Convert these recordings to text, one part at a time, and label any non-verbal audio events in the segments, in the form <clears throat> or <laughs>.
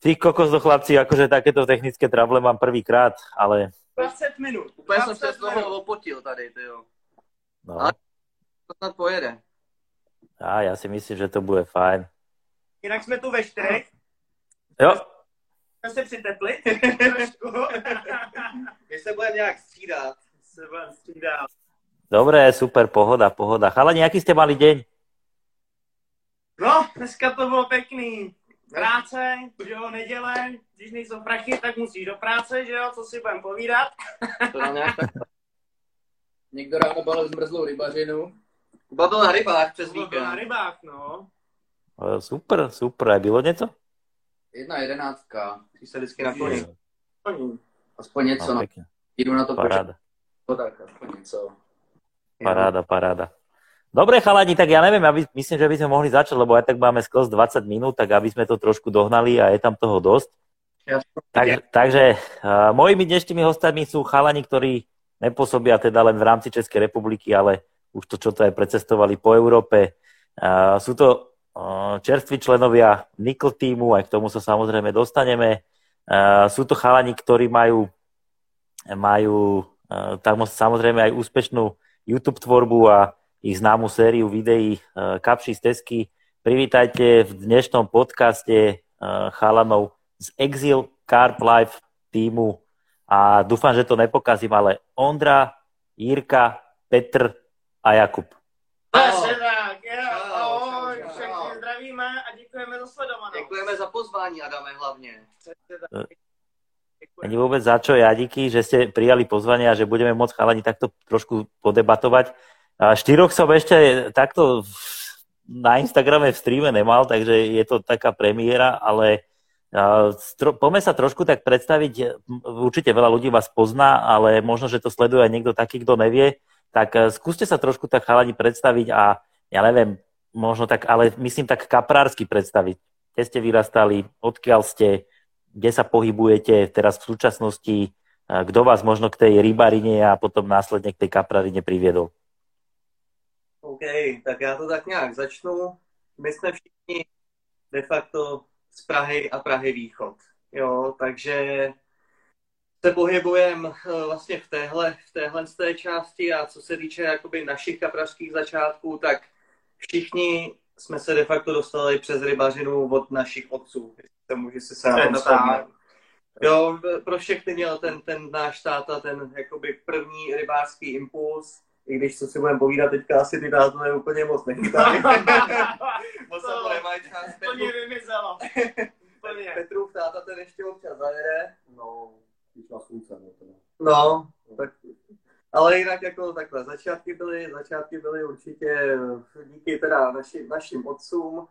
Ty kokos do chlapci, akože takéto technické trable mám prvýkrát, ale... 20 minut. Úplně jsem se z toho opotil tady, ty jo. No. Ale- To snad pojede. A já si myslím, že to bude fajn. Jinak jsme tu ve čtyřech. Jo, Jsme se přitepli. <laughs> My se budeme nějak střídat. se budem střídat. dobré, super, pohoda, pohoda. Chalani, jaký ste mali deň? No, dneska to bylo pěkný. Práce, že jo, neděle, když nejsou prachy, tak musíš do práce, že jo, co si budem povídat. To nám nějak tak... Někdo ráno balil zmrzlou rybařinu. Kuba byl na rybách přes To bylo na víkend. rybách, no. E, Super, super, a bylo něco? Jedna jedenáctka. Ty se vždycky nakloní. Oni. Aspoň něco. No, No, pekne. Jdu na to. Paráda, Tak aspoň něco. paráda, paráda. Dobre, chalani, tak ja neviem, aby, myslím, že by sme mohli začať, lebo aj tak máme skos 20 minút, tak aby sme to trošku dohnali a je tam toho dosť. Jasne. Tak, takže uh, mojimi dnešnými hostami sú chalani, ktorí nepôsobia teda len v rámci Českej republiky, ale už to, čo to aj precestovali po Európe. Uh, sú to uh, čerství členovia Nickel týmu, aj k tomu sa samozrejme dostaneme. Uh, sú to chalani, ktorí majú, majú uh, tam samozrejme aj úspešnú YouTube tvorbu a ich známu sériu videí uh, Kapši stezky. Privítajte v dnešnom podcaste uh, chalanov z Exil Carp Life týmu a dúfam, že to nepokazím, ale Ondra, Jirka, Petr a Jakub. Přesně tak, jo. Čau, Ahoj, čau, čau. všechny zdravíme a děkujeme za sledovanou. Děkujeme za pozvání, Adame, hlavně. Ani vôbec za čo, ja díky, že ste prijali pozvanie a že budeme môcť chalani takto trošku podebatovať. A štyroch som ešte takto na Instagrame v streame nemal, takže je to taká premiéra, ale poďme sa trošku tak predstaviť. Určite veľa ľudí vás pozná, ale možno, že to sleduje aj niekto taký, kto nevie. Tak e, skúste sa trošku tak chalani predstaviť a ja neviem, možno tak, ale myslím tak kaprársky predstaviť. Kde ste vyrastali, odkiaľ ste, kde sa pohybujete teraz v súčasnosti, kto vás možno k tej rybarine a potom následne k tej kaprarine priviedol. OK, tak já to tak nějak začnu. My jsme všichni de facto z Prahy a Prahy východ. Jo, takže se pohybujeme vlastně v téhle, v téhle z té části a co se týče jakoby našich kaprařských začátků, tak všichni jsme se de facto dostali přes rybařinu od našich otců. Se může se vzpomínat. Jo, pro všechny měl ten, ten náš táta ten jakoby první rybářský impuls, i když co si budeme povídat teďka, asi ty dátové úplně moc nechytají. <laughs> Moc to nemají čas. Úplně <laughs> vymizelo. Úplně. Petrův táta ten ještě občas zajede. No, když na slunce, no. No, tak, ale jinak jako takhle, začátky byly, začátky byly určitě díky teda naši, našim otcům.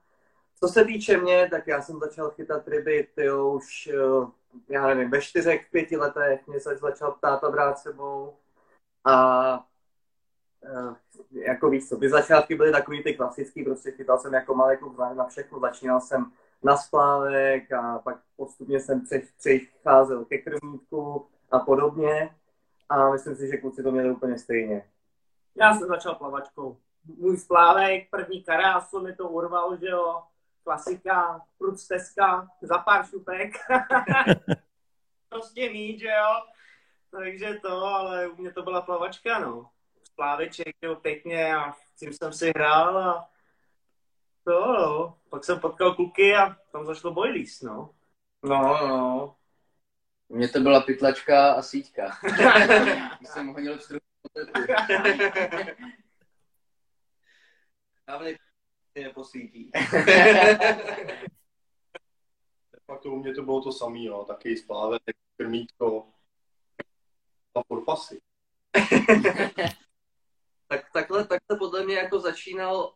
Co se týče mě, tak já jsem začal chytat ryby, ty už, eh, já nevím, ve čtyřech, v pěti letech mě se začal táta brát sebou a eh, jako víš co, ty začátky byly takový ty klasický, prostě chytal jsem jako malý kluk na všechno, začínal jsem na splávek a pak postupně jsem pře- přecházel ke krmítku a podobně. A myslím si, že kluci to měli úplně stejně. Já jsem začal plavačkou. Můj splávek, první karásu mi to urval, že jo. Klasika, prut stezka, za pár šupek. <laughs> prostě mít, že jo. Takže to, ale u mě to byla plavačka, no. Spláveček, že jo, pěkně a s tím jsem si hrál a to, no. Pak jsem potkal kluky a tam zašlo boilies, no. No, no. U mě to byla pytlačka a síťka. <laughs> Když jsem honil v struhu. <laughs> Fakt to u mě to bylo to samé, no. taky splávek, krmítko a porpasy. <laughs> tak takhle, takhle podle mě jako začínal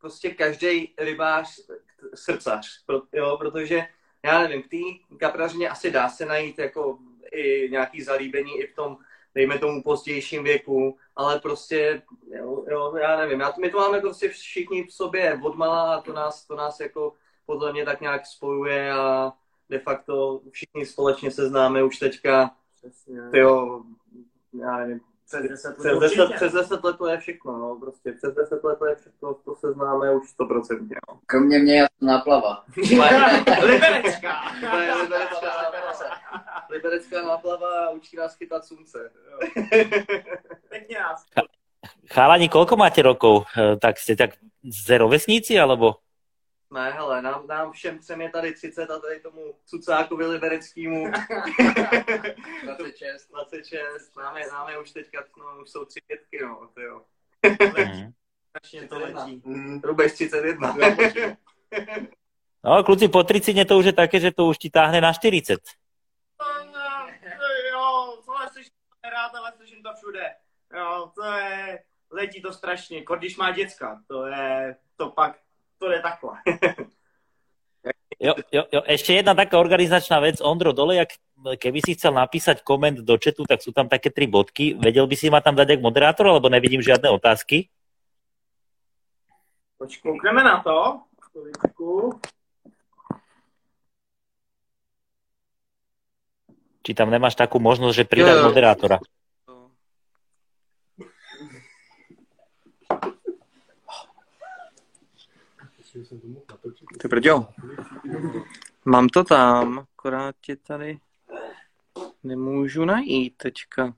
prostě každý rybář, srdcař, pro, jo, protože já nevím, v té kaprařině asi dá se najít jako i nějaký zalíbení i v tom, dejme tomu pozdějším věku, ale prostě, jo, jo já nevím, já, my to máme prostě všichni v sobě odmala a to nás, to nás jako podle mě tak nějak spojuje a de facto všichni společně se známe už teďka, Přesně. jo, já nevím, Přes 10 přes let 10, určitě. přes 10 let to je všechno, no, prostě přes 10 let to je všechno, to se známe už 100%, no. Kromě mě já jsem náplava. <laughs> Liberecká. To je liberecká náplava. Liberecká náplava učí nás chytat slunce. <laughs> Pěkně nás. Chalani, koľko máte rokov? E, Tak ste tak z rovesníci, alebo? Ne, hele, nám, nám všem třem je tady 30 a tady tomu cucákovi libereckému 26. 26. Máme, máme už teďka, no, už jsou tři pětky, no, to jo. Mhm. Strašně to letí. Rubež 31. No, kluci, po 30 to už je také, že to už ti táhne na 40. No, no, jo, tohle slyším rád, ale slyším to všude. Jo, to je, letí to strašně, když má děcka, to je, to pak, to je takhle. Jo, jo, jo, ešte jedna taká organizačná vec. Ondro, dole, jak, keby si chcel napísať koment do chatu, tak sú tam také tri bodky. Vedel by si ma tam dať jak moderátor, alebo nevidím žiadne otázky? Počkej, koukneme na to. Či tam nemáš takú možnosť, že pridať Jo, jo. moderátora? myslím, že jsem to mohl natočit. Ty brďo. Mám to tam, akorát tě tady nemůžu najít teďka.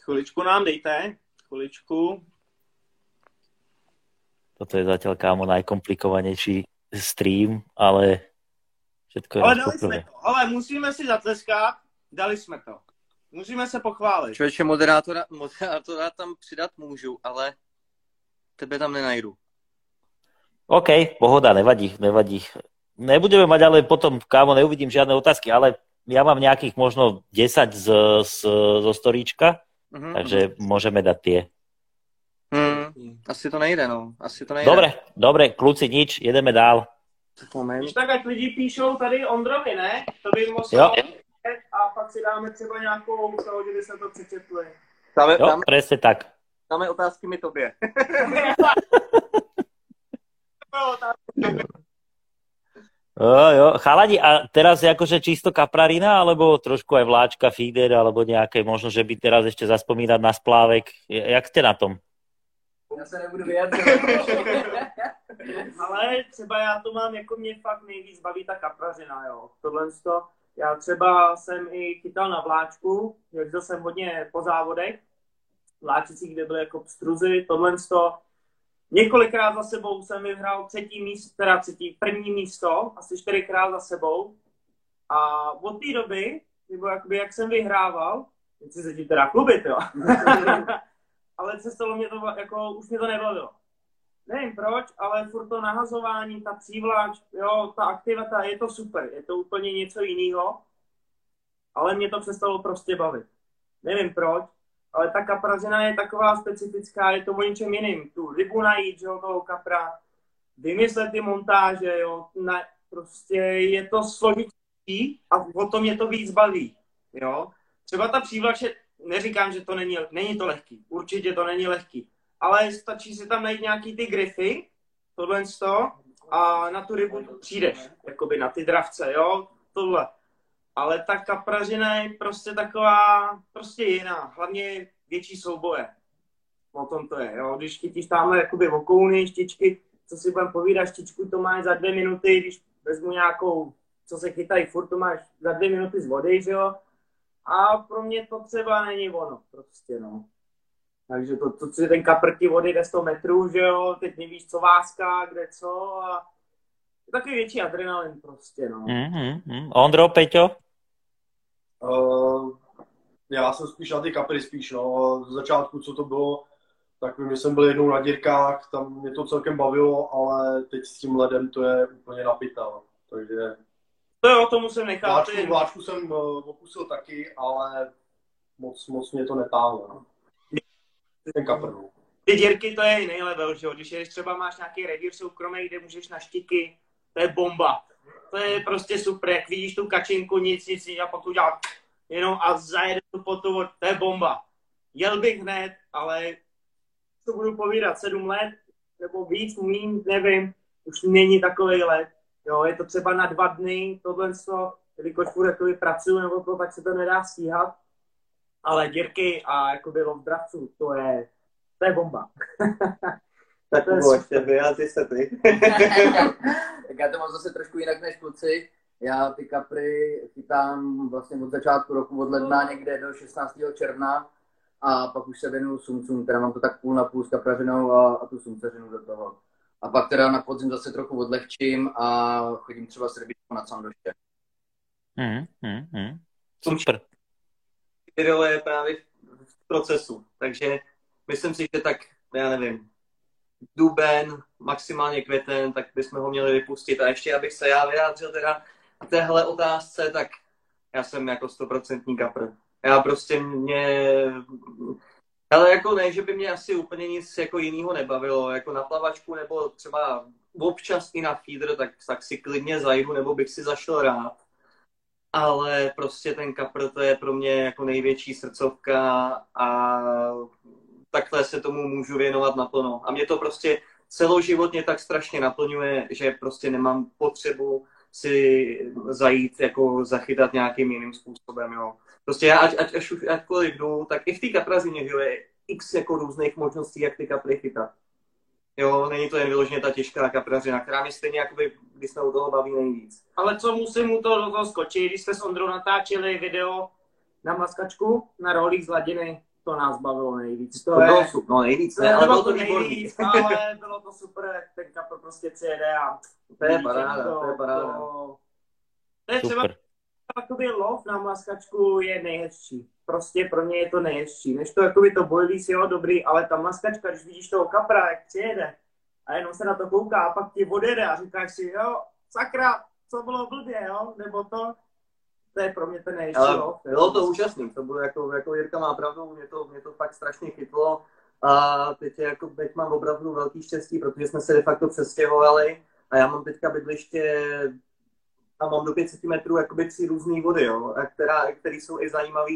Chviličku nám dejte. Chviličku. Toto je zatiaľ, kámo, najkomplikovanejší stream, ale všetko je Ale dali poprvé. jsme to. Ale musíme si zatleskat. Dali jsme to. Musíme se pochválit. Člověče, moderátora, moderátora tam přidat můžu, ale tebe tam nenajdu. OK, pohoda, nevadí, nevadí. Nebudeme mať ale potom, kámo, neuvidím žiadne otázky, ale ja mám nejakých možno 10 z, z, zo storíčka, Mhm. takže môžeme dať tie. Hmm, asi to nejde, no. Asi to nejde. Dobre, dobre, kľúci, nič, jedeme dál. Moment. Když tak, ať lidi píšou tady Ondrovi, ne? To by mohl Jo. a pak si dáme třeba nějakou že by se to přečetli. Dáme, Jo, dáme, presne tak. Dáme otázky mi tobě. Jo, <laughs> Jo, jo. Chalani, a teraz je akože čisto kaprarina, alebo trošku aj vláčka, feeder, alebo nejaké, možno, že by teraz ešte zaspomínať na splávek. Jak ste na tom? Já se nebudu vyjadřovat. <laughs> Ale třeba já to mám, jako mě fakt nejvíc baví ta kaprařina, jo. Tohle to, já třeba jsem i chytal na vláčku, jezdil jsem hodně po závodech, vláčicích, kde byly jako pstruzy, tohle to, několikrát za sebou jsem vyhrál třetí místo, teda třetí, první místo, asi čtyřikrát za sebou. A od té doby, nebo jakoby jak jsem vyhrával, si se tím teda klubit, jo. <laughs> Ale se stalo mě to, jako, už mě to nebavilo nevím proč, ale furt to nahazování, ta přívlač, jo, ta aktivita, je to super, je to úplně něco jiného, ale mě to přestalo prostě bavit. Nevím proč, ale ta kaprazina je taková specifická, je to o něčem jiným. Tu rybu najít, že jo, toho kapra, vymyslet ty montáže, jo, na, prostě je to složitý a o tom mě to víc baví, jo. Třeba ta přívlač je, neříkám, že to není, není to lehký, určitě to není lehký, ale stačí si tam najít nějaký ty grify, tohle to, a na tu rybu přijdeš, jakoby na ty dravce, jo, tohle. Ale ta kapražina je prostě taková, prostě jiná, hlavně větší souboje. O tom to je, jo, když chytíš tamhle jakoby okouny, štičky, co si budeme povídat, štičku to máš za dvě minuty, když vezmu nějakou, co se chytají furt, to máš za dvě minuty z vody, že jo, a pro mě to třeba není ono, prostě, no. Takže to, to, je ten kapr ti vody jde 100 metrů, že jo, teď nevíš, co váská, kde co a takový větší adrenalin prostě, no. Mm, mm. Ondro, Peťo? Uh, já jsem spíš na ty kapry spíš, no. Z začátku, co to bylo, tak vím, že jsem byl jednou na dírkách, tam mě to celkem bavilo, ale teď s tím ledem to je úplně napitá. no. Takže To jo, to musím nechat. vláčku, vláčku jsem uh, okusil taky, ale moc, moc mě to netáhlo. No. Ten kapr. no. Ty dírky, to je jiný level, že jo, když jedeš třeba máš nějaký revír soukromý, kde můžeš na štiky, to je bomba. To je prostě super, jak vidíš tu kačinku, nic, nic, nic, a pak to udělá jenom a zajede tu potu, to je bomba. Jel bych hned, ale to budu povídat, sedm let, nebo víc, mín, nevím, už není takový let. Jo, je to třeba na dva dny, tohle to, jelikož furt jakoby pracuju nebo to, tak se to nedá stíhat. Ale dírky a jakoby lov dravců, to je, to je bomba. <laughs> Tak ještě vyjádři se ty. <laughs> tak já to mám zase trošku jinak než kluci. Já ty kapry chytám vlastně od začátku roku, od ledna někde do 16. června a pak už se věnuju sumcům, teda mám to tak půl na půl s kaprařinou a, a tu sumceřinu do toho. A pak teda na podzim zase trochu odlehčím a chodím třeba s rybičkou na sandoště. Mm, mm, mm. Super. Video je právě v procesu, takže myslím si, že tak, já nevím, duben, maximálně květen, tak bychom ho měli vypustit. A ještě, abych se já vyjádřil teda k téhle otázce, tak já jsem jako stoprocentní kapr. Já prostě mě... Ale jako ne, že by mě asi úplně nic jako jiného nebavilo, jako na plavačku nebo třeba občas i na feeder, tak, tak si klidně zajdu, nebo bych si zašel rád. Ale prostě ten kapr to je pro mě jako největší srdcovka a takhle se tomu můžu věnovat naplno. A mě to prostě celoživotně tak strašně naplňuje, že prostě nemám potřebu si zajít, jako zachytat nějakým jiným způsobem, jo. Prostě já, ať, ať, až už jakkoliv jdu, tak i v té kaprazině, že jo, je x jako různých možností, jak ty kapry chytat. Jo, není to jen vyloženě ta těžká kaprařina, která mě stejně jakoby, když jsme u toho baví nejvíc. Ale co musím mu to do toho skočit, když jsme s Ondrou natáčeli video na maskačku, na rolích z hladiny, to nás bavilo nejvíc. To, To je, bylo super, no nejvíc, to ne, ale bylo to to výborný. nejvíc, ale <laughs> bylo to super, ten kapr prostě přijede a... To je paráda, to je paráda. To, to je třeba Super. jakoby lov na maskačku je nejhezčí. Prostě pro mě je to nejhezčí. Než to jakoby to boilies, jo, dobrý, ale ta maskačka, když vidíš toho kapra, jak přijede a jenom se na to kouká a pak ti odjede a říkáš si, jo, sakra, co bylo blbě, jo, nebo to, to je pro mě ten nejhezčí Ale bylo to úžasný, to bylo jako, jako Jirka má pravdu, mě to, mě to fakt strašně chytlo a teď, je jako, teď mám opravdu velký štěstí, protože jsme se de facto přestěhovali a já mám teďka bydliště a mám do 500 metrů jakoby tři různé vody, jo, a která, které jsou i zajímavé,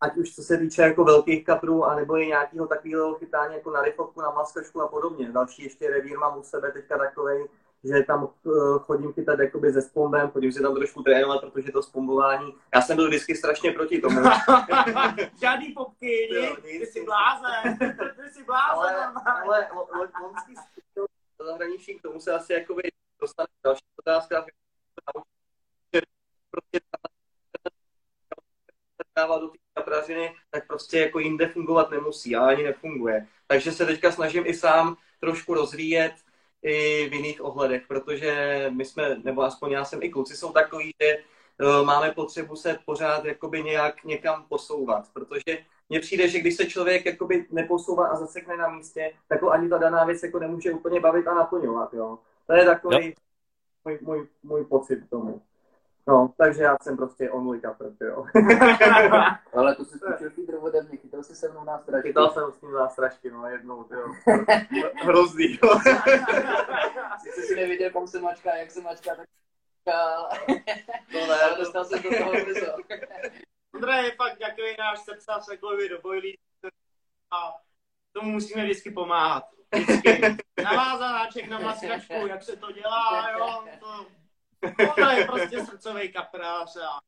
ať už co se týče jako velkých kaprů, anebo i nějakého takového chytání jako na rifovku, na maskačku a podobně. Další ještě revír mám u sebe teďka takovej, že tam eh, chodím chytat jakoby se spombem, chodím si tam trošku trénovat, protože to spombování, já jsem byl vždycky strašně proti tomu. Žádný popky, Jo, ty jsi blázen, ty jsi blázen. ale, ale lo- lo- loňský zahraničí, k tomu se asi jakoby dostane další otázka, že prostě dávat do té kaprařiny, tak prostě jako jinde fungovat nemusí, a ani nefunguje. Takže se teďka snažím i sám trošku rozvíjet i v jiných ohledech, protože my jsme, nebo aspoň já jsem i kluci jsou takový, že eh, máme potřebu se pořád jakoby nějak někam posouvat, protože mně přijde, že když se člověk jakoby neposouvá a zasekne na místě, tak ho ani ta daná věc jako nemůže úplně bavit a naplňovat, jo. To je takový můj, můj, můj pocit k tomu. No, takže já jsem prostě only kapr, jo. <laughs> Ale to si zkusil feeder ode mě, chytal si se mnou nástražky. Chytal jsem s tím zástražky, no, jednou, jo. <laughs> Hrozný, jo. <laughs> Sice si neviděl, kam se mačká, jak se mačká, tak mačká. To Ale ne, to, dostal jsem do toho brzo. Ondra je fakt takový náš takový do boilí a tomu musíme vždycky pomáhat. Vždycky. Navázanáček na maskačku, jak se to dělá, jo, to, to je prostě srdcový kaprář a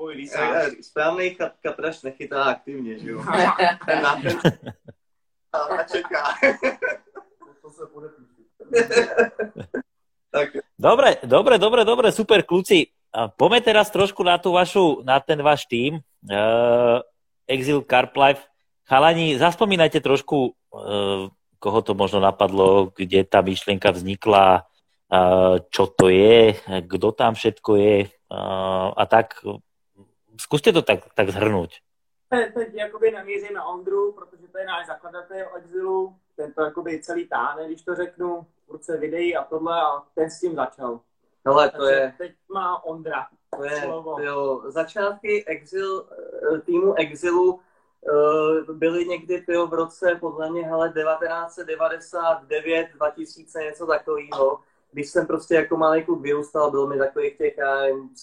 Eh, eh, správný kap, kapraš nechytá aktivně, že jo. <laughs> Ten na ten a čeká. To se podepíšu. tak Dobre, dobre, dobre, dobre, super, kľúci. A Poďme teraz trošku na, tú vašu, na ten váš tým. Uh, Exil Carp Life. Chalani, zaspomínajte trošku, uh, koho to možno napadlo, kde tá myšlienka vznikla, uh, čo to je, kto tam všetko je a tak. Skúste to tak, tak zhrnúť. Te- Teď jakoby namířím na Ondru, protože to je náš zakladatel Exilu, ten to jakoby celý táhne, když to řeknu, tvůrce videí a tohle a ten s tím začal. hele, to Takže je, teď má Ondra. to je, slovo. jo, začátky exil, eh, týmu Exilu eh, byly někdy tyjo, v roce podle mě hele, 1999, 2000, něco takového. Když jsem prostě jako malý kluk vyrůstal, bylo mi takových těch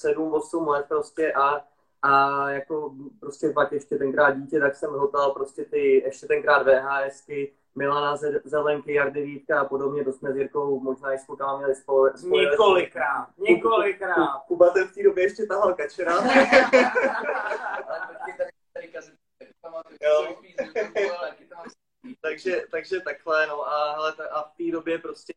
7-8 let prostě a, a jako prostě pak ještě tenkrát dítě, tak jsem hotal prostě ty, ještě tenkrát VHSky, Milana Ze- Zelenky, Jardy Vítka a podobně, to jsme s Jirkou možná i s klukama měli spolu. Několikrát, několikrát. Kuba ten v té době ještě tahal kačera. <laughs> <laughs> Takže, takže takhle, no a, hele, a v té době prostě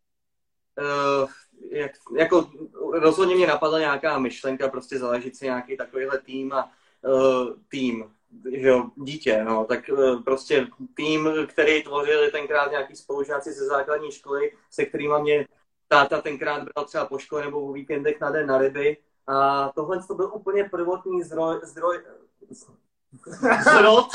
uh, jak, jako rozhodně mě napadla nějaká myšlenka prostě založit si nějaký takovýhle tým a uh, tým, že jo, dítě, no, tak uh, prostě tým, který tvořili tenkrát nějaký spolužáci ze základní školy, se kterými mě táta tenkrát bral třeba po škole nebo o víkendech na den na ryby. A tohle to byl úplně prvotní zdroj, zdroj zrod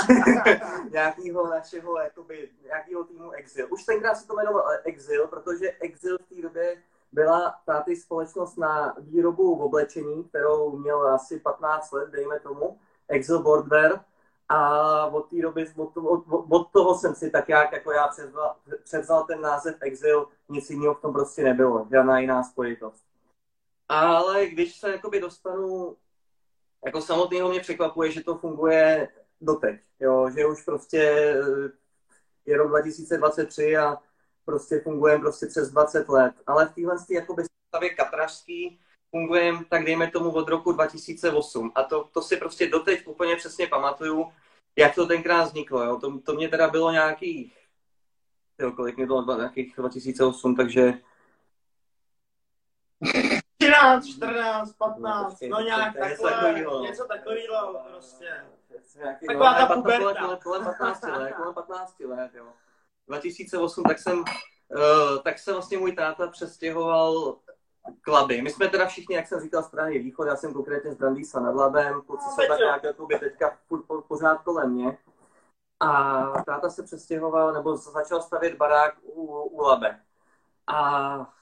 <laughs> nějakého našeho, jakoby, nějakého týmu Exil. Už tenkrát se to jmenovalo Exil, protože Exil v té době byla táty společnost na výrobu v oblečení, kterou měl asi 15 let, dejme tomu, Exil Boardwear. A od té doby, od, od, od, toho jsem si tak jak jako já převzal, převzal ten název Exil, nic jiného v tom prostě nebylo, žádná jiná spojitost. Ale když se jakoby dostanu, jako samotného mě překvapuje, že to funguje doteď, jo, že už prostě eh, je rok 2023 a prostě fungujeme prostě přes 20 let. Ale v téhle jakoby stavě kaprařský fungujeme, tak dejme tomu od roku 2008. A to, to si prostě doteď úplně přesně pamatuju, jak to tenkrát vzniklo. Jo. To, to mě teda bylo nějakých, jo, kolik mi bylo, nějakých 2008, takže 13, 14, 15, no nějak takhle, něco takového prostě. Taková ta puberta. Kolem 15 let, kolem 15 let, jo. 2008, tak jsem, uh, tak se vlastně můj táta přestěhoval Klaby. My jsme teda všichni, jak jsem říkal, z Prahy východ, já jsem konkrétně z Brandýsa nad Labem, kluci jsou tak nějak jakoby teďka pořád kolem mě. A táta se přestěhoval, nebo začal stavět barák u, u Labe. A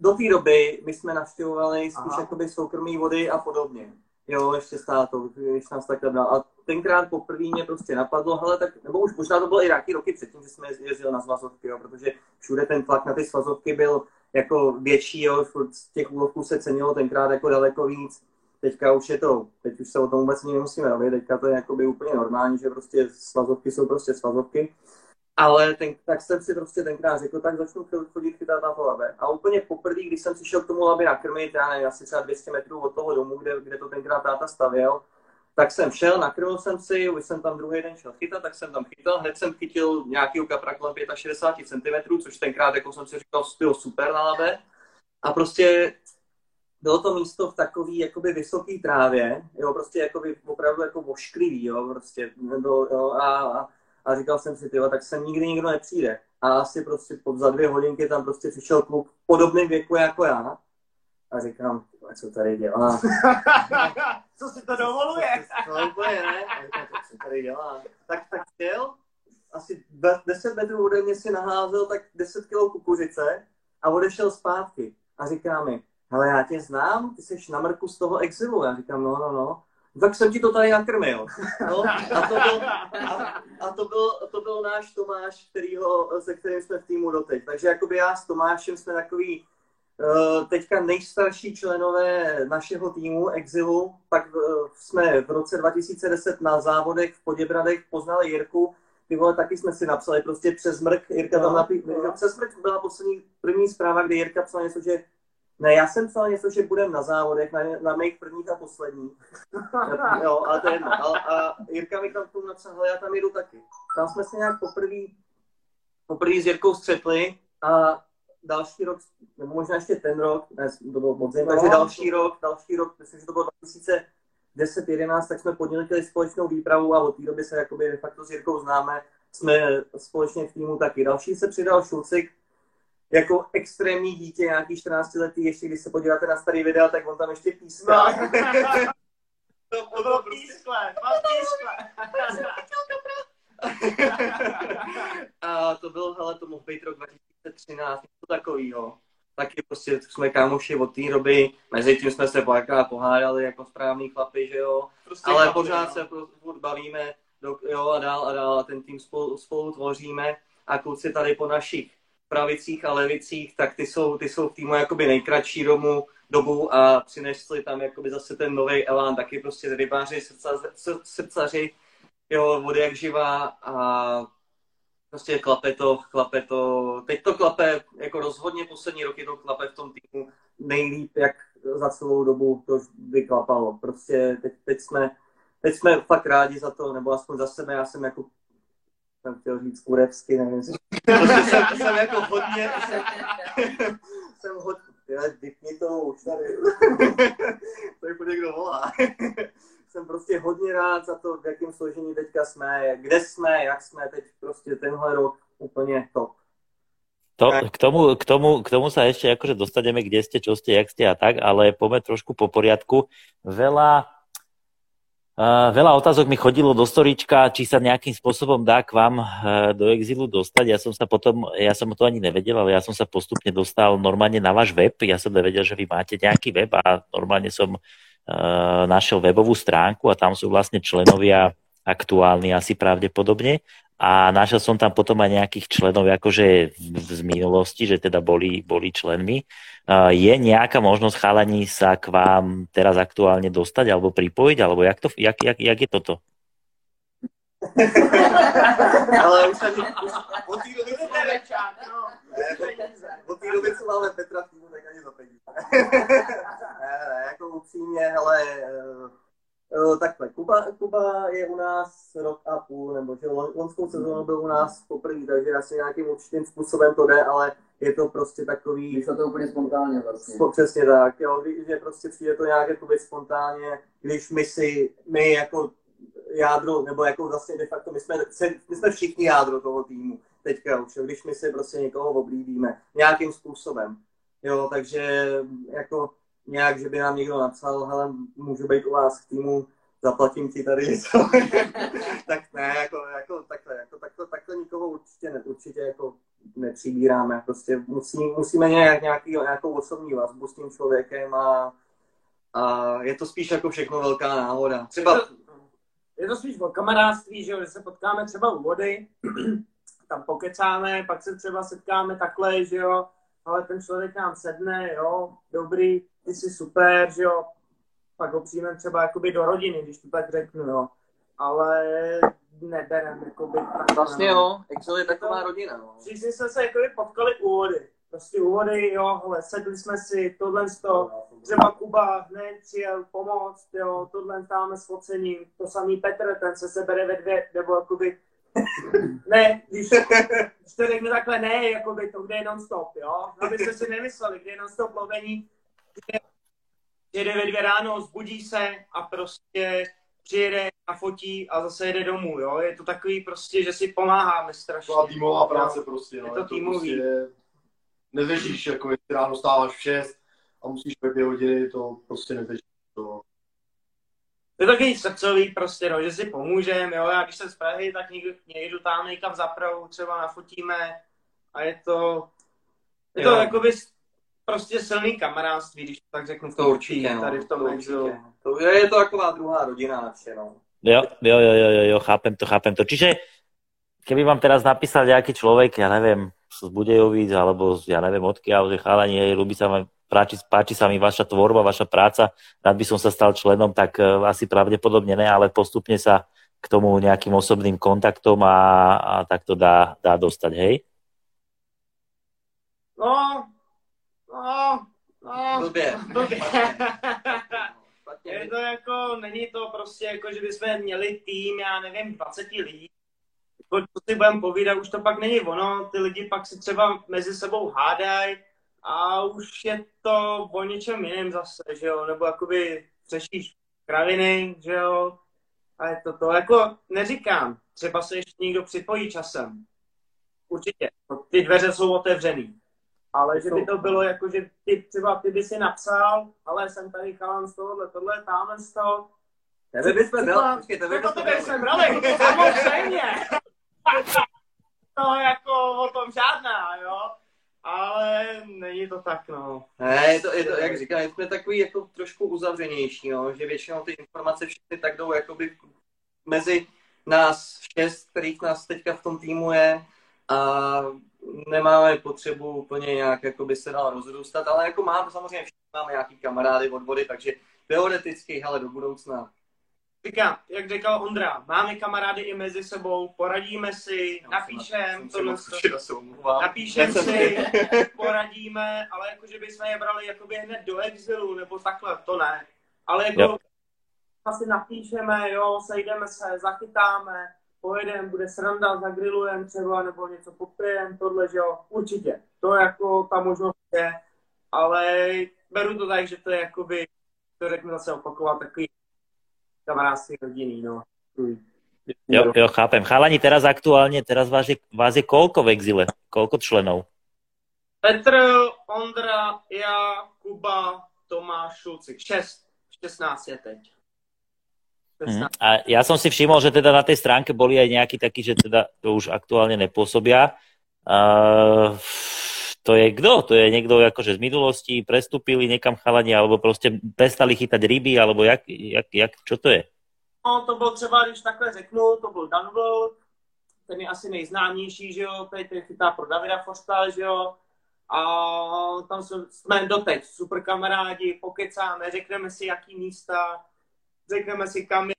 do té doby my jsme navštěvovali spíš jakoby soukromý vody a podobně. Jo, ještě státo, když nás takhle bral. A tenkrát poprvé mě prostě napadlo, hele, tak, nebo už možná to bylo i nějaký roky předtím, že jsme jezdili na svazovky, jo, protože všude ten tlak na ty svazovky byl jako větší, jo, z těch úlovků se cenilo tenkrát jako daleko víc. Teďka už je to, teď už se o tom vůbec nemusíme bavit, teďka to je jakoby úplně normální, že prostě svazovky jsou prostě svazovky. Ale ten, tak jsem si prostě tenkrát řekl, tak začnu chodit chytat na to labe. A úplně poprvé, když jsem přišel k tomu labě nakrmit, já nevím, asi třeba 200 metrů od toho domu, kde, kde to tenkrát táta stavěl, tak jsem šel, nakrmil jsem si, už jsem tam druhý den šel chytat, tak jsem tam chytal, hned jsem chytil nějaký kapra kolem 65 cm, což tenkrát, jako jsem si říkal, bylo super na labe. A prostě bylo to místo v takový jakoby vysoký trávě, jo, prostě jakoby opravdu jako vošklivý, jo, prostě, nebo, jo, a, a a říkal jsem si, tyhle, tak sem nikdy nikdo nepřijde. A asi prostě pod za dvě hodinky tam prostě přišel kluk v podobném věku jako já. A říkám, co tady dělá? <laughs> co si to dovoluje? To úplně ne. A říkám, co tady dělá? Tak, tak chtěl, asi 10 metrů ode mě si naházel tak 10 kg kukuřice a odešel zpátky. A říká mi, hele, já tě znám, ty jsi na mrku z toho exilu. Já říkám, no, no, no tak jsem ti to tady nakrmil. <laughs> No? A, to byl, a, a to, byl, to byl náš Tomáš, kterýho, se kterým jsme v týmu doteď. Takže jakoby já s Tomášem jsme takový uh, teďka nejstarší členové našeho týmu Exilu. Pak uh, jsme v roce 2010 na závodech v Poděbradech poznali Jirku. Ty vole, taky jsme si napsali prostě přes mrk. Jirka tam no, napí... no. Přes mrk byla poslední první zpráva, kdy Jirka psal něco, že ne, já jsem psal něco, že budem na závodech, na, na mých prvních a posledních. <laughs> jo, ale to je jedno. A, a Jirka mi tam k tomu napsal, já tam jedu taky. Tam jsme se nějak poprvé poprvé s Jirkou střetli a další rok, nebo možná ještě ten rok, ne, to bylo moc no, takže další rok, další rok, myslím, že to bylo 2010 11 tak jsme podnětili společnou výpravu a od té doby se jakoby de facto s Jirkou známe, jsme společně v týmu taky. Další se přidal Šulcik, jako extrémní dítě, nějaký 14 letý, ještě když se podíváte na starý videa, tak on tam ještě píská. No. to, <laughs> to bylo pískle, pískle. <laughs> a to byl, hele, to mohl být rok 2013, něco takového. Taky prostě jsme kámoši od té doby, mezi tím jsme se párkrát pohádali jako správný chlapi, že jo. Prostě Ale chlapi, pořád no. se furt bavíme do, jo, a dál a dál a ten tým spolu, spolu tvoříme a kluci tady po našich pravicích a levicích, tak ty jsou, ty jsou v týmu jakoby nejkratší domu, dobu a přinesli tam jakoby zase ten nový elán, taky prostě rybáři, srdca, srdcaři, jo, vody jak živá a prostě klape to, klape to, teď to klape, jako rozhodně poslední roky to klape v tom týmu nejlíp, jak za celou dobu to vyklapalo. Prostě teď, teď jsme, teď jsme fakt rádi za to, nebo aspoň za sebe, já jsem jako jsem chtěl říct kurevsky, nevím, prostě jsem, jsem jako hodně, <laughs> jsem, jsem hodně, vypni to už tady, <laughs> to je někdo volá. <laughs> jsem prostě hodně rád za to, v jakém složení teďka jsme, kde jsme, jak jsme teď prostě tenhle rok úplně top. To, k, tomu, k, tomu, k tomu sa ešte akože dostaneme, kde ste, čo ste, jak ste a tak, ale poďme trošku po poriadku. Veľa, uh, veľa otázok mi chodilo do storička, či sa nejakým spôsobom dá k vám uh, do exilu dostať. Ja som sa potom, ja som to ani nevedel, ale ja som sa postupne dostal normálne na váš web. Ja som nevedel, že vy máte nejaký web a normálne som uh, našiel webovú stránku a tam sú vlastne členovia aktuálni asi pravdepodobne a našiel som tam potom aj nejakých členov akože z minulosti, že teda boli, boli členmi. Je nejaká možnosť chalaní sa k vám teraz aktuálne dostať alebo pripojiť, alebo jak, to, jak, jak, jak je toto? Ale už už od té doby, no. od té doby, máme Petra týmu, tak ani za peníze. ne, ne, jako upřímně, hele, Uh, takhle, Kuba, Kuba je u nás rok a půl, nebo že lonskou sezónu byl u nás poprvé, takže asi nějakým určitým způsobem to jde, ale je to prostě takový... Vyšlo to úplně spontánně vlastně. Přesně tak, jo, že prostě přijde to nějak jakoby spontánně, když my si, my jako jádro, nebo jako vlastně de facto, my jsme, my jsme všichni jádro toho týmu teďka už, když my si prostě někoho oblíbíme nějakým způsobem. Jo, takže jako nějak, že by nám někdo napsal, hele, můžu být u vás v týmu, zaplatím ti tady <laughs> tak ne, jako, jako takhle, jako takhle, takhle nikoho určitě, ne, určitě jako nepřibíráme. Prostě musí, musíme nějak, nějaký, nějakou osobní vazbu s tím člověkem a, a je to spíš jako všechno velká náhoda. Třeba... Je to, je to spíš o kamarádství, že, že se potkáme třeba u vody, <clears throat> tam pokecáme, pak se třeba setkáme takhle, že jo, ale ten člověk nám sedne, jo, dobrý, ty jsi super, že jo, pak ho přijmeme třeba jakoby do rodiny, když to tak řeknu, jo. Ale neberem, jakoby tak. Vlastně jo, Excel je taková rodina, no. Všichni jsme se jakoby potkali u vody. Prostě u vody, jo, hele, sedli jsme si, tohle z toho, třeba Kuba hned přijel pomoct, jo, tohle dáme s focením, to samý Petr, ten se sebere ve dvě, nebo jakoby <laughs> ne, když, když to řeknu takhle, ne, jakoby to, kde je non-stop, jo, abyste si nemysleli, kde je non-stop lovení, jede ve dvě ráno, zbudí se a prostě přijede a fotí a zase jede domů, jo. Je to takový prostě, že si pomáháme strašně. To týmová práce prostě, no. Je to, je to týmový. Prostě, nevěříš, jako jestli ráno stáváš v 6 a musíš ve dvě hodiny, to prostě nevěříš. To... Je to takový srdcový prostě, no, že si pomůžeme, jo. Já když jsem z Prahy, tak někdo, někdo tam někam zapravu, třeba nafotíme a je to, je to jakoby prostě silný kamarádství, když tak řeknu v tom to určitě, no, tady v tom to je, je to taková druhá rodina na vše, no. Jo, jo, jo, jo, jo, chápem to, chápem to. Čiže keby vám teraz napísal nejaký človek, ja neviem, z Budejovic, alebo ja neviem odkiaľ, že chalani, hej, ľubí sa vám, páči, páči sa mi vaša tvorba, vaša práca, rád by som sa stal členom, tak uh, asi pravdepodobne ne, ale postupne sa k tomu nejakým osobným kontaktom a, a tak to dá, dá dostať, hej? No, No, no. Blbě. Blbě. <laughs> je to jako, není to prostě jako, že bychom měli tým, já nevím, 20 lidí. Jako, co si budeme povídat, už to pak není ono, ty lidi pak si třeba mezi sebou hádají a už je to o něčem jiném zase, že jo, nebo jakoby řešíš kraviny, že jo, a je to to, jako neříkám, třeba se ještě někdo připojí časem. Určitě, ty dveře jsou otevřený ale že by to bylo jako, že ty třeba ty by si napsal, ale jsem tady chalan z tohohle, tohle, tamhle z toho. Tebe bychom počkej, tebe bychom brali. Tebe brali, samozřejmě. <laughs> to jako o tom žádná, jo. Ale není to tak, no. Ne, je to, je to jak říkám, jsme takový jako trošku uzavřenější, no, že většinou ty informace všechny tak jdou jakoby mezi nás šest, kterých nás teďka v tom týmu je a nemáme potřebu úplně nějak jako by se dál rozrůstat, ale jako máme samozřejmě všichni máme nějaký kamarády od vody, takže teoreticky, hele, do budoucna. Říkám, jak říkal Ondra, máme kamarády i mezi sebou, poradíme si, no, napíšem, tohle, napíšem si, <laughs> poradíme, ale jako, že bychom je brali jakoby hned do exilu, nebo takhle, to ne. Ale jako yep. asi napíšeme, jo, sejdeme se, zachytáme, pojedem, bude sranda, zagrilujem třeba, nebo něco popijem, tohle, že jo, určitě. To jako ta možnost je, ale beru to tak, že to je jakoby, to řeknu zase opakovat, takový kamarádský rodinný, no. Jo, jo, chápem. Chalani, teraz aktuálně, teraz vás je, vás je kolko v exile? Kolko členů? Petr, Ondra, já, Kuba, Tomáš, Šulcik. Šest. 16 je teď. Hmm. A ja som si všimol, že teda na tej stránke boli aj nejakí takí, že teda to už aktuálne nepôsobia. Uh, to je kdo? To je niekto akože z minulosti, prestúpili niekam chalani, alebo prostě prestali chytať ryby, alebo jak, jak, jak, čo to je? No, to byl třeba, když takhle řeknu, to byl Danville, ten je asi nejznámější, že jo, tady ten chytá pro Davida Forsta, že jo, a tam jsme doteď super kamarádi, pokecáme, řekneme si, jaký místa, řekneme si, kam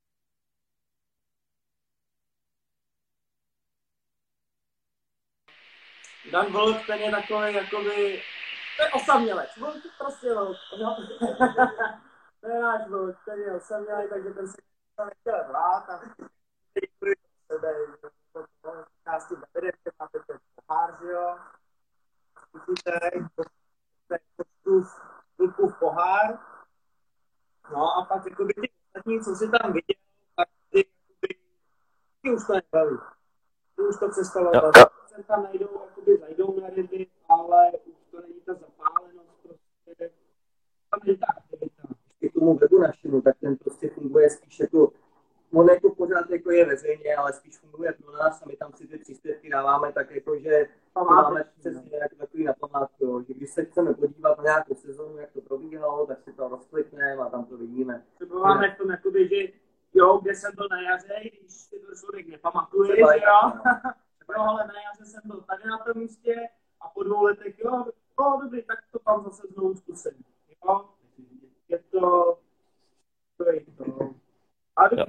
Dan Vlk, ten je takový, jakoby, to je osamělec, Vlk prostě Vlk, no. <laughs> to je náš Vlk, ten je osamělec, takže ten se nechtěl hrát a sebe, části Davide, máte ten pohár, že jo, chytíte, Vlkův pohár, no a pak jakoby ty ostatní, co si tam viděl, tak ty, jakoby, ty už to nebaví. Ty už to přestalo bavit. Se tam najdou, jakoby zajdou na ryby, ale už to není ta zapálenost, prostě tam není ta aktivita. K tomu webu našemu, tak ten prostě funguje spíš jako on jako pořád jako je veřejně, ale spíš funguje pro nás a my tam si ty příspěvky dáváme tak jako, že máme přesně jako takový na památku, že když se chceme podívat na nějakou sezónu, jak to probíhalo, tak si to rozklikneme a tam to vidíme. To máme v tom jakoby, že jo, kde jsem byl na jaře, když si to člověk nepamatuje, že jo. No, ale na jaře jsem byl tady na tom místě a po dvou letech, jo, no, dobrý, tak to tam zase znovu zkusím. Jo, je to, to je to.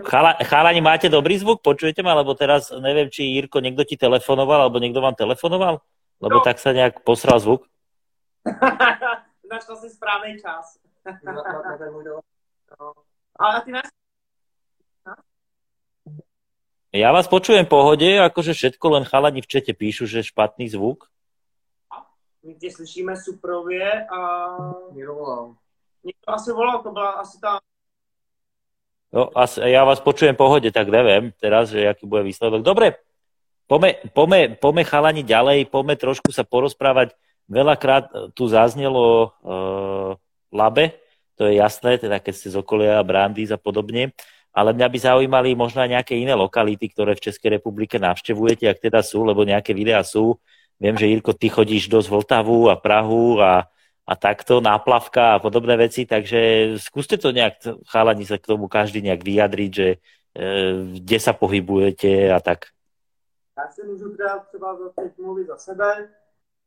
Chala, chalani, máte dobrý zvuk? Počujete ma? Lebo teraz neviem, či Jirko, niekto ti telefonoval, alebo niekto vám telefonoval? Lebo no. tak sa nejak posral zvuk. <laughs> Našel si správný čas. Ale ty nás... Ja vás počujem v pohode, akože všetko, len chalani v čete píšu, že špatný zvuk. My tě slyšíme suprově a... Někdo volal. Někdo asi volal, to byla asi ta No, a ja vás počujem pohode, tak neviem teraz, že aký bude výsledok. Dobre, pome, pome, pome chalani ďalej, pome trošku sa porozprávať. Veľakrát tu zaznelo uh, labe, to je jasné, teda keď ste z okolia Brandýs a podobne, ale mňa by zaujímali možno aj nejaké iné lokality, ktoré v Českej republike navštevujete, ak teda sú, lebo nejaké videá sú. Viem, že Jirko, ty chodíš dosť Vltavu a Prahu a a takto, náplavka a podobné veci, takže skúste to nejak, chalani sa k tomu každý nejak vyjadriť, že e, kde sa pohybujete a tak. Já si můžu teda třeba teď mluvit za sebe,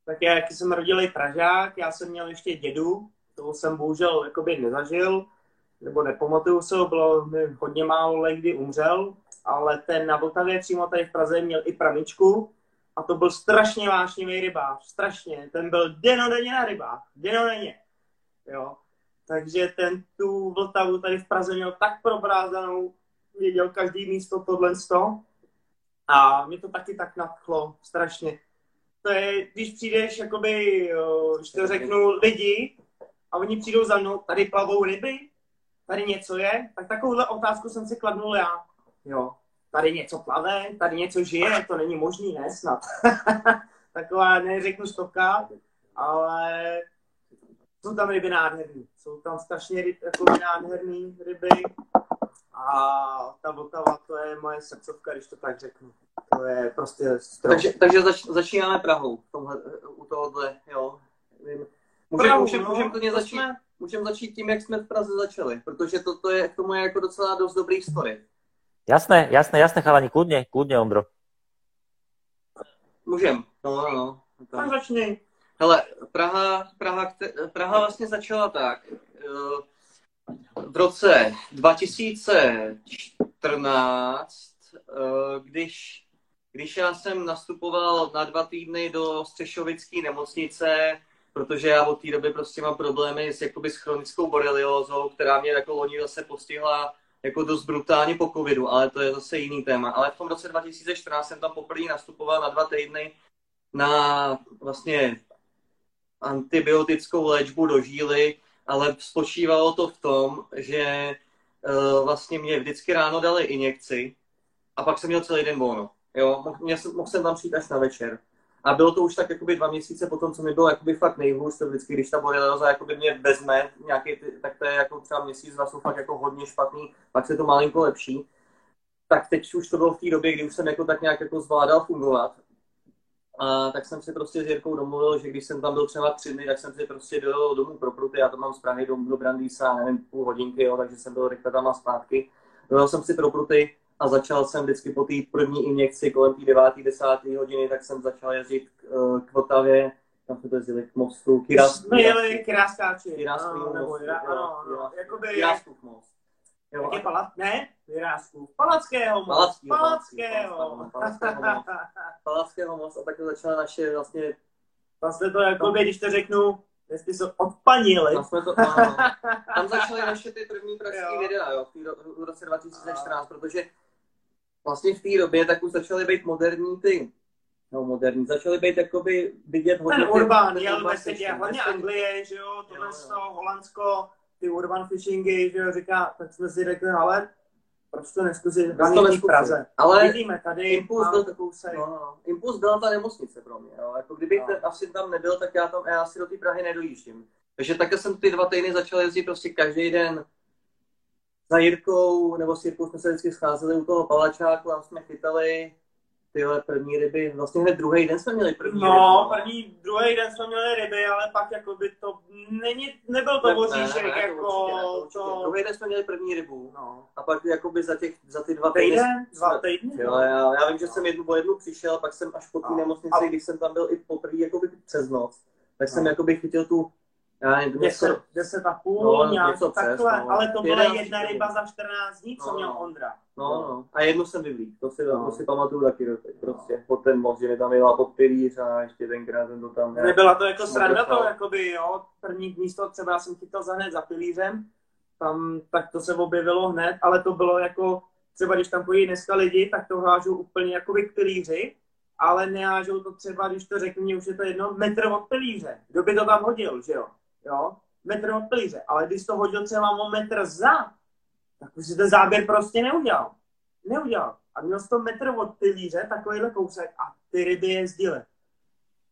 tak já, jak jsem rodilý Pražák, já jsem měl ještě dědu, toho jsem bohužel jakoby nezažil, nebo nepamatuju se, bylo mi hodně málo let, kdy umřel, ale ten na Vltavě přímo tady v Praze měl i pramičku, a to byl strašně vášnivý rybář, strašně. Ten byl denodenně na rybách, denodenně. Jo. Takže ten tu Vltavu tady v Praze měl tak probrázanou, věděl každý místo tohle sto. A mě to taky tak nadchlo, strašně. To je, když přijdeš, jakoby, když to řeknu, lidi a oni přijdou za mnou, tady plavou ryby, tady něco je, tak takovouhle otázku jsem si kladnul já. Jo tady něco plave, tady něco žije, to není možný, ne snad. <laughs> Taková, neřeknu stoka, ale jsou tam ryby nádherný. Jsou tam strašně ryb, jako nádherný ryby a ta Vltava, to je moje srdcovka, když to tak řeknu. To je prostě strop. Takže, takže zač, začínáme Prahou tomhle, u tohohle, jo. Můžeme můžem, no, můžem to začít, jsme... můžem začít tím, jak jsme v Praze začali, protože to, to je, k tomu je jako docela dost dobrý story. Jasné, jasné, jasné, chalani, kľudne, kľudne, Ondro. Můžem, no, no, no. Tak začni. Hele, Praha, Praha, Praha vlastně začala tak. Eh, v roce 2014, eh, když, když já jsem nastupoval na dva týdny do Střešovické nemocnice, protože já od té doby prostě mám problémy s, jakoby, s chronickou boreliózou, která mě jako loni zase postihla jako dost brutálně po covidu, ale to je zase jiný téma. Ale v tom roce 2014 jsem tam poprvé nastupoval na dva týdny na vlastně antibiotickou léčbu do žíly, ale spočívalo to v tom, že uh, vlastně mě vždycky ráno dali injekci a pak jsem měl celý den volno. Jo, mohl, jsem, mohl jsem tam přijít až na večer. A bylo to už tak jakoby dva měsíce potom, co mi bylo jakoby fakt nejhůř, to vždycky, když ta borelioza jakoby mě vezme, nějaký, tak to je jako třeba měsíc, dva jsou fakt jako hodně špatný, pak se to malinko lepší. Tak teď už to bylo v té době, kdy už jsem jako tak nějak jako zvládal fungovat. A tak jsem si prostě s Jirkou domluvil, že když jsem tam byl třeba tři dny, tak jsem si prostě dojel domů pro Pruty, já to mám z Prahy do, do Brandýsa, nevím, půl hodinky, jo, takže jsem byl rychle tam a zpátky. Dojel jsem si pro Pruty, a začal jsem vždycky po té první injekci kolem té 9. 10. hodiny, tak jsem začal jezdit k, eh, k Vltavě, tam jsme to jezdili k mostu, Kiras. Jsme jeli Kiráskáči. Kiráskový most. Nebo, ano, ano, jakoby... Kiráskův most. Jo. Ne, Jiráskův. Palackého most. Palackého. Palackého. Palackého. <laughs> Palackého most. A tak začala naše vlastně... Vlastně to jako, když to řeknu, jestli jsou odpanili. Tam, jsme to, ano. <laughs> Tam začaly naše ty první pražské videa, jo, v roce 2014, protože vlastně v té době tak už začaly být moderní ty No, moderní. Začaly být jakoby vidět hodně... Ten urban, jel message, hlavně Anglie, že jo, tohle jo, jo. Holandsko, ty urban fishingy, že jo, říká, tak jsme si řekli, ale proč to neskusit v Praze. Ale Vidíme tady, impuls byl, takovou no, no, impuls byla ta nemocnice pro mě. Jo. Jako kdybych no. asi tam nebyl, tak já, tam, já asi do té Prahy nedojíždím. Takže takhle jsem ty dva týdny začal jezdit prostě každý den za Jirkou, nebo s Jirkou jsme se vždycky scházeli u toho palačáku, tam jsme chytali tyhle první ryby, vlastně hned druhý den jsme měli první no, ryby. No, první, druhý den jsme měli ryby, ale pak jako by to není, nebyl to voříšek, ne, ne, ne, jako to, určitě, to, určitě. to... Druhý den jsme měli první rybu, no. a pak jakoby za, těch, za ty dva týdny... Týden? Dva týdny? Jo, já, já vím, že jsem jednu po jednu přišel, pak jsem až po té no. nemocnici, a... když jsem tam byl i poprvé jakoby přes noc, tak jsem no. jakoby chytil tu já nevím, deset, deset a půl, no, nějak takhle, no. ale to byla jedna ryba za 14 dní, co no, měl Ondra. No, no. A jednu jsem vyvlík, to si, no. to si pamatuju taky do teď, prostě. Pod ten most, že mi tam jela pod pilíř a ještě tenkrát jsem to tam... Ne, Nebyla to jako sranda to, jakoby, jo, první místo třeba já jsem chytal za hned za pilířem, tam, tak to se objevilo hned, ale to bylo jako, třeba když tam pojí dneska lidi, tak to hážou úplně jakoby k pilíři, ale nehážou to třeba, když to řeknu, už je to jedno, metr od pilíře. Kdo by to tam hodil, že jo? Jo? Metr od pilíře. Ale když to hodil třeba o metr za, tak už si ten záběr prostě neudělal. Neudělal. A měl jsi to metr od pilíře, takovýhle kousek a ty ryby jezdily.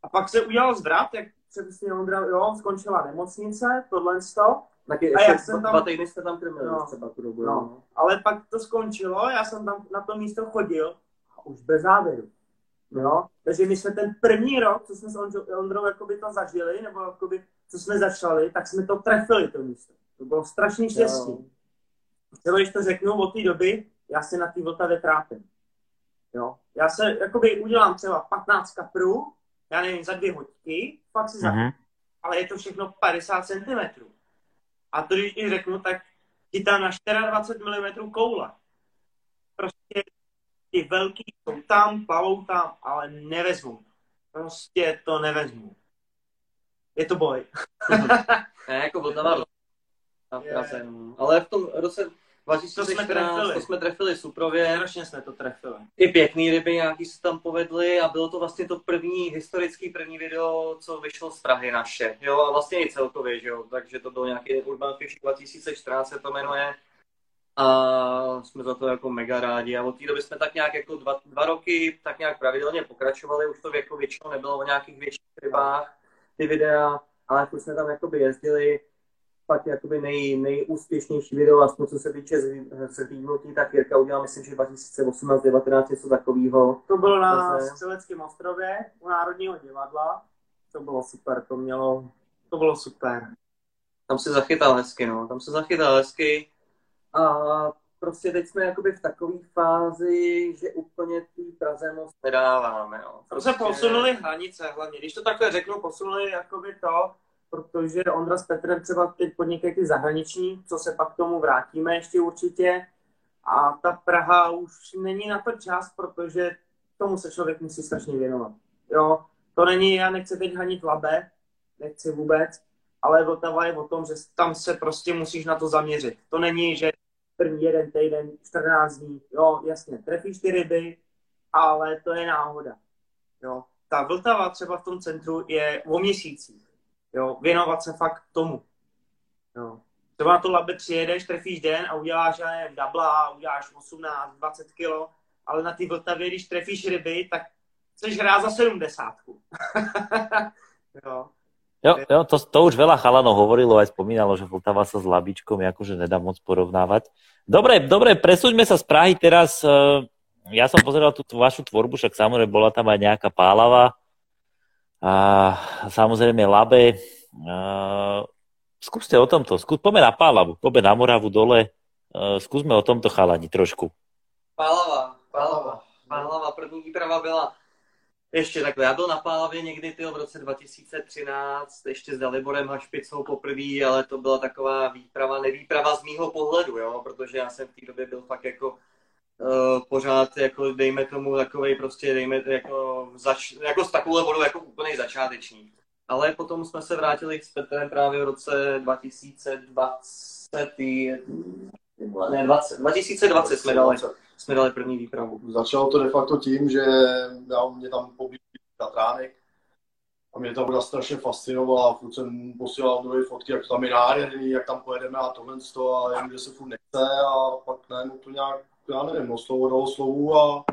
A pak se udělal zvrat, jak se prostě jo, skončila nemocnice, tohle z toho. Taky a já jsem tam, dva týdny jste tam krmili no, třeba tu dobu. No. no. Ale pak to skončilo, já jsem tam na to místo chodil a už bez závěru. Jo? Takže my jsme ten první rok, co jsme s Ondrou jakoby to zažili, nebo jakoby, co jsme začali, tak jsme to trefili to místo. To bylo strašně štěstí. Třeba když to řeknu od té doby, já se na té Vltavě trápím. Jo? Já se jakoby udělám třeba 15 kaprů, já nevím, za dvě hodky, pak si uh-huh. ale je to všechno 50 cm. A to, když řeknu, tak chytám na 24 mm koule. Prostě ty velký jsou tam, plavou tam, ale nevezmu. Prostě to nevezmu. Je to boj. <laughs> ne, jako Vltava v Praze, no. Ale v tom roce 2014 to jsme trefili Suprově. Strašně jsme to trefili. I pěkný ryby nějaký se tam povedly a bylo to vlastně to první, historický první video, co vyšlo z Prahy naše. Jo, a vlastně i celkově, že jo. Takže to byl nějaký Urban Fish 2014 se to jmenuje a jsme za to jako mega rádi. A od té doby jsme tak nějak jako dva, dva roky tak nějak pravidelně pokračovali, už to jako většinou nebylo o nějakých větších rybách, ty videa, ale už jsme tam jakoby jezdili, pak jakoby nej, nejúspěšnější video, aspoň co se týče zhlídnutí, tak Jirka udělal, myslím, že 2018-19 něco takového. To bylo na Střeleckém ostrově u Národního divadla. To bylo super, to mělo, to bylo super. Tam se zachytal hezky, no, tam se zachytal hezky. A prostě teď jsme jakoby v takové fázi, že úplně tý Praze moc nedáváme. Jo. Prostě... se posunuli hranice hlavně. Když to takhle řeknu, posunuli jakoby to, protože Ondra s Petrem třeba teď podnikají ty zahraniční, co se pak k tomu vrátíme ještě určitě. A ta Praha už není na to čas, protože tomu se člověk musí strašně věnovat. Jo, to není, já nechci teď hanit labe, nechci vůbec, ale Vltava je o tom, že tam se prostě musíš na to zaměřit. To není, že první jeden týden, 14 dní, jo, jasně, trefíš ty ryby, ale to je náhoda, jo. Ta Vltava třeba v tom centru je o měsících, jo, věnovat se fakt tomu, jo. Třeba na to labe přijedeš, trefíš den a uděláš, já nevím, dabla, uděláš 18, 20 kilo, ale na ty Vltavě, když trefíš ryby, tak chceš hrát za 70. <laughs> jo. Jo, jo to, to už veľa chalanov hovorilo, aj spomínalo, že Vltava sa s Labičkom akože nedá moc porovnávať. Dobre, dobre, presúďme sa z Prahy teraz. Eh, ja som pozeral tú vašu tvorbu, však samozrejme bola tam aj nejaká pálava. A samozrejme Labe. A, eh, skúste o tomto, skús, poďme na Pálavu, poďme na Moravu dole. A, eh, skúsme o tomto chalani trošku. Pálava, Pálava. Pálava, první výprava byla ještě takhle, já byl na Pálavě někdy tyjo, v roce 2013, ještě s Daliborem Hašpicou poprvé, ale to byla taková výprava, nevýprava z mýho pohledu, jo, protože já jsem v té době byl fakt jako uh, pořád, jako dejme tomu takovej prostě, dejme jako, zač, jako s takovou vodou jako úplný začátečník. Ale potom jsme se vrátili s Petrem právě v roce 2020, ne, 20, 2020 jsme dali jsme dali první výpravu. Začalo to de facto tím, že já, mě tam poblížil Tatránek a mě ta voda strašně fascinovala. Furt jsem posílal nové fotky, jak tam je nádherný, jak tam pojedeme a tohle a jen, že se furt nechce a pak najednou to nějak, já nevím, no slovo dalo slovu a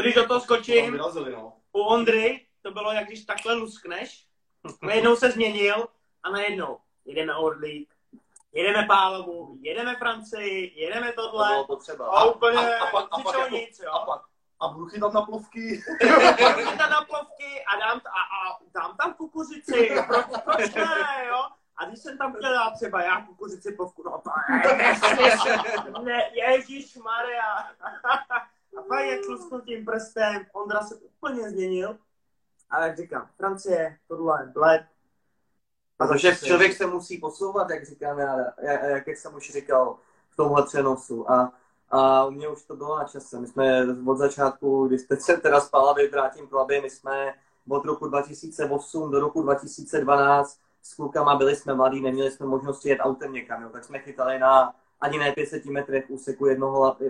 když do toho skočím, vyrazili, no. u Ondry to bylo, jak když takhle luskneš, najednou se změnil a najednou jedeme Orlík, jedeme Pálovu, jedeme Francii, jedeme tohle. To bylo potřeba. A úplně a, a, pak, a, pak jako, nic, jo. a, pak, a budu chytat na plovky. <laughs> budu chytat na plovky a dám, a, a dám tam kukuřici, proč, proč ne, jo? A když jsem tam chtěl dát třeba já kukuřici plovku, no to ne, Ježíš Maria. A pak jak tím prstem, Ondra se úplně změnil. A jak říkám, Francie, tohle, bled, Protože člověk se musí posouvat, jak říkám já, jak, jak jsem už říkal v tomhle přenosu. A, a u mě už to bylo na čase. My jsme od začátku, když teď se teda spala vrátím klaby, my jsme od roku 2008 do roku 2012 s klukama byli jsme mladí, neměli jsme možnost jet autem někam, jo, tak jsme chytali na ani ne 500 metrech úseku jednoho e,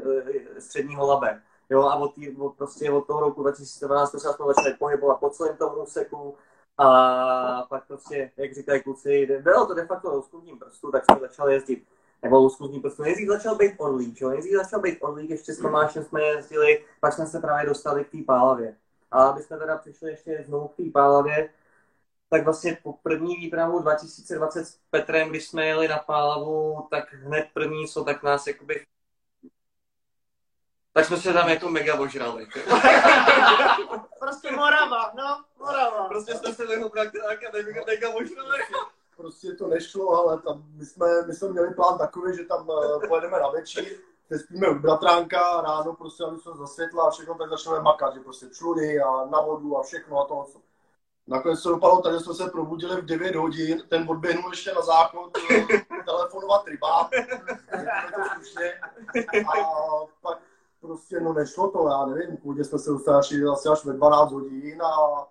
e, středního labe. Jo, a od, tý, od, prostě od toho roku 2012 jsme začali pohybovat po celém tom úseku, a pak prostě, jak říkají kluci, bylo to de facto lusknutím prstu, tak jsme začali jezdit nebo lusknutím prstu. Nejdřív začal být orlík, jo? Nejdřív začal být orlík, ještě s Tomášem jsme jezdili, pak jsme se právě dostali k té pálavě. A aby jsme teda přišli ještě znovu k té pálavě, tak vlastně po první výpravu 2020 s Petrem, když jsme jeli na Pálavu, tak hned první, co tak nás jakoby tak jsme se tam jako mega ožrali. <laughs> prostě Morava, no, Morava. Prostě jsme se jako praktikáka mega ožrali. Prostě to nešlo, ale tam my jsme, my jsme měli plán takový, že tam uh, pojedeme na večer, spíme u bratránka, ráno prostě, aby se zasvětla a všechno, tak začneme makat, že prostě čluny a na vodu a všechno a to. Nakonec se dopadlo tak, že jsme se probudili v 9 hodin, ten odběhnul ještě na záchod eh, telefonovat rybám, <laughs> a pak prostě no nešlo to, já nevím, původně jsme se dostali asi až ve 12 hodin a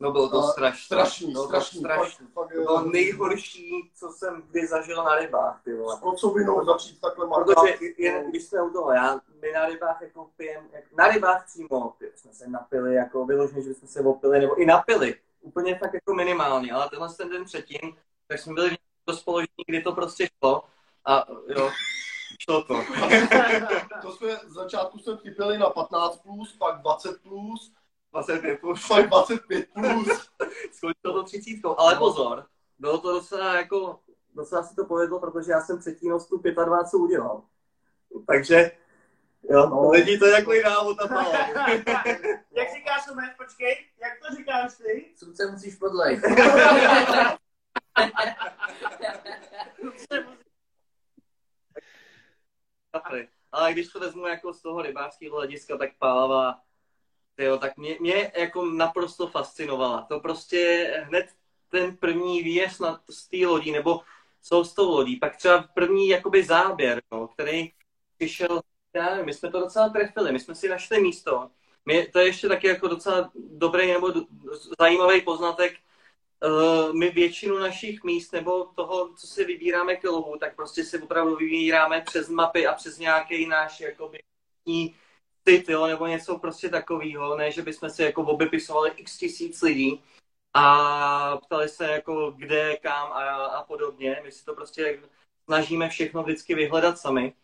No bylo to strašný. Strašný, bylo strašný. To, strašný. Fakt, fakt, to bylo nejhorší, co jsem kdy zažil na rybách, ty vole. S kocovinou začít takhle makat. Protože jen, když jsme u toho, já, my na rybách jako pijem, jak, na rybách přímo jsme se napili, jako vyloženě, že jsme se opili, nebo i napili. Úplně fakt jako minimálně, ale tenhle ten den předtím, tak jsme byli v společení, kdy to prostě šlo. A jo, Šlo to. <laughs> to jsme z začátku jsme chypili na 15 plus, pak 20 plus, 25 plus, pak 25 plus. <laughs> Skončilo to 30, ale pozor, bylo to docela jako, docela si to povedlo, protože já jsem třetí nostu 25 udělal. Takže Jo, no. Lidi to jako návod na to. jak říkáš, Tomek, počkej, jak to říkáš ty? Srdce musíš podlej. <laughs> Ale když to vezmu jako z toho rybářského hlediska, tak Pálava, tyjo, tak mě, mě jako naprosto fascinovala. To prostě hned ten první výjezd na, z té lodí, nebo co s tou lodí, pak třeba první jakoby záběr, no, který přišel, já nevím, my jsme to docela trefili, my jsme si našli místo. My, to je ještě taky jako docela dobrý nebo zajímavý poznatek, my většinu našich míst nebo toho, co si vybíráme k lovu, tak prostě si opravdu vybíráme přes mapy a přes nějaký náš jakoby cit, jo, nebo něco prostě takového, ne, že bychom si jako obepisovali x tisíc lidí a ptali se jako kde, kam a, a podobně. My si to prostě snažíme všechno vždycky vyhledat sami.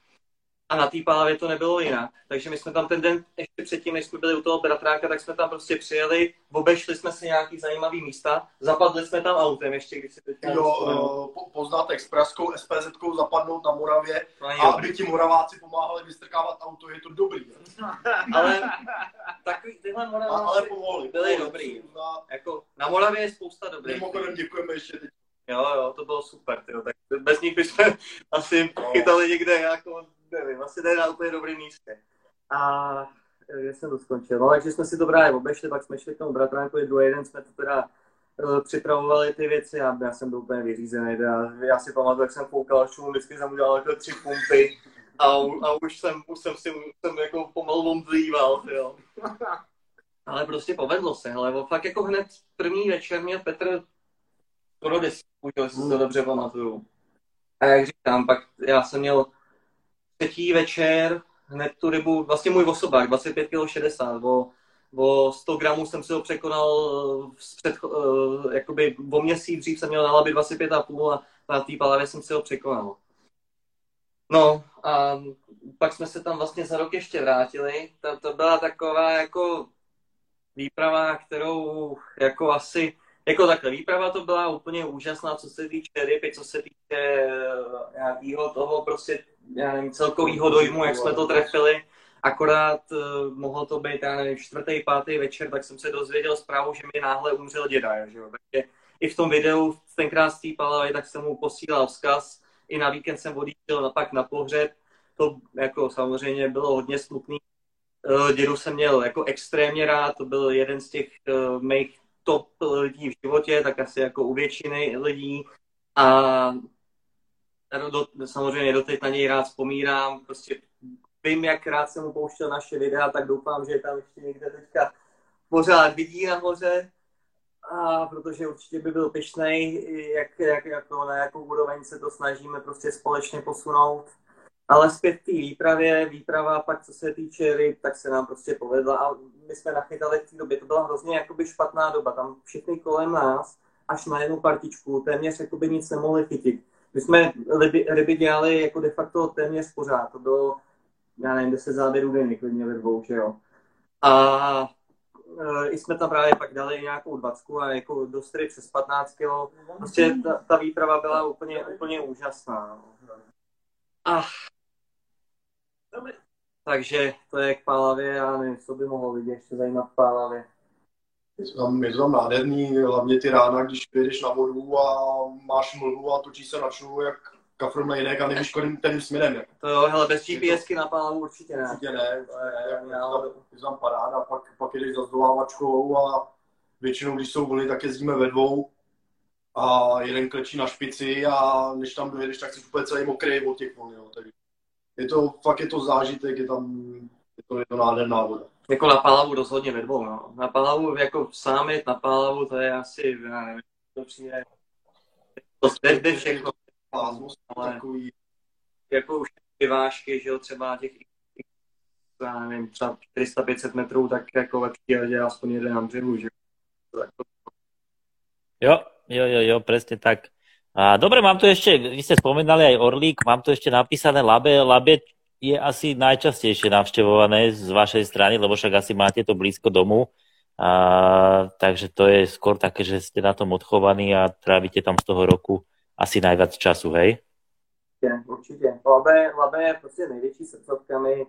A na té pálavě to nebylo jinak. Takže my jsme tam ten den, ještě předtím, než jsme byli u toho bratráka, tak jsme tam prostě přijeli, obešli jsme si nějaký zajímavý místa, zapadli jsme tam autem ještě, když si teďka... Jo, uh, poznáte s pražskou spz zapadnout na Moravě no, a aby ti Moraváci pomáhali vystrkávat auto, je to dobrý. ale takový, tyhle Moraváci ale povolili, byli dobrý. Na... Jako, na Moravě je spousta dobrých. Mimochodem děkujeme ještě teď. Jo, jo, to bylo super, tyjo. tak bez nich bychom <laughs> asi no. chytali někde jako nevím, asi ne na úplně dobrém místě. A kde jsem to skončil? No, takže jsme si to právě obešli, pak jsme šli k tomu bratránkovi, druhý den jsme to teda uh, připravovali ty věci a já jsem byl úplně vyřízený. Já, já si pamatuju, jak jsem foukal šum, vždycky jsem udělal jako tři pumpy a, a už jsem, už jsem si jsem jako pomalu omdlíval, jo. <laughs> Ale prostě povedlo se, ale fakt jako hned první večer měl Petr skoro desítku, jestli si to dobře pamatuju. A jak říkám, pak já jsem měl třetí večer hned tu rybu, vlastně můj osobák, 25 kg 60, o, o 100 gramů jsem si ho překonal před, uh, jakoby o měsíc dřív jsem měl na labě 25,5 a na té palavě jsem si ho překonal. No a pak jsme se tam vlastně za rok ještě vrátili. To, to byla taková jako výprava, kterou jako asi jako takhle, výprava to byla úplně úžasná, co se týče ryby, co se týče eh, nějakého toho prostě, já nevím, celkového dojmu, jak jsme to trefili. Akorát uh, mohlo to být, já nevím, čtvrtý, pátý večer, tak jsem se dozvěděl zprávu, že mi náhle umřel děda, že jo. Takže i v tom videu, tenkrát z té palavy, tak jsem mu posílal vzkaz, i na víkend jsem odjížděl pak na pohřeb, to jako samozřejmě bylo hodně smutný. Uh, dědu jsem měl jako extrémně rád, to byl jeden z těch uh, mých top lidí v životě, tak asi jako u většiny lidí. A do, samozřejmě doteď na něj rád vzpomínám, prostě vím, jak rád jsem mu pouštěl naše videa, tak doufám, že je tam ještě někde teďka pořád vidí nahoře, a protože určitě by byl pyšnej, jak, jak, jako na jakou úroveň se to snažíme prostě společně posunout. Ale zpět té výpravě, výprava pak, co se týče ryb, tak se nám prostě povedla a my jsme nachytali v té době, to byla hrozně jakoby špatná doba, tam všechny kolem nás, až na jednu partičku, téměř jakoby nic nemohli chytit. My jsme ryby, ryby dělali jako de facto téměř pořád, to bylo, já nevím, 10 záběrů denně, klidně ve dvou, že jo. A e, i jsme tam právě pak dali nějakou dvacku a jako dost přes 15 kg. Prostě ta, ta výprava byla úplně, úplně úžasná. A takže to je k Pálavě, já nevím, co by mohlo vidět ještě zajímat v Pálavě. Je to, tam, je to tam nádherný, hlavně ty rána, když vyjedeš na vodu a máš mlhu a točí se na čluhu jak kafr jinek a nevíš, kterým, kterým směrem. Jak. To jo, hele, bez GPSky na Pálavu určitě ne. Určitě ne, to je, je, je tam paráda, pak, pak jdeš za zdolávačkou a většinou, když jsou vlny, tak jezdíme ve dvou a jeden klečí na špici a než tam dojedeš, tak jsi úplně celý mokrý od těch vln, jo. Takže je to, fakt je to zážitek, je tam, je to, je to nádherná voda. Jako na Palavu rozhodně ve dvou, no. Na Palavu, jako sám jet na Palavu, to je asi, já nevím, to přijde, to jde všechno. Ale takový. Jako už vyvážky, že jo, třeba těch já nevím, třeba 400-500 metrů, tak jako lepší je aspoň jeden na břehu, že jo. Jo, jo, jo, presne tak. A dobre, mám tu ešte, vy ste spomenali aj Orlík, mám tu ešte napísané Labe. Labe je asi najčastejšie navštevované z vašej strany, lebo však asi máte to blízko domu. A, takže to je skôr také, že ste na tom odchovaní a trávite tam z toho roku asi najviac času, hej? Určitě, určitě. Labe, Labe je prostě největší srdcovka. My,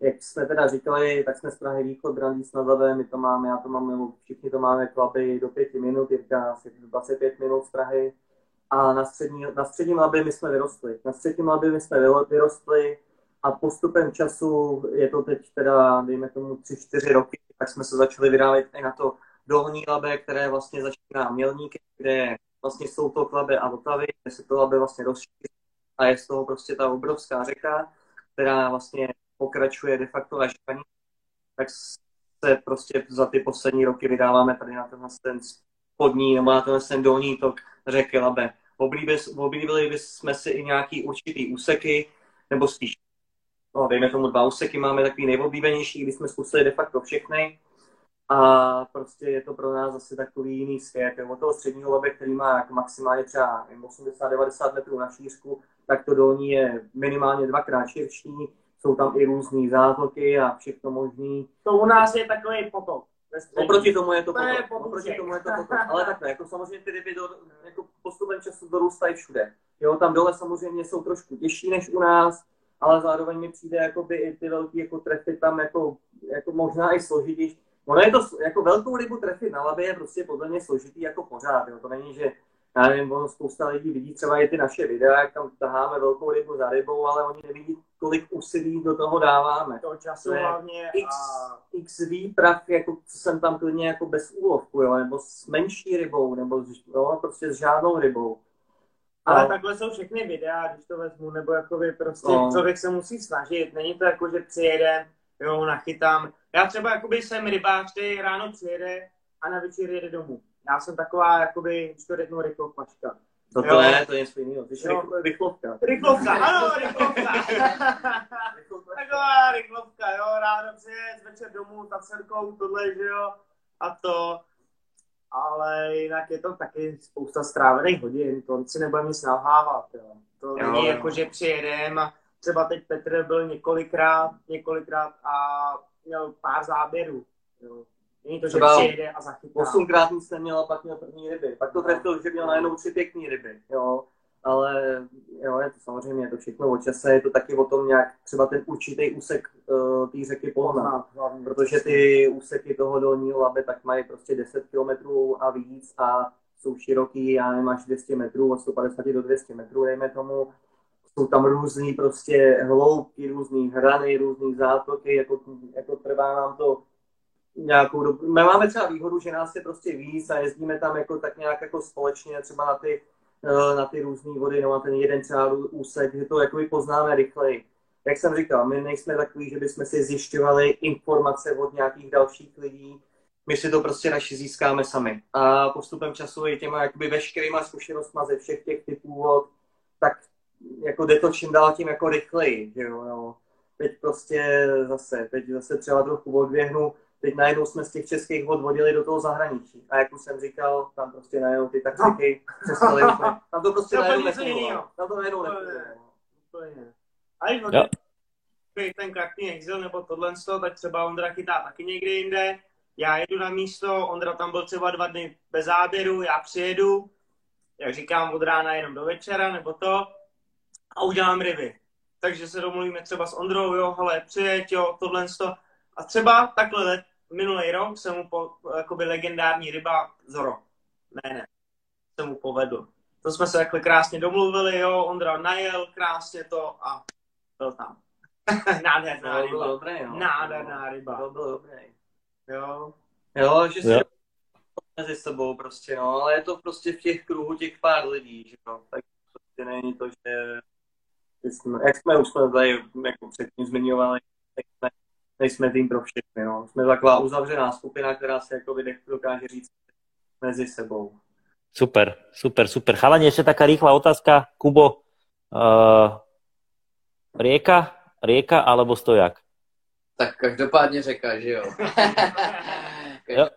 jak jsme teda říkali, tak jsme z Prahy východ, Brandýs Labem, my to máme, já to mám, všichni to máme klapy do pěti minut, Jirka asi 25 minut z Prahy a na, střední, na středním labě my jsme vyrostli. Na středním labě my jsme vyrostli a postupem času, je to teď teda, dejme tomu, tři, čtyři roky, tak jsme se začali vyrábět i na to dolní labe, které vlastně začíná Mělníky, kde vlastně jsou to labe a Vltavy, kde se to labe vlastně rozšíří a je z toho prostě ta obrovská řeka, která vlastně pokračuje de facto až tak se prostě za ty poslední roky vydáváme tady na tenhle ten spodní nebo na tenhle ten dolní tok řeky Labe. Oblíbili, oblíbili jsme si i nějaký určitý úseky, nebo spíš, no, dejme tomu dva úseky, máme takový nejoblíbenější, kdy jsme zkusili de facto všechny. A prostě je to pro nás zase takový jiný svět. Od toho středního lebe, který má maximálně třeba 80-90 metrů na šířku, tak to dolní je minimálně dvakrát širší. Jsou tam i různé zátoky a všechno možný. To u nás je takový potok. Oproti tomu je to, potůček. Oproti tomu je to potok. Ale takhle, jako samozřejmě ty ryby do, jako postupem času dorůstají všude. Jo, tam dole samozřejmě jsou trošku těžší než u nás, ale zároveň mi přijde jakoby i ty velký jako trefy tam jako, jako možná i složitější. Ono je to, jako velkou rybu trefit na labě je prostě podle mě složitý jako pořád. Jo. To není, že já nevím, ono spousta lidí vidí třeba i ty naše videa, jak tam taháme velkou rybu za rybou, ale oni nevidí, kolik úsilí do toho dáváme. To času To je hlavně X, a x výprav, jako co jsem tam klidně jako bez úlovku, jo, nebo s menší rybou, nebo s, jo, prostě s žádnou rybou. Ale No. takhle jsou všechny videa, když to vezmu, nebo jakoby prostě No. člověk se musí snažit. Není to jako, že přijedem, jo, nachytám. Já třeba jakoby jsem rybář, který ráno přijede a na večer jede domů. Já jsem taková, jakoby, když to řeknu, rychlopaška. To, to Jo. ne, to je něco jiného. Ty jsi rychlovka. Rychlovka, <laughs> ano, rychlovka. Taková rychlovka, jo, ráno přijet, večer domů, za dcerkou, tohle, že jo, a to. Ale jinak je to taky spousta strávených hodin, to si nebudeme nic nalhávat, jo. To Jo, není jo. jako, že přijedem a třeba teď Petr byl několikrát, několikrát a měl pár záběrů, jo. Není to, že Třeba přijede a zachytá. Osmkrát nic neměl a pak měl první ryby. Pak to trefil, že měl najednou tři pěkný ryby, jo. Ale jo, je to samozřejmě je to všechno o čase, je to taky o tom nějak třeba ten určitý úsek uh, té řeky poznat. Protože ty úseky toho dolního labe tak mají prostě 10 km a víc a jsou široký, já nevím, až 200 metrů, od 150 do 200 metrů, dejme tomu. Jsou tam různý prostě hloubky, různý hrany, různý zátoky, jako, jako trvá nám to nějakou dobu. My máme třeba výhodu, že nás je prostě víc a jezdíme tam jako tak nějak jako společně třeba na ty, eh, na ty různé vody, no a ten jeden třeba úsek, že to jako poznáme rychleji. Jak jsem říkal, my nejsme takový, že bychom si zjišťovali informace od nějakých dalších lidí, my si to prostě naši získáme sami. A postupem času i těma jakoby veškerýma zkušenostma ze všech těch typů vod, tak jako jde to čím dál tím jako rychleji, že jo, no. Teď prostě zase, teď zase třeba trochu odběhnu, teď najednou jsme z těch českých vod vodili do toho zahraničí. A jak už jsem říkal, tam prostě najednou ty taktiky přestaly úplně. Tam to prostě To najednou nefungovalo. Tam to najednou To je- nefungovalo. A když ten kratký exil nebo tohle, tak třeba Ondra chytá taky někde jinde. Já jedu na místo, Ondra tam byl třeba dva dny bez záběru, já přijedu, jak říkám, od rána jenom do večera nebo to a udělám ryby. Takže se domluvíme třeba s Ondrou, jo, hele, přijeď, jo, tohle to. A třeba takhle let, minulý rok jsem mu po, jakoby legendární ryba Zoro. Ne, ne, se mu povedl. To jsme se takhle krásně domluvili, jo, Ondra najel krásně to a byl tam. <laughs> Nádherná to bylo ryba. dobré, no. Nádherná ryba. To bylo dobré. Jo. Jo, že si Jo. mezi sebou prostě, no, ale je to prostě v těch kruhu těch pár lidí, že jo, tak prostě není to, že jsme, jak jsme už jsme tady jako předtím zmiňovali, tak jsme, nejsme tým pro všechny, no. Jsme taková uzavřená skupina, která se jako dokáže říct mezi sebou. Super, super, super. Chalani, ešte taká rýchla otázka. Kubo, uh, rieka, rieka alebo stojak? Tak každopádně řeka, že jo. <laughs> Jo.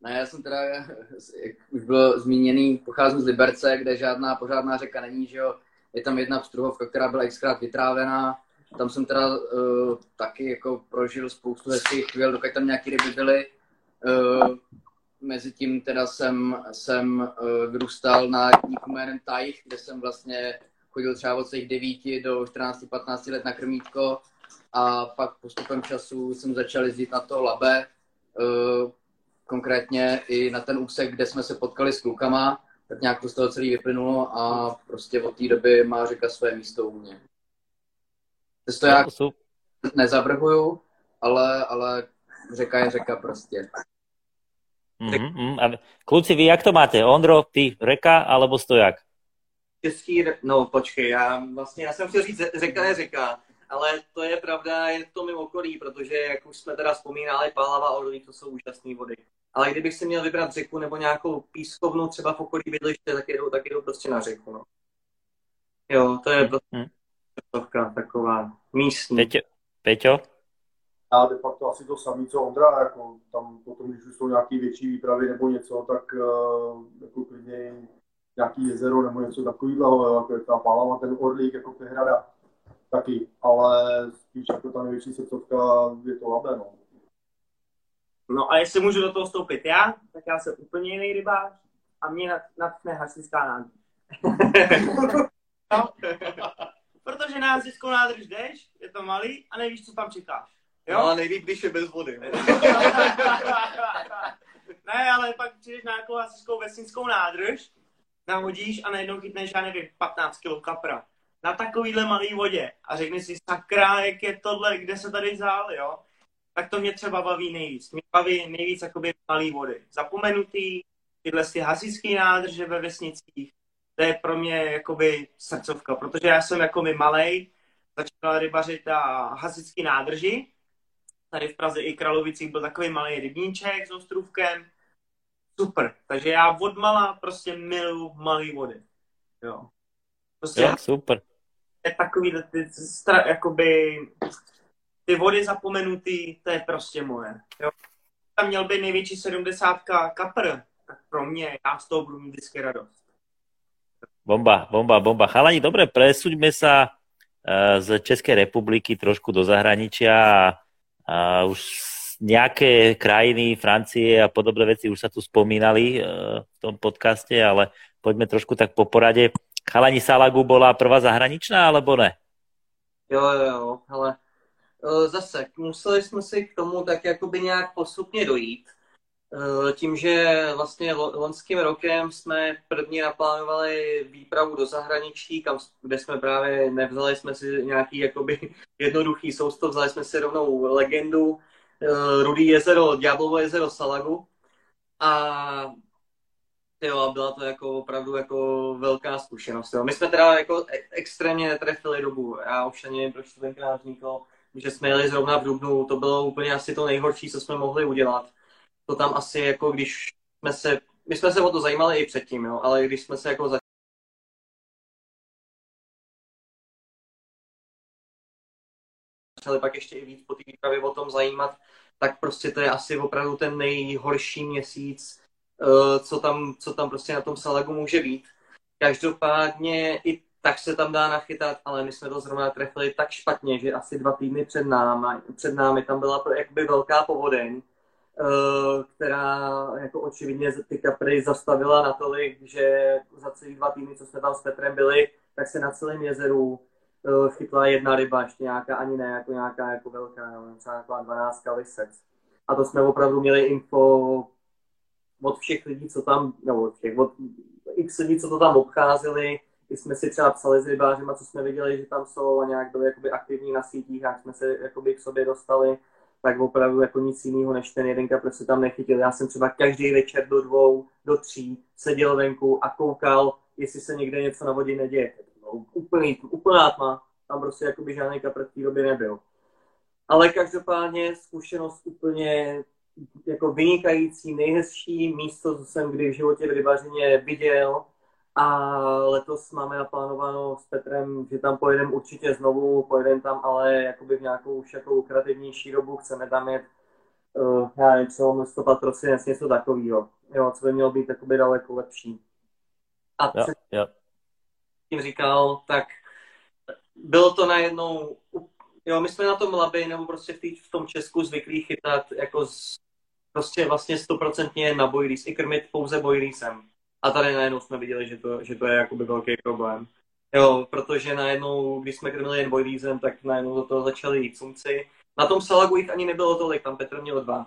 Ne, já jsem teda, jak už bylo zmíněný, pocházím z Liberce, kde žádná pořádná řeka není, že jo. Je tam jedna pstruhovka, která byla xkrát vytrávená. Tam jsem teda uh, taky jako prožil spoustu hezkých chvíl, dokud tam nějaký ryby byly. Uh, Mezitím teda jsem, jsem uh, vyrůstal na rybníku jménem Tajch, kde jsem vlastně chodil třeba od svých 9 do 14-15 let na krmítko a pak postupem času jsem začal jezdit na to labe, uh, konkrétně i na ten úsek, kde jsme se potkali s klukama, tak nějak to z toho celý vyplynulo a prostě od té doby má řeka své místo u mě. Přesto já No, nezavrhuju, ale, ale řeka je řeka prostě. Mhm, mhm. A Kluci, vy jak to máte? Ondro, ty reka alebo stojak? Český, no počkej, já vlastně, já jsem chtěl říct, řeka je řeka, ale to je pravda jen v tom mým okolí, protože jak už jsme teda vzpomínali, Pálava a Orlí, to jsou úžasné vody. Ale kdybych si měl vybrat řeku nebo nějakou pískovnu třeba v okolí bydliště, tak jedu, tak jedu prostě na řeku. No. Jo, to je prostě hmm. taková místní. Peťo? Peťo? Já de facto asi to samé, co Ondra, jako tam potom, když už jsou nějaké větší výpravy nebo něco, tak uh, jako klidně nějaký jezero nebo něco takového, jako je ta Palama, ten Orlík, jako Pehrada, taky, ale spíš jako ta největší srdcovka je to Labe, no. No a jestli můžu do toho vstoupit já, tak já jsem úplně jiný rybář a mě natchne hasičská nádrž. <laughs> Protože na hasičskou nádrž jdeš, je to malý a nevíš, co tam čekáš. Jo? No a nejlíp, když je bez vody. <laughs> ne, ale pak přijdeš na nějakou hasičskou vesnickou nádrž, nahodíš a najednou chytneš, já nevím, 15 kg kapra. Na takovýhle malý vodě a řekni si, sakra, jak je tohle, kde se tady vzal, jo? Tak to mě třeba baví nejvíc. Mě baví nejvíc jakoby malý vody. Zapomenutý, tyhle si hasičský nádrže ve vesnicích, to je pro mě jakoby srdcovka, protože já jsem jako mi malej, začal rybařit na hasičský nádrži, tady v Praze i Kralovicích byl takový malý rybníček s ostrůvkem, super. Takže já od mala prostě miluju malý vody. Jo. Prostě jo, super. Je takový, ty, stra, jakoby, ty vody zapomenutý, to je prostě moje. Jo. Tam měl být největší 70 kapr, tak pro mě, já z toho budu mít vždycky radost. Bomba, bomba, bomba. Chalani, dobre, presuďme sa uh, z Českej republiky trošku do zahraničia a už nejaké krajiny, Francie a podobné veci už sa tu spomínali uh, v tom podcaste, ale poďme trošku tak po porade. Chalani Salagu bola prvá zahraničná, alebo ne? Jo, jo, ale uh, zase museli jsme si k tomu tak jakoby nějak postupně dojít. Uh, tím, že vlastně loňským rokem jsme první naplánovali výpravu do zahraničí, kam, kde jsme právě nevzali jsme si nějaký jakoby <laughs> jednoduchý soustav, vzali jsme si rovnou legendu, uh, Rudý jezero, Ďáblovo jezero Salagu. A jo, byla to jako opravdu jako velká zkušenost. Jo. My jsme teda jako e- extrémně netrefili dobu. Já už ani nevím, proč to tenkrát vzniklo, že jsme jeli zrovna v Dubnu. To bylo úplně asi to nejhorší, co jsme mohli udělat. To tam asi jako, když jsme se, my jsme se o to zajímali i předtím, jo, ale když jsme se jako začali pak ještě i víc po té výpravě o tom zajímat, tak prostě to je asi opravdu ten nejhorší měsíc, eh, co tam, co tam prostě na tom Salagu může být. Každopádně i tak se tam dá nachytat, ale my jsme to zrovna trefili tak špatně, že asi dva týdny před námi, před námi tam byla to jakoby velká povodeň, která jako očividně ty kapry zastavila natolik, že za celý dva týdny, co jsme tam s Petrem byli, tak se na celém jezeru uh, chytla jedna ryba, ještě nějaká, ani ne jako nějaká jako velká, no, třeba jako 12 lisec. A to jsme opravdu měli info od všech lidí, co tam, nebo od všech, od x lidí, co to tam obcházeli, i jsme si třeba psali s rybářima, co jsme viděli, že tam jsou a nějak byli jakoby aktivní na sítích, jak jsme se jakoby k sobě dostali, tak opravdu jako nic jiného než ten jeden kapr se tam nechytil. Já jsem třeba každý večer do dvou, do tří seděl venku a koukal, jestli se někde něco na vodě neděje úplný, úplná tma, tam prostě jakoby žádný kapr v té době nebyl. Ale každopádně zkušenost úplně jako vynikající, nejhezčí místo, co jsem kdy v životě v rybařině viděl. A letos máme naplánováno s Petrem, že tam pojedeme určitě znovu, pojedeme tam ale jakoby v nějakou už jako lukrativnější dobu, chceme tam jet uh, já nevím, co listopad, prosinec, něco takového, jo, co by mělo být jakoby daleko lepší. A jo, jo tím říkal, tak bylo to najednou, jo, my jsme na tom laby, nebo prostě v, tý, v tom Česku zvyklí chytat jako z, prostě vlastně stoprocentně na bojlís, i krmit pouze bojlísem. A tady najednou jsme viděli, že to, že to je jakoby velký problém. Jo, protože najednou, když jsme krmili jen bojlízem, tak najednou do toho začali jít sumci. Na tom salagu jich ani nebylo tolik, tam Petr měl dva.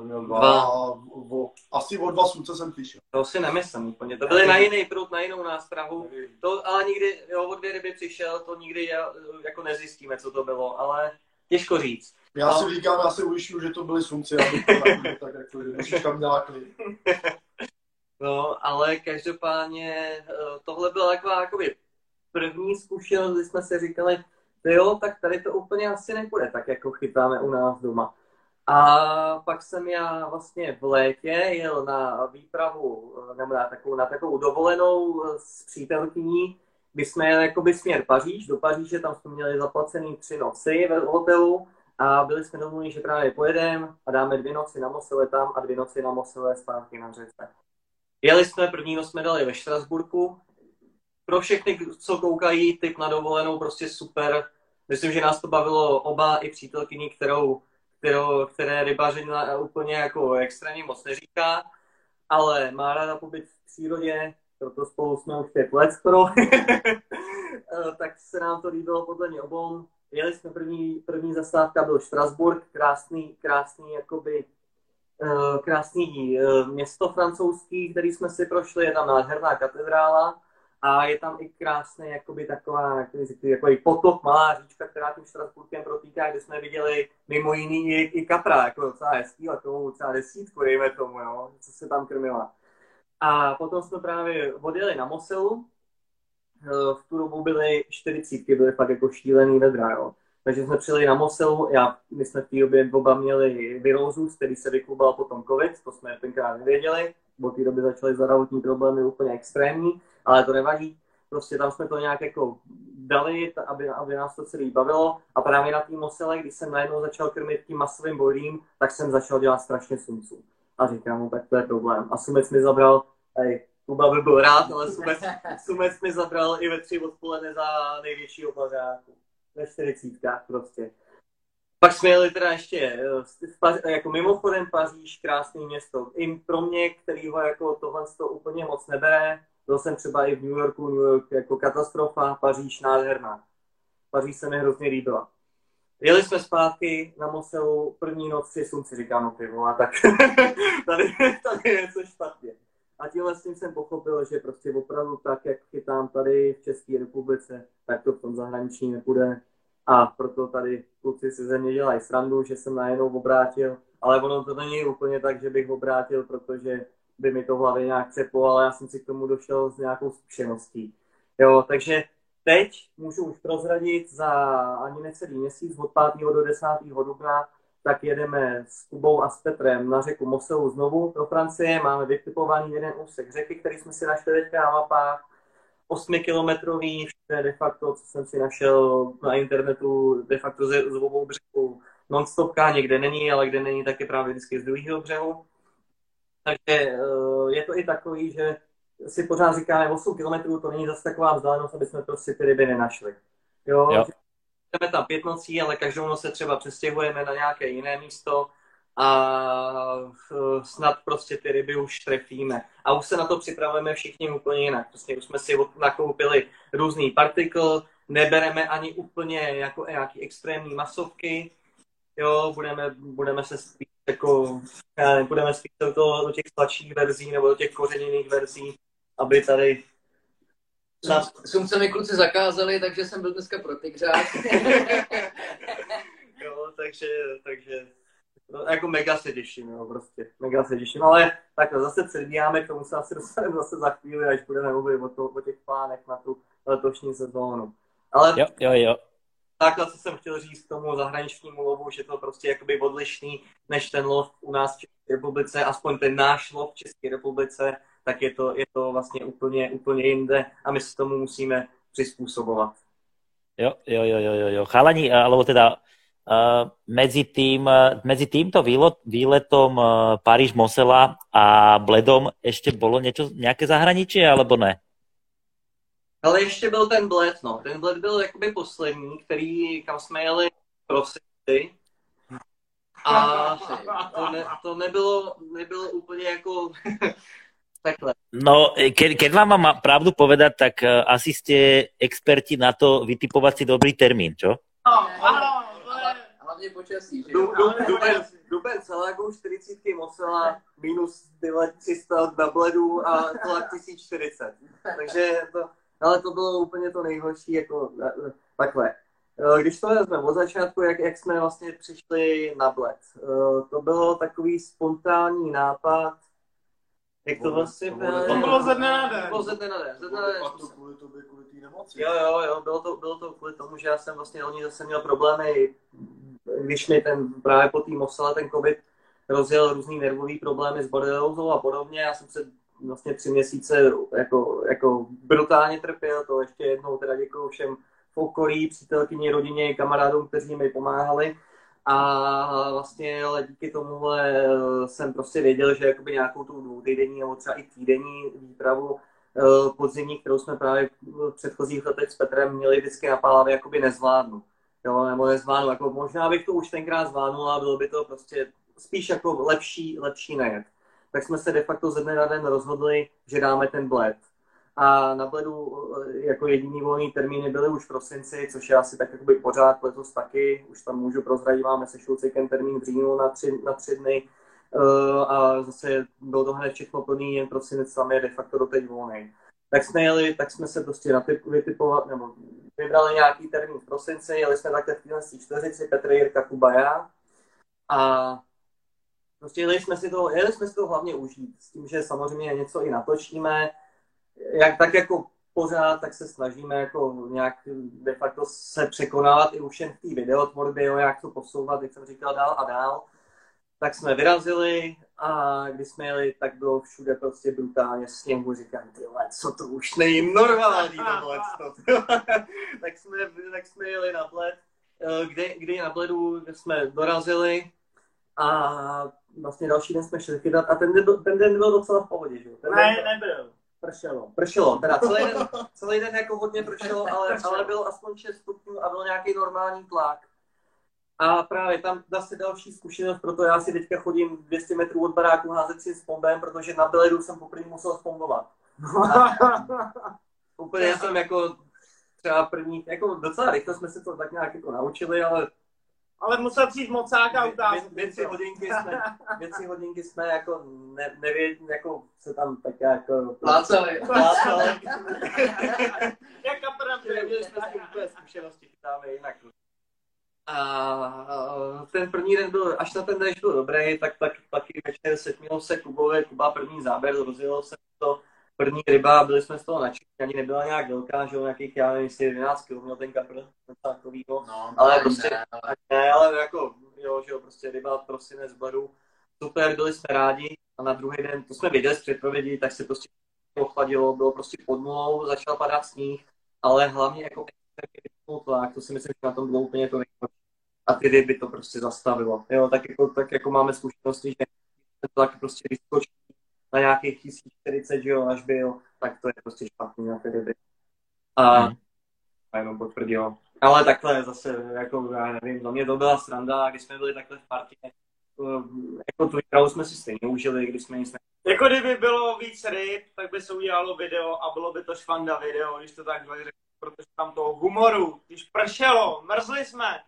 Měl dva, dva. O, asi o dva slunce jsem píšel. To si nemyslím úplně. To byly na jiný prut, na jinou nástrahu. To, ale nikdy, jo, od dvě ryby přišel, to nikdy jako nezjistíme, co to bylo, ale těžko říct. Já no. si říkám, já si ujišťuju, že to byly slunce, aby to tak, tak jako, měla klid. No, ale každopádně eh, tohle byla taková jakoby první zkušenost, kdy jsme si říkali, jo, tak tady to úplně asi nepůjde, tak jako chytáme u nás doma. A pak jsem já vlastně v létě jel na výpravu, nebo na takovou, na takovou dovolenou s přítelkyní, kdy jsme jeli jakoby směr Paříž, do Paříže, tam jsme měli zaplacený tři noci ve hotelu a byli jsme domluveni, že právě pojedeme a dáme dvě noci na Mosele tam a dvě noci na Mosele zpátky na řece. Jeli jsme, první noc jsme dali ve Štrasburku. Pro všechny, co koukají, typ na dovolenou, prostě super. Myslím, že nás to bavilo oba i přítelkyni, kterou, kterou, které rybařina úplně jako extrémně moc neříká, ale má ráda pobyt v přírodě, proto spolu jsme už pět let skoro. <laughs> tak se nám to líbilo podle mě obou. Jeli jsme první, první zastávka byl Štrasburg, krásný, krásný jakoby krásný eh, město francouzský, který jsme si prošli, je tam nádherná katedrála a je tam i krásný, jakoby taková, jako potok, malá říčka, která tím Štrasburkem protýká, kde jsme viděli mimo jiný i, i kapra, jako docela hezký, takovou třeba desítku, dejme tomu, jo, co se tam krmila. A potom jsme právě odjeli na Moselu, eh, v tu dobu byly 40, byly fakt jako šílený vedra, jo. Takže jsme přijeli na Moselu, já, my jsme v té době oba měli virózu, který se vyklubal potom covid, to jsme tenkrát nevěděli, bo té doby začaly zdravotní problémy úplně extrémní, ale to nevadí. Prostě tam jsme to nějak jako dali, aby, aby nás to celé bavilo. A právě na té Mosele, když jsem najednou začal krmit tím masovým bojlím, tak jsem začal dělat strašně sumců. A říkám mu, tak to je problém. A sumec mi zabral, hej, Kuba by byl rád, ale sumec, sumec mi zabral i ve tři odpoledne za největšího pařáku ve 40 prostě. Pak jsme jeli teda ještě eh, Paři, jako mimochodem Paříž, krásné město. I pro mě, který ho jako tohle to úplně moc nebere, byl jsem třeba i v New Yorku, New York jako katastrofa, Paříž nádherná. Paříž se mi hrozně líbila. Jeli jsme zpátky na Moselu, první noc si slunci říkám, no pivo, a tak <laughs> tady, tady je něco špatně. A tímhle s tím jsem pochopil, že prostě opravdu tak, jak chytám tady v České republice, tak to v tom zahraničí nepůjde. A proto tady kluci si ze mě dělají srandu, že jsem najednou obrátil, ale ono to není úplně tak, že bych obrátil, protože by mi to v hlavě nějak ceplo, ale já jsem si k tomu došel s nějakou zkušeností. Jo, takže teď můžu už prozradit za ani necelý měsíc, od 5. do 10. dubna, tak jedeme s Kubou a s Petrem na řeku Moselu znovu do Francie. Máme vytipovaný jeden úsek řeky, který jsme si našli teďka na mapách. 8-kilometrový, je de facto, co jsem si našel na internetu, de facto z, z obou břehů non-stopka, někde není, ale kde není, tak je právě vždycky z druhého břehu. Takže eh, je to i takový, že si pořád říkáme 8 km, to není zase taková vzdálenost, aby jsme prostě ty ryby nenašli. Jo, jo. Jdeme tam pět nocí, ale každou noc se třeba přestěhujeme na nějaké jiné místo a snad prostě ty ryby už trefíme. A už se na to připravujeme všichni úplně jinak. Prostě už jsme si nakoupili různý partikl, nebereme ani úplně jako nějaký extrémní masovky, jo, budeme, budeme se spíš jako, budeme spíš do, do těch sladších verzí nebo do těch kořeněných verzí, aby tady na... Sumce mi kluci zakázali, takže jsem byl dneska pro tygřák. <laughs> jo, takže, takže no, jako mega se těším, jo, prostě, mega se těším, ale tak zase předbíháme, k tomu se asi dostaneme zase za chvíli, až budeme mluvit o, to, o těch plánech na tu letošní sezónu. Ale jo, jo, jo. Takhle, co jsem chtěl říct k tomu zahraničnímu lovu, že to prostě jakoby odlišný než ten lov u nás v České republice, aspoň ten náš lov v České republice, tak je to, je to vlastně úplně, úplně jinde a my se tomu musíme přizpůsobovat. Jo, jo, jo, jo, jo. Chalani, alebo teda Uh, medzi, tým, medzi týmto výlet, výletom uh, Paríž-Mosela a Bledom ještě bylo něco, nějaké zahraničí, alebo ne? Ale ještě byl ten Bled, no. Ten Bled byl jakoby poslední, který, kam jsme jeli prosinci. A to, ne, to nebylo, nebylo úplně jako takhle. No, keď, keď vám mám pravdu povedať, tak uh, asi ste experti na to vytipovať si dobrý termín, čo? No, áno, hlavně počasí. Že? duben, duben Salagu, 40 Mosela, minus 300 na bledu a tlak 1040. Takže to, ale to bylo úplně to nejhorší, jako takhle. Eh, když to vezmeme od začátku, jak, jak jsme vlastně přišli na bled, eh, to bylo takový spontánní nápad, jak to vlastně bylo? To bylo ze dne na den. Bylo ze dne na den. Ze dne na den. to kvůli tobě, kvůli té nemoci. Jo, jo, jo, bylo to, bylo to kvůli tomu, že já jsem vlastně loni zase měl problémy když mi ten právě po té Mosele ten covid rozjel různý nervový problémy s borelózou a podobně, já jsem se vlastně tři měsíce jako, jako brutálně trpěl, to ještě jednou teda děkuju všem v okolí, přítelkyni, rodině, kamarádům, kteří mi pomáhali. A vlastně ale díky tomuhle jsem prostě věděl, že jakoby nějakou tu dvoutýdenní nebo třeba i týdenní výpravu eh, podzimní, kterou jsme právě v předchozích letech s Petrem měli vždycky na Pálavě, jakoby nezvládnu. Jo, nebo nezvládnu, jako možná bych to už tenkrát zvládnul a bylo by to prostě spíš jako lepší, lepší nejet. Tak jsme se de facto ze dne na den rozhodli, že dáme ten bled. A na bledu eh, jako jediný volný termíny byly už v prosinci, což je asi tak jakoby pořád letos taky. Už tam můžu prozradit, máme se Šulcikem termín v říjnu na tři, na tři dny. Uh, a zase bylo to hned všechno plný, jen prosinec tam je de facto doteď volný. Tak jsme jeli, tak jsme se prostě vytipovat, nebo vybrali nějaký termín v prosinci, jeli jsme takhle v téhle čtveřici, Petr Jirka, Kuba, já. A prostě jeli jsme si to, jeli jsme si to hlavně užít, s tím, že samozřejmě něco i natočíme, jak tak jako pořád, tak se snažíme jako nějak de facto se překonávat i už jen v té videotvorbě, jo, jak to posouvat, jak jsem říkal, dál a dál. Tak jsme vyrazili a když jsme jeli, tak bylo všude prostě brutálně sněhu. Říkám, ty co to už není normální tohle. <laughs> tak, jsme, tak jsme jeli na bled, eh, kde, kdy na bledu jsme dorazili a vlastně další den jsme šli chytat a ten, ten den byl docela v pohodě, že jo? Ne, nebyl. Pršelo. Pršelo, teda celý den, <laughs> celý den jako hodně pršelo, ale, ale bylo aspoň 6 stupňů a byl nějaký normální tlak. A právě tam zase další zkušenost, proto já si teďka chodím 200 metrů od baráku házet si s pombem, protože na Beledu jsem poprvé musel spombovat. <laughs> úplně jsem jako třeba první, jako docela rychle jsme se to tak nějak jako naučili, ale ale musel přijít mocák a utázat. Dvě, tři hodinky <laughs> jsme, dvě, tři hodinky jsme jako ne, nevěděli, jako se tam tak jako... Plácali. Plácali. <laughs> Jak pravda. Neměli jsme s tím úplně zkušenosti, chytáme jinak. A ten první den byl, až na ten den byl dobrý, tak, tak taky večer setmělo se Kubové, Kuba první záběr, rozjelo se to, první ryba, byli jsme z toho nadšení, ani nebyla nějak velká, že jo, nějakých, já nevím, jestli 11 kg měl ten kapr, takovýho, no, ale prostě, ne, ale... ne, ale jako, jo, že jo, prostě ryba, prosinec, bledu, super, byli jsme rádi a na druhý den, to jsme věděli z předpovědi, tak se prostě ochladilo, bylo prostě pod nulou, začal padat sníh, ale hlavně jako tlak, to si myslím, že na tom bylo úplně to nejlepší. A ty ryby to prostě zastavilo. Jo, tak jako, tak jako máme zkušenosti, že ten tlak prostě vyskočí na nějakých 1040, že jo, až byl, tak to je prostě špatný na ty ryby. A hmm. jenom potvrdilo. Ale takhle zase, jako já nevím, za mě to byla sranda, když jsme byli takhle v partě, jako tu výpravu jsme si stejně užili, když jsme nic ne... Jako kdyby bylo víc ryb, tak by se udělalo video a bylo by to švanda video, když to tak řekl, protože tam toho humoru, když pršelo, mrzli jsme,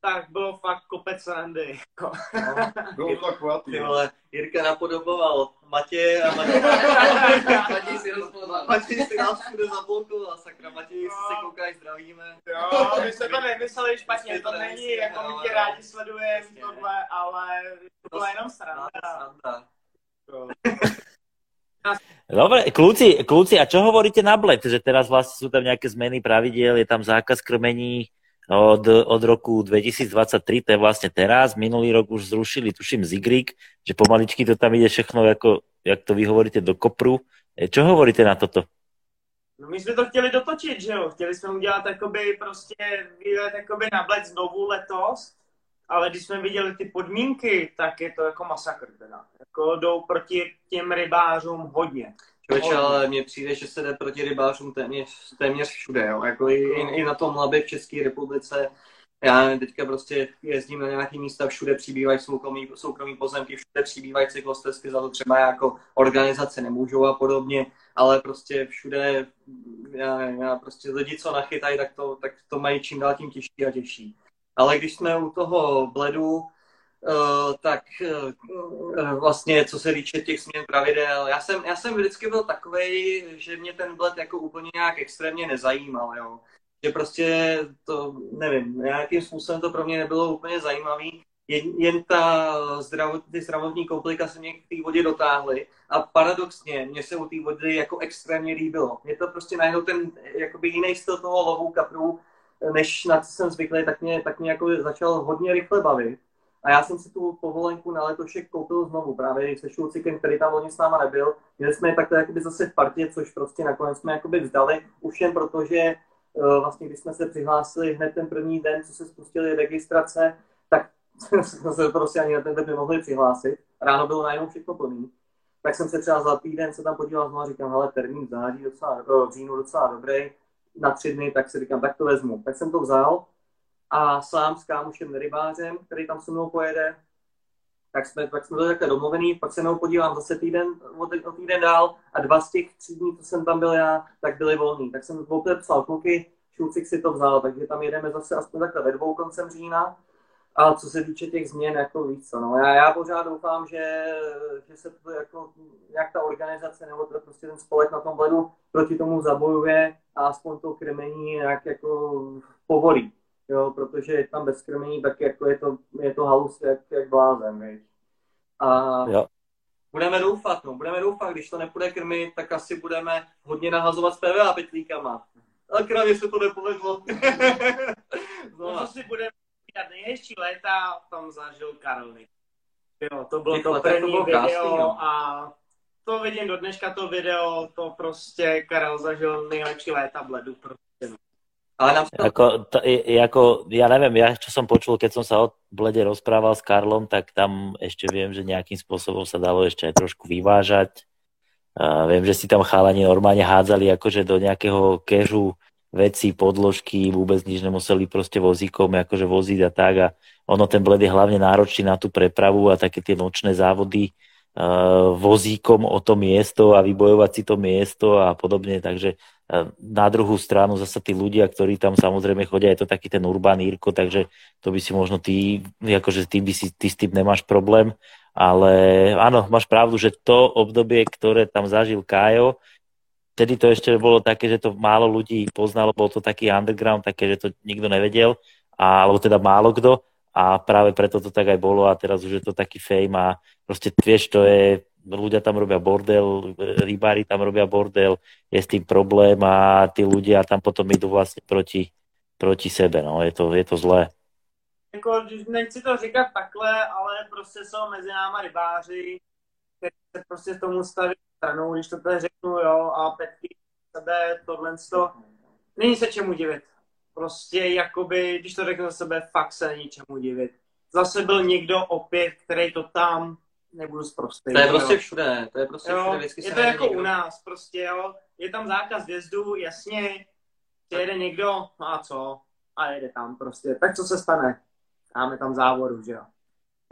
tak bylo fakt kopec srandy. No, bylo to takový. Ty vole, Jirka napodoboval Matěj a Matěj, <laughs> Matěj si rozploval. Matěj si nás všude zablokoval, sakra. Matěj, jestli se koukáš, zdravíme. Jo, my jsme to nemysleli špatně, to není, jako my tě rádi sledujeme tohle, ale to byla jenom sranda. sranda. Dobre, kľúci, kľúci, a čo hovoríte na bled? Že teraz vlastne sú tam nejaké zmeny pravidiel, je tam zákaz krmení, od, od roku 2023, to je vlastne teraz, minulý rok už zrušili, tuším, Zigrik, že pomaličky to tam ide všechno, jako, jak to vy hovoríte, do kopru. E, čo hovoríte na toto? No my jsme to chtěli dotočit, že jo? Chtěli jsme udělat jakoby prostě výlet jakoby na bled znovu letos, ale když jsme viděli ty podmínky, tak je to jako masakr teda. Jako jdou proti těm rybářům hodně. Člověče, ale mně přijde, že se jde proti rybářům téměř, téměř všude, jo. Jako i, i, i na tom labě v České republice. Já teďka prostě jezdím na nějaký místa, všude přibývají soukromí, soukromí pozemky, všude přibývají cyklostezky, za to třeba jako organizace nemůžou a podobně, ale prostě všude, já, já prostě lidi, co nachytají, tak to, tak to mají čím dál tím těžší a těžší. Ale když jsme u toho bledu, tak uh, vlastně co se týče těch změn pravidel, já jsem, já jsem vždycky byl takový, že mě ten bled jako úplně nějak extrémně nezajímal, jo. Že prostě to, nevím, nějakým způsobem to pro mě nebylo úplně zajímavý, jen, jen ta zdravot, ty zdravotní komplika se mě k té vodě dotáhly a paradoxně mě se u té vody jako extrémně líbilo. Mě to prostě najednou ten jakoby jiný styl toho lovu kaprů než na co jsem zvyklý, tak mě, tak mě jako začal hodně rychle bavit. A já jsem si tu povolenku na letošek koupil znovu, právě se Šulcikem, který tam loni s náma nebyl. Měli jsme je takhle jakoby zase v partě, což prostě nakonec jsme jakoby vzdali, už jen protože uh, vlastně, když jsme se přihlásili hned ten první den, co se spustili registrace, tak <laughs> jsme se prostě ani na ten den nemohli přihlásit. Ráno bylo najednou všechno plný. Tak jsem se třeba za týden se tam podíval znovu a říkám, hele, termín v září docela, v říjnu docela dobrý, na tři dny, tak si říkám, tak to vezmu. Tak jsem to vzal a sám s kámošem rybářem, který tam se mnou pojede, tak jsme, tak jsme byli takhle domluvený, pak se mnou podívám zase týden, o týden dál a dva z těch tří dní, co jsem tam byl já, tak byly volný. Tak jsem psal kluky, Šulcik si to vzal, takže tam jedeme zase aspoň takhle ve dvou koncem října. A co se týče těch změn, jako víc no, já, já pořád doufám, že, že se to jako, jak ta organizace nebo to prostě ten spolek na tom bledu proti tomu zabojuje a aspoň to krmení nějak jako povolí jo, protože tam bez krmení, tak jako je to, je to halus jak, jak blázen, víš. A jo. budeme doufat, no, budeme doufat, když to nepůjde krmit, tak asi budeme hodně nahazovat s PVA pytlíkama. A krávě se to nepovedlo. <laughs> no, to si budeme nejhezčí léta tam zažil Karel Jo, to bylo to první to bylo video krásný, no. a to vidím do dneška to video, to prostě Karel zažil nejlepší léta bledu. Prostě, no. Ale to... Ako, to, ako, ja neviem, ja čo som počul, keď som sa o Blede rozprával s Karlom, tak tam ešte viem, že nejakým spôsobom sa dalo ešte aj trošku vyvážať. A viem, že si tam chalani normálne hádzali akože do nejakého kežu veci, podložky, vôbec nič nemuseli proste vozíkom akože voziť a tak a ono ten bled je hlavne náročný na tú prepravu a také tie nočné závody vozíkom o to miesto a vybojovať si to miesto a podobne, takže na druhú stranu zase tí ľudia, ktorí tam samozrejme chodia, je to taký ten urban Írko, takže to by si možno ty, akože ty by si, ty s tým nemáš problém, ale áno, máš pravdu, že to obdobie, ktoré tam zažil Kájo, vtedy to ešte bolo také, že to málo ľudí poznalo, bol to taký underground, také, že to nikto nevedel, a, alebo teda málo kto a práve preto to tak aj bolo a teraz už je to taký fame a proste vieš, to je ľudia tam robia bordel, rybári tam robia bordel, je s tým problém a tí ľudia tam potom idú vlastne proti, proti sebe, no, je to, je to zlé. Jako, nechci to říkat takhle, ale prostě jsou mezi náma rybáři, kteří se prostě tomu staví stranou, když to tady řeknu, jo, a petky sebe, tohle to, není se čemu divit. Prostě jakoby, když to řeknu za sebe, fakt se není čemu divit. Zase byl někdo opět, který to tam nebudu zprostý. To je prostě všude, to je prostě jo, všude. Vždycky je to jako někdo. u nás, prostě jo. Je tam zákaz vjezdu, jasně, jede někdo, no a co? A jede tam prostě. Tak co se stane? Máme tam závodu, že jo.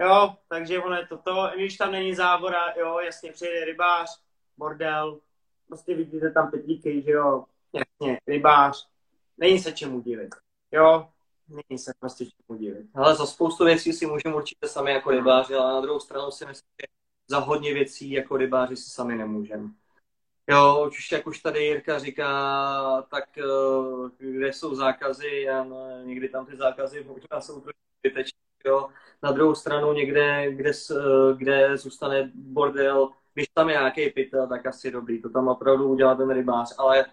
Jo, takže ono je toto, když tam není závora, jo, jasně, přijede rybář, bordel, prostě vidíte tam petlíky, že jo, jasně, rybář, není se čemu divit. Jo, Není se prostě čemu divit. Ale za spoustu věcí si můžeme určitě sami jako rybáři, ale na druhou stranu si myslím, že za hodně věcí jako rybáři si sami nemůžeme. Jo, už jak už tady Jirka říká, tak eh, kde jsou zákazy a no, někdy tam ty zákazy možná jsou trošku zbytečné. Jo. Na druhou stranu někde, kde, eh, kde zůstane bordel, když tam je nějaký pytel, tak asi dobrý, to tam opravdu udělá ten rybář, ale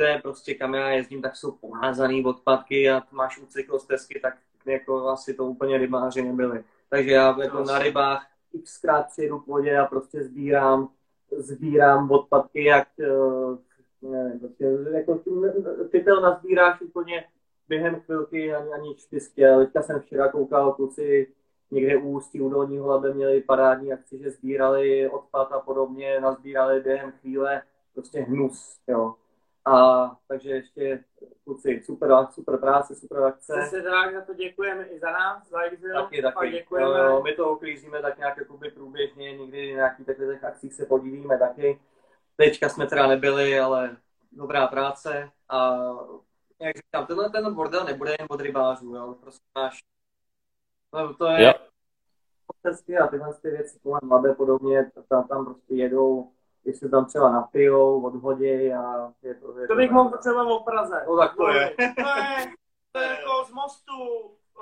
kde prostě kam já jezdím, tak jsou poházaný odpadky a máš u cyklostezky, tak jako asi to úplně rybáři nebyli. Takže já jako na rybách xkrát přijedu k vodě a prostě sbírám, sbírám odpadky, jak eh, nevím, prostě, jako pytel nazbíráš úplně během chvilky ani, ani čtyřky. Teďka jsem včera koukal, kluci někde u Ústí, u Dolního Labe měli parádní akci, že sbírali odpad a podobně, nazbírali během chvíle prostě hnus, jo. A takže ještě kluci, super, super práce, super akce. Se rád za to děkujeme i za nás, za Exil. Taky, taky. Děkujeme. Jo, my to uklízíme tak nějak jakoby průběžně, někdy nějaký takových akcích se podílíme taky. Teďka jsme teda nebyli, ale dobrá práce. A jak říkám, tenhle ten bordel nebude jen od rybářů, jo, prostě máš, no, to je, jo. a tyhle ty věci kolem mladé podobně, tam, tam prostě jedou jestli tam třeba napijou, odhodí a je to... Je to bych mohl třeba o Praze. No tak to je. To je, to je jako z mostu,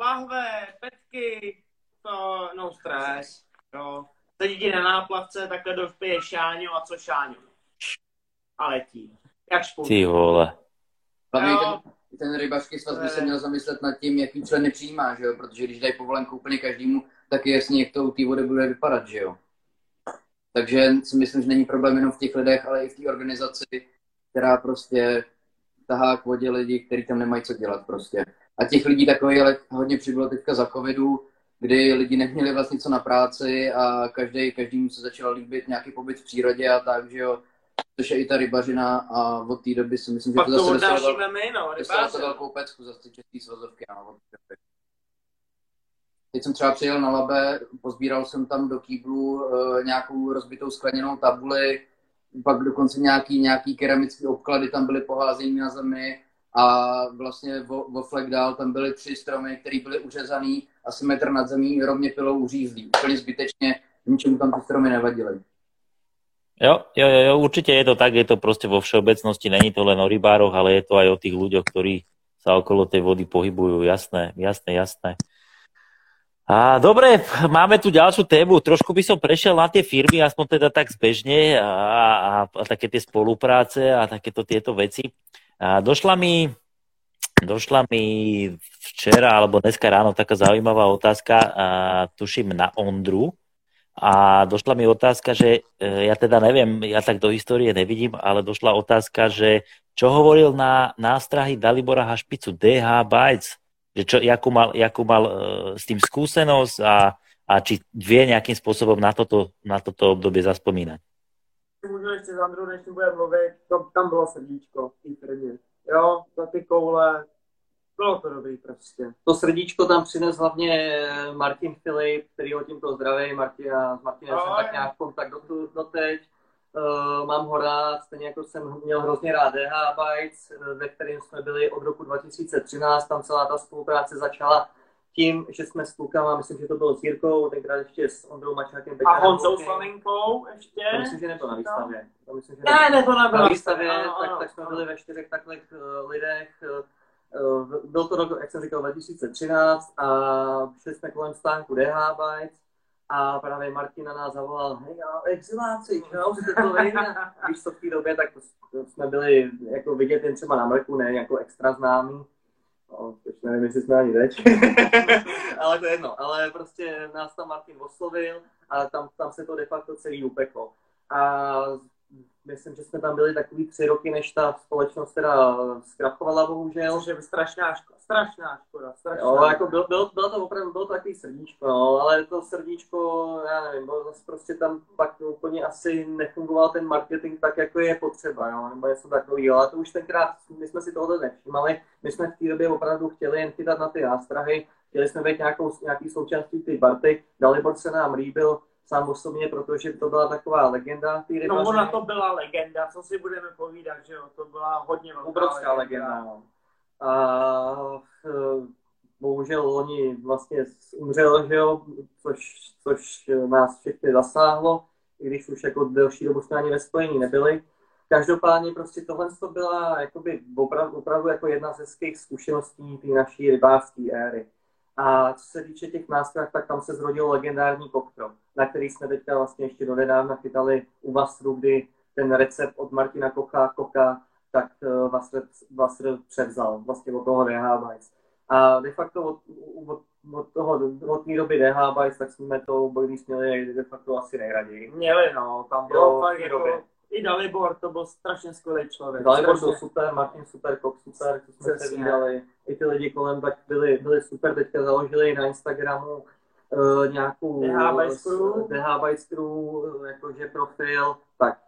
lahve, petky, to no stres, jo. Teď jdi na náplavce, takhle dopije Šáňo a co Šáňo? A letí. Jak špůl. Ty vole. Hlavně ten, ten rybařský svaz by se měl zamyslet nad tím, jaký členy přijímá, že jo? Protože když dají povolenku úplně každému, tak je jasně, jak to u té vody bude vypadat, že jo? Takže si myslím, že není problém jenom v těch lidech, ale i v té organizaci, která prostě tahá k vodě lidi, kteří tam nemají co dělat prostě. A těch lidí takových ale hodně přibylo teďka za covidu, kdy lidi neměli vlastně co na práci a každý, každý se začal líbit nějaký pobyt v přírodě a tak, že jo. Což je i ta rybařina a od té doby si myslím, že Pak to zase dostalo, my, no, dostalo velkou pecku za ty český svazovky. No. Teď jsem třeba přijel na Labe, pozbíral jsem tam do kýblu e, nějakou rozbitou skleněnou tabuli, pak dokonce nějaký, nějaký keramický obklady tam byly poházený na zemi a vlastně vo, vo dál tam byly tři stromy, které byly uřezaný asi metr nad zemí, rovně pilou uřízlý. Úplně zbytečně, ničemu tam ty stromy nevadily. Jo, jo, jo, jo, určite je to tak, je to proste vo všeobecnosti, není to len o rybároch, ale je to aj o tých ľuďoch, ktorí sa okolo tej vody pohybujú, jasné, jasné, jasné. A dobre, máme tu ďalšiu tému. Trošku by som prešiel na tie firmy, aspoň teda tak zbežne a, a, a také tie spolupráce a takéto tieto veci. A došla mi, došla mi včera alebo dneska ráno taká zaujímavá otázka, a tuším na Ondru, a došla mi otázka, že e, ja teda neviem, ja tak do histórie nevidím, ale došla otázka, že čo hovoril na nástrahy Dalibora Hašpicu DH Bytes, že čo, jakú mal, jakú mal uh, s tým skúsenosť a, a či vie nejakým spôsobom na toto, na toto obdobie zaspomínať. Můžu ještě za Andru, než bude mluvit, to, tam bylo srdíčko v té firmě. Jo, za ty koule, bylo to dobrý prostě. To srdíčko tam přines hlavně Martin Filip, který ho tímto zdraví. Martina, s Martinem jsem tak nějak v kontaktu do, doteď. Uh, mám ho rád, stejně jako jsem měl hrozně rád DH Bytes, eh, ve kterém jsme byli od roku 2013. Tam celá ta spolupráce začala tím, že jsme s klukama, myslím, že to bylo s Jirkou, tenkrát ještě s Ondrou Mačákem. A Honzou. Slavinkou ještě. To myslím, že nebylo na výstavě. To myslím, že Ne, ne, to nebylo. na výstavě, Ano, tak, ano, tak jsme ano. byli ve čtyřech takových uh, lidech. Uh, byl to rok, jak jsem říkal, 2013 a šli jsme kolem stánku DH Bytes a právě Martin na nás zavolal, hej, exiláci, čau, jste to vy? Víš co, v té době, tak jsme byli jako vidět jen třeba na mrku, ne jako extra známí. No, teď nevím, jestli jsme ani teď. <laughs> ale to je jedno. Ale prostě nás tam Martin oslovil a tam, tam se to de facto celý upeklo. A myslím, že jsme tam byli takový tři roky, než ta společnost teda zkrachovala, bohužel. Což je strašná škoda, strašná škoda, strašná. Jo, jako byl, byl, bylo to opravdu bylo to takový srdíčko, no, ale to srdíčko, já nevím, bylo zase prostě tam pak úplně asi nefungoval ten marketing tak, jako je potřeba, jo, nebo něco takového, ale to už tenkrát, my jsme si tohle nevšimali, my jsme v té době opravdu chtěli jen chytat na ty nástrahy, chtěli jsme být nějakou, nějaký součástí ty party, Dalibor se nám líbil sám osobně, protože to byla taková legenda té No ona to byla legenda, co si budeme povídat, že jo, to byla hodně velká obrovská legenda. No. A eh, bohužel loni vlastně umřel, že jo, což, což nás všechny zasáhlo, i když už jako delší dobu jsme ani ve spojení nebyli. Každopádně prostě tohle to byla jakoby opravdu, opravdu jako jedna ze hezkých zkušeností té naší rybářské éry. A co se týče těch nástrojů, tak tam se zrodil legendární koktel, na který jsme teďka vlastně ještě donedávna chytali u Vasru, kdy ten recept od Martina Kocha, Koka, tak uh, Vasr, Vasr převzal vlastně od toho DH Bites. A de facto od, od, od toho, od té doby DH Bites, tak jsme to bojní směli de facto asi nejraději. Měli, no, tam bylo v fakt té jako, době. i Dalibor, to byl strašně skvělý člověk. Dalibor byl super, Martin super, Kok super, to jsme se vydali. I ty lidi kolem tak byli, byli super, teďka založili na Instagramu uh, nějakou DH Crew, eh, jakože profil, tak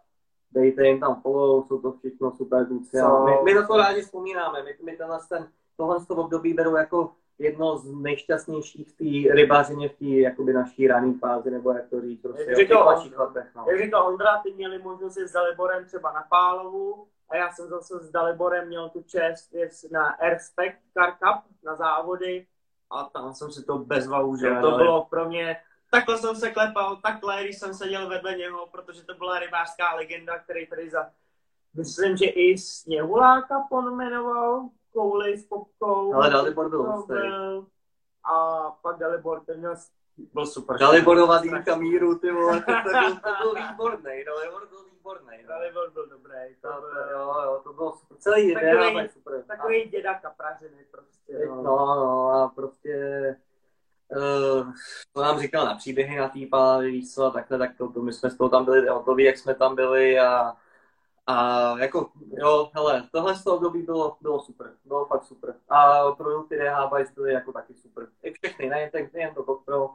dejte jim tam follow, jsou to všechno super kluci. Jsou- My, my na to rádi vzpomínáme, my, my tenhle ten, tohle z toho období beru jako jedno z nejšťastnějších v té rybařině, v té jakoby naší rané fázi, nebo jak to říct, prostě těch říkal on- letech. No. Jak říkal Ondra, ty měli možnost jít s Daliborem třeba na Pálovu a já jsem zase s Daliborem měl tu čest jet na Airspect Car Cup na závody a tam jsem si to užil. Jo, To bylo pro mě, takhle jsem se klepal, takhle, když jsem seděl vedle něho, protože to byla rybářská legenda, který tady za, myslím, že i Sněhuláka pojmenoval, kouli s popkou. Ale Dalibor byl. A pak Dalibor, ten měl byl super. Daliborova dýmka míru, ty vole, to, to, byl, to byl <laughs> výborný, Dalibor byl výborný. Dalibor byl dobrý. To, to, jo, jo, to bylo super. Celý Takový- den, super. Takový děda kaprařiny prostě. No, No. no a prostě uh, to nám říkal na příběhy na týpa, víš co, a takhle, tak to, to my jsme z toho tam byli hotoví, jak jsme tam byli a, a jako, jo, hele, tohle z toho období bylo, bylo super, bylo fakt super. A produkty DH byly jako taky super. I všechny, nejen, ten, nejen to Pro,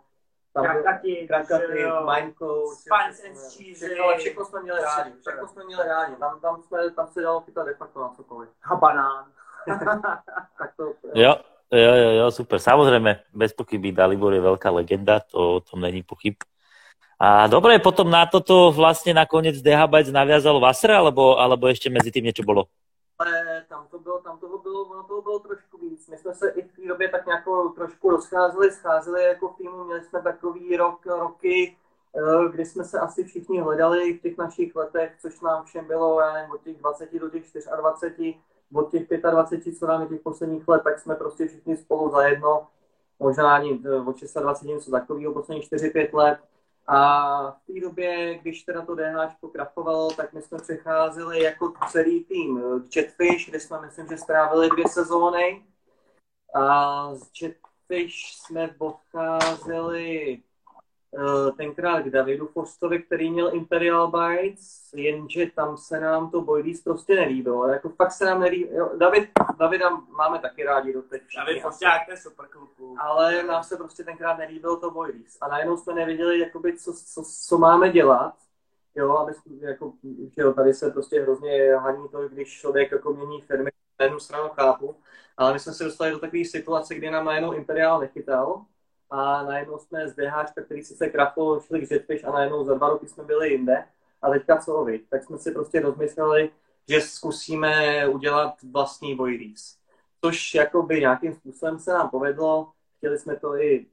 Krakati, Krakaty. Mindcode, Spice and Cheesy. všechno, ale všechno jsme měli rádi, všechno jsme měli rádi, tam, tam, jsme, tam se dalo chytat de facto na cokoliv. A banán. <laughs> Tak to, Jo, jo, jo, jo, super. Samozrejme, bez pochyby Dalibor je veľká legenda, to o tom není pochyb. A dobre, potom na toto vlastne nakoniec DH Bytes naviazal Vasser, alebo, alebo ešte medzi tým niečo bolo? Ale tam to bylo, tam toho bylo, ono toho bylo trošku víc. My jsme se i v té době tak nějak trošku rozcházeli, scházeli jako v týmu, měli jsme takový rok, roky, eh, kdy jsme se asi všichni hledali v těch našich letech, což nám všem bylo, já nevím, od těch 20 do těch 24, od těch 25, co nám je těch posledních let, tak jsme prostě všichni spolu zajedno, možná ani eh, od 26 něco takového, posledních 4-5 let. A v té době, když teda to DH krafovalo, tak my jsme přecházeli jako celý tým k Jetfish, kde jsme, myslím, že strávili dvě sezóny. A z Jetfish jsme odcházeli eh, tenkrát k Davidu Forstovi, který měl Imperial Bites, jenže tam se nám to Boilies prostě nelíbilo. Jako fakt se nám nelíbilo. David, Davida máme taky rádi do teď. David Fosták, to je super kluku. Ale nám se prostě tenkrát nelíbilo to Boilies. A najednou jsme nevěděli, jakoby, co, co, co máme dělat. Jo, aby jako, jo, tady se prostě hrozně haní to, když člověk jako mění firmy, na jednu stranu chápu, ale my jsme se dostali do takové situace, kdy nám najednou Imperial nechytal a najednou jsme z DH, který sice kraftoval, šli k Jetfish a najednou za dva roky jsme byli jinde a teďka co vy? Tak jsme si prostě rozmysleli, že zkusíme udělat vlastní Boilies. Což jakoby nějakým způsobem se nám povedlo, chtěli jsme to i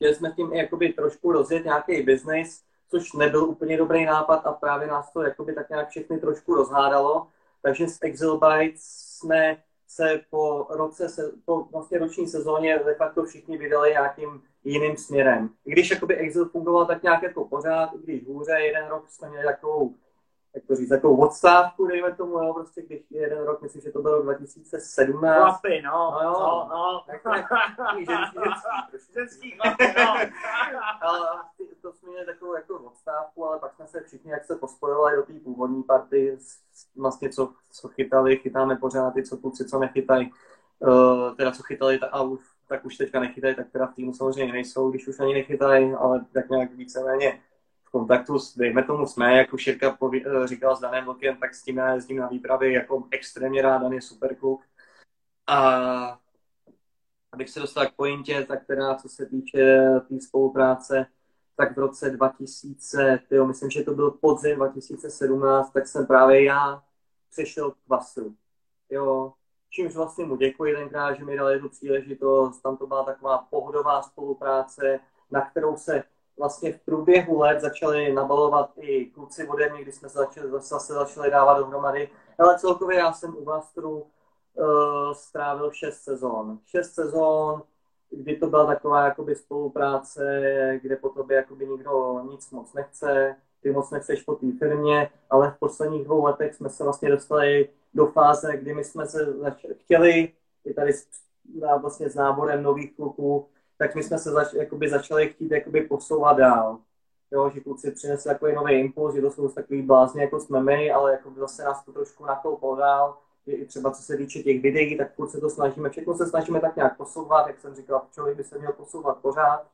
chtěli jsme tím i jakoby trošku rozjet nějaký biznis, což nebyl úplně dobrý nápad a právě nás to jakoby tak nějak všechny trošku rozhádalo. Takže s Exil Bytes jsme se po roce, se, po vlastně roční sezóně de facto všichni vydali nějakým jiným směrem. I když jakoby Exil fungoval tak nějak jako pořád, i když hůře, jeden rok jsme měli takovou, jak to říct, takovou odstávku, dejme tomu, jo, prostě když jeden rok, myslím, že to bylo 2017, Chlapy, no. No jo. no, no. Ženský, <laughs> ženský. Ženský chlapy, no. <laughs> Ale to jsme měli takovou jako odstávku, ale pak jsme se všichni, jak se pospojovali do té původní party, vlastně co, co chytali, chytáme pořád ty, co kluci, co nechytají, uh, teda co chytali, ta, a už, tak už teďka nechytají, tak teda v týmu samozřejmě nejsou, když už ani nechytají, ale tak nějak víceméně kontaktu s, dejme tomu jsme, jak už Jirka poví, eh, říkal s Danem Vlkem, tak s tím já jezdím na výpravy jako extrémně rád, Dan je super kluk. A abych se dostal k pointě, tak teda co se týče té spolupráce, tak v roce 2000, tyjo, myslím, že to byl podzim 2017, tak jsem právě já přešel k Vasru. Jo, čímž vlastně mu děkuji tenkrát, že mi dali tu příležitost, tam to byla taková pohodová spolupráce, na kterou se vlastně v průběhu let začali nabalovat i kluci ode mě, kdy jsme se začali, zase začali dávat dohromady. Ale celkově já jsem u Vastru uh, strávil 6 sezon. 6 sezon, kdy to byla taková jakoby spolupráce, kde po tobě jakoby nikdo nic moc nechce, ty moc nechceš po té firmě, ale v posledních dvou letech jsme se vlastně dostali do fáze, kdy my jsme se chtěli, i tady s, vlastně s náborem nových kluků, tak my jsme se zač, jakoby začali chtít jakoby posouvat dál. Jo, že kluci přinesli takový nový impuls, že to jsou takový blázni, jako jsme my, ale jako zase nás to trošku nakoupil dál. I třeba co se týče těch videí, tak se to snažíme, všechno se snažíme tak nějak posouvat, jak jsem říkal, člověk by se měl posouvat pořád.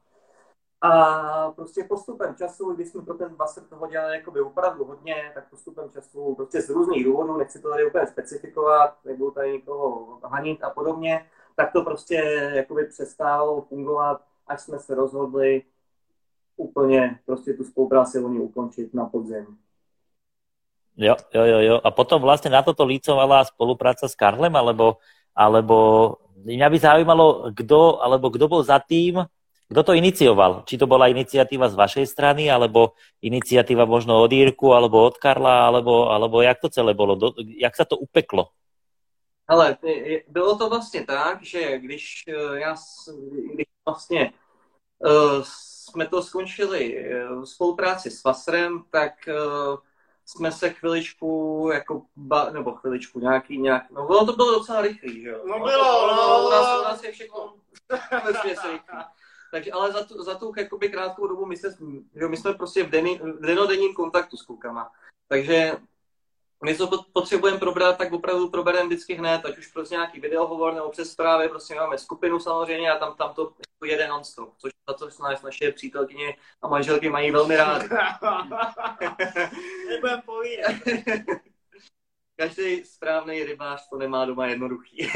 A prostě postupem času, když jsme pro ten baser toho dělali jakoby opravdu hodně, tak postupem času prostě z různých důvodů, nechci to tady úplně specifikovat, nebudu tady nikoho hanit a podobně, tak to prostě jakoby přestávalo fungovat, až jsme se rozhodli úplně prostě tu spolupráci oni ukončit na podzim. Jo, jo, jo, jo. A potom vlastne na toto lícovala spolupráca s Karlem, alebo, alebo mňa by zaujímalo, kto, alebo kto bol za tým, kto to inicioval? Či to bola iniciatíva z vašej strany, alebo iniciatíva možno od Jirku, alebo od Karla, alebo, alebo jak to celé bolo? Do, jak sa to upeklo? Hele, ty- bylo to vlastně tak, že když eh, já když vlastně uh, jsme to skončili v spolupráci s Vasrem, tak uh, jsme se chviličku, jako, ba, nebo chviličku, nějaký, nějak, no bylo to bylo docela rychlý, že jo? No bylo, no. U nás, u nás je všechno. Takže ale za tu, za tu jakoby krátkou dobu my, se, že my jsme prostě v, denní, v denodenním kontaktu s klukama. Takže my to potřebujeme probrat, tak opravdu probereme vždycky hned, ať už prostě nějaký videohovor nebo přes zprávy, prostě máme skupinu samozřejmě a tam, tam to jede non-stop, což za to nás naše přítelkyně a manželky mají velmi rád. <laughs> Nebudem povídat. <laughs> Každý správný rybář to nemá doma jednoduchý. <laughs>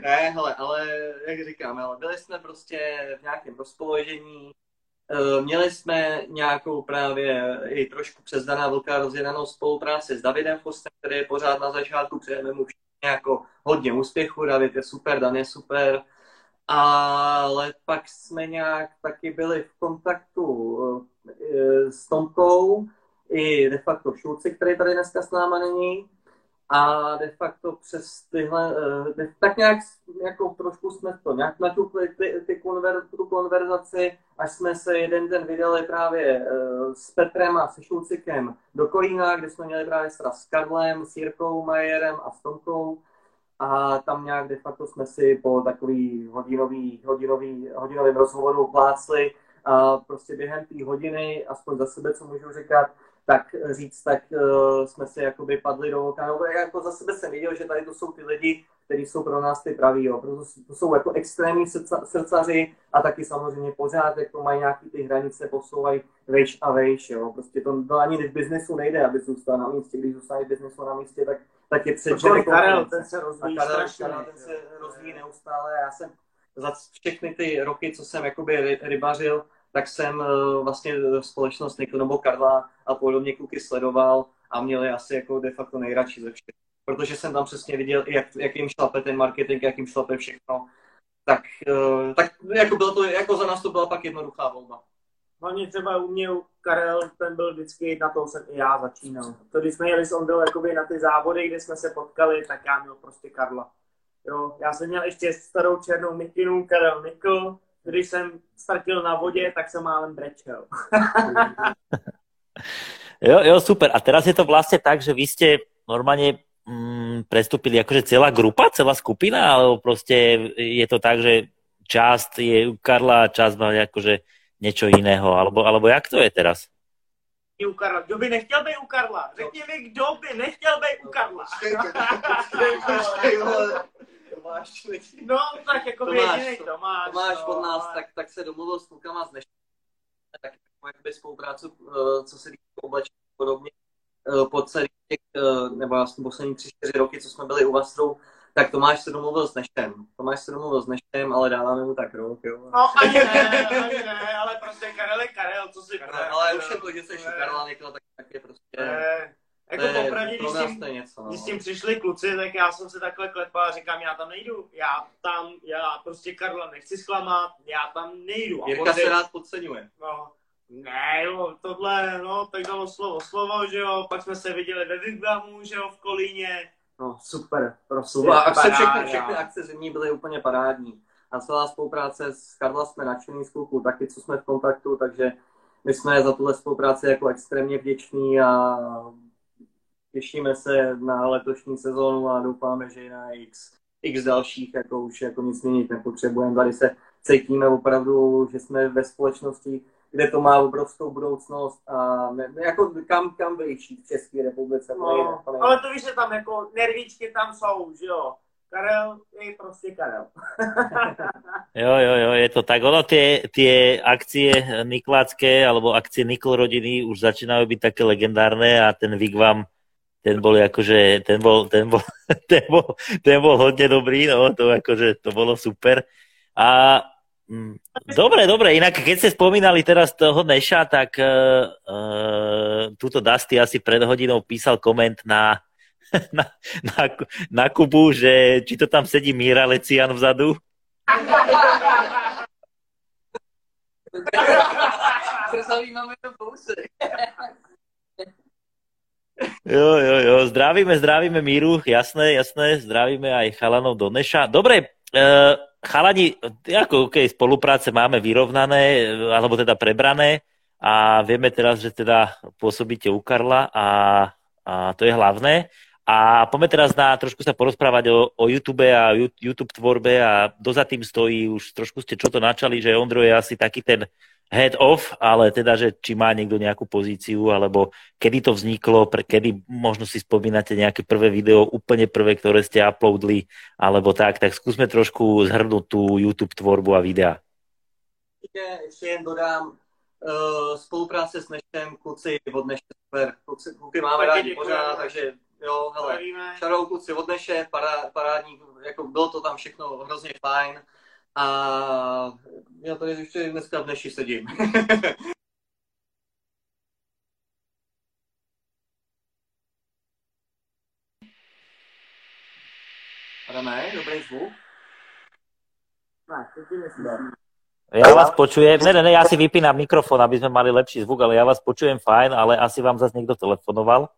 ne, hele, ale jak říkám, ale byli jsme prostě v nějakém rozpoložení, měli jsme nějakou právě i trošku přes Daná Vlka rozjedanou spolupráci s Davidem Fostem, který je pořád na začátku, přejeme mu jako hodně úspěchu, David je super, Dan je super, ale pak jsme nějak taky byli v kontaktu eh, s Tomkou i de facto Šulci, který tady dneska s náma není a de facto přes tyhle, eh, de, tak nějak jako trošku jsme to nějak naťukli ty, ty konver, tu konverzaci, až jsme se jeden den vydali právě uh, s Petrem a se Šulcikem do Kolína, kde jsme měli právě s Karlem, s Jirkou Majerem a s Tomkou. A tam nějak de facto jsme si po takový hodinový, hodinový, hodinovým rozhovoru plácli a prostě během té hodiny, aspoň za sebe, co můžu říkat, tak říct, tak uh, jsme si jakoby padli do oka. No, jako za sebe jsem viděl, že tady to jsou ty lidi, kteří jsou pro nás ty praví, jo. Proto to jsou jako extrémní srdca, srdcaři a taky samozřejmě pořád jako mají nějaký ty hranice, posouvají vejš a vejš, jo. Prostě to, to ani v biznesu nejde, aby zůstal na místě. Když zůstane v biznesu na místě, tak, tak je před Karel, ten se rozvíjí Karel, Karel, ten se rozvíjí neustále. Já jsem za všechny ty roky, co jsem jakoby rybařil, tak jsem eh, vlastně společnost Nikl nebo Karla a podobně kluky sledoval a měli asi jako de facto nejradši ze všech. Protože jsem tam přesně viděl, jak, jak jim šlape ten marketing, jak jim šlape všechno. Tak, eh, tak jako, bylo to, jako za nás to byla pak jednoduchá volba. Hlavně třeba u mě Karel, ten byl vždycky, na tom jsem i já začínal. To, když jsme jeli s Ondou jakoby na ty závody, kde jsme se potkali, tak já měl prostě Karla. Jo, já jsem měl ještě starou černou mikinu, Karel Nikl, když jsem ztratil na vodě, tak jsem málem brečel. <laughs> jo, jo, super. A teraz je to vlastně tak, že vy jste normálně mm, prestúpili akože celá grupa, celá skupina, alebo prostě je to tak, že část je u Karla a část má akože něco jiného, alebo, alebo jak to je teraz? u Karla. Kdo by nechtěl být u Karla? Řekni mi, kdo by nechtěl být u Karla? Tomáš. No, tak jako Tomáš, jediný Tomáš. Tomáš no, od nás, tak, tak se domluvil s klukama z dnešní tak jakoby spolupráci, eh, co se týká oblečení podobně eh, po celý těch, eh, nebo vlastně poslední tři, čtyři roky, co jsme byli u Vastru, tak Tomáš se domluvil s Neštem. Tomáš se domluvil s Neštem, ale dáváme mu tak rok, jo. No, ani ne, ani ne, ale prostě Karel je Karel, co si Karel, Ale už je to, že jsi Karla Nikla, tak, tak je prostě... Ne. Jako je, popravdě, když, tím, něco, no. když s tím přišli kluci, tak já jsem se takhle klepal a říkám, já tam nejdu, já tam, já prostě Karla nechci zklamat, já tam nejdu. A Jirka se rád podceňuje. No, ne, jo, tohle, no, tak dalo slovo slovo, že jo, pak jsme se viděli ve Vigvamu, že jo, v Kolíně. No, super, prostě. Super, akce, všechny, všechny akce zimní byly úplně parádní. A celá spolupráce s Karla jsme nadšený z kluků, taky co jsme v kontaktu, takže my jsme za tuhle spolupráci jako extrémně vděční a těšíme se na letošní sezónu a doufáme, že na x, x dalších jako už jako nic měnit nepotřebujeme. Tady se cítíme opravdu, že jsme ve společnosti, kde to má obrovskou budoucnost a ne, jako kam, kam vyjít v České republice. No, ale to víš, že tam jako nervíčky tam jsou, že jo. Karel je prostě Karel. <laughs> jo, jo, jo, je to tak. Ono tie, tie akcie Niklácké alebo akcie Nikl rodiny už začínajú byť také legendárne a ten Vigvam ten bol akože, ten bol, ten bol, <laughs> ten bol, ten bol hodne dobrý, no, to akože, to bolo super. A mm, dobre, dobre, inak keď ste spomínali teraz toho Neša, tak uh, uh, túto Dusty asi pred hodinou písal koment na, <laughs> na, na, na Kubu, že či to tam sedí Míra Lecian vzadu. Zajímavé <laughs> to pousy. Jo, jo, jo, zdravíme, zdravíme Míru, jasné, jasné, zdravíme aj chalanov do Neša. Dobre, uh, chalani, ako okay, spolupráce máme vyrovnané, alebo teda prebrané a vieme teraz, že teda pôsobíte u Karla a, a to je hlavné. A poďme teraz na trošku sa porozprávať o, o YouTube a YouTube tvorbe a doza tým stojí, už trošku ste čo to načali, že Ondro je asi taký ten head off, ale teda, že či má niekto nejakú pozíciu, alebo kedy to vzniklo, pre, kedy možno si spomínate nejaké prvé video, úplne prvé, ktoré ste uploadli, alebo tak, tak skúsme trošku zhrnúť tú YouTube tvorbu a videa. Ještě jen dodám, uh, spolupráce s Nešem, kluci od Neše, super, kluci, máme rádi pořád, takže jo, hele, šarou kluci od Neše, pará, parádní, jako bylo to tam všechno hrozně fajn a já tady ještě dneska v Neši sedím. <laughs> Adame, dobrý zvuk? Ne, to ti myslím. Ja vás počujem, ne, ne, ne, ja si vypínam mikrofon, aby sme mali lepší zvuk, ale ja vás počujem fajn, ale asi vám zase niekto telefonoval.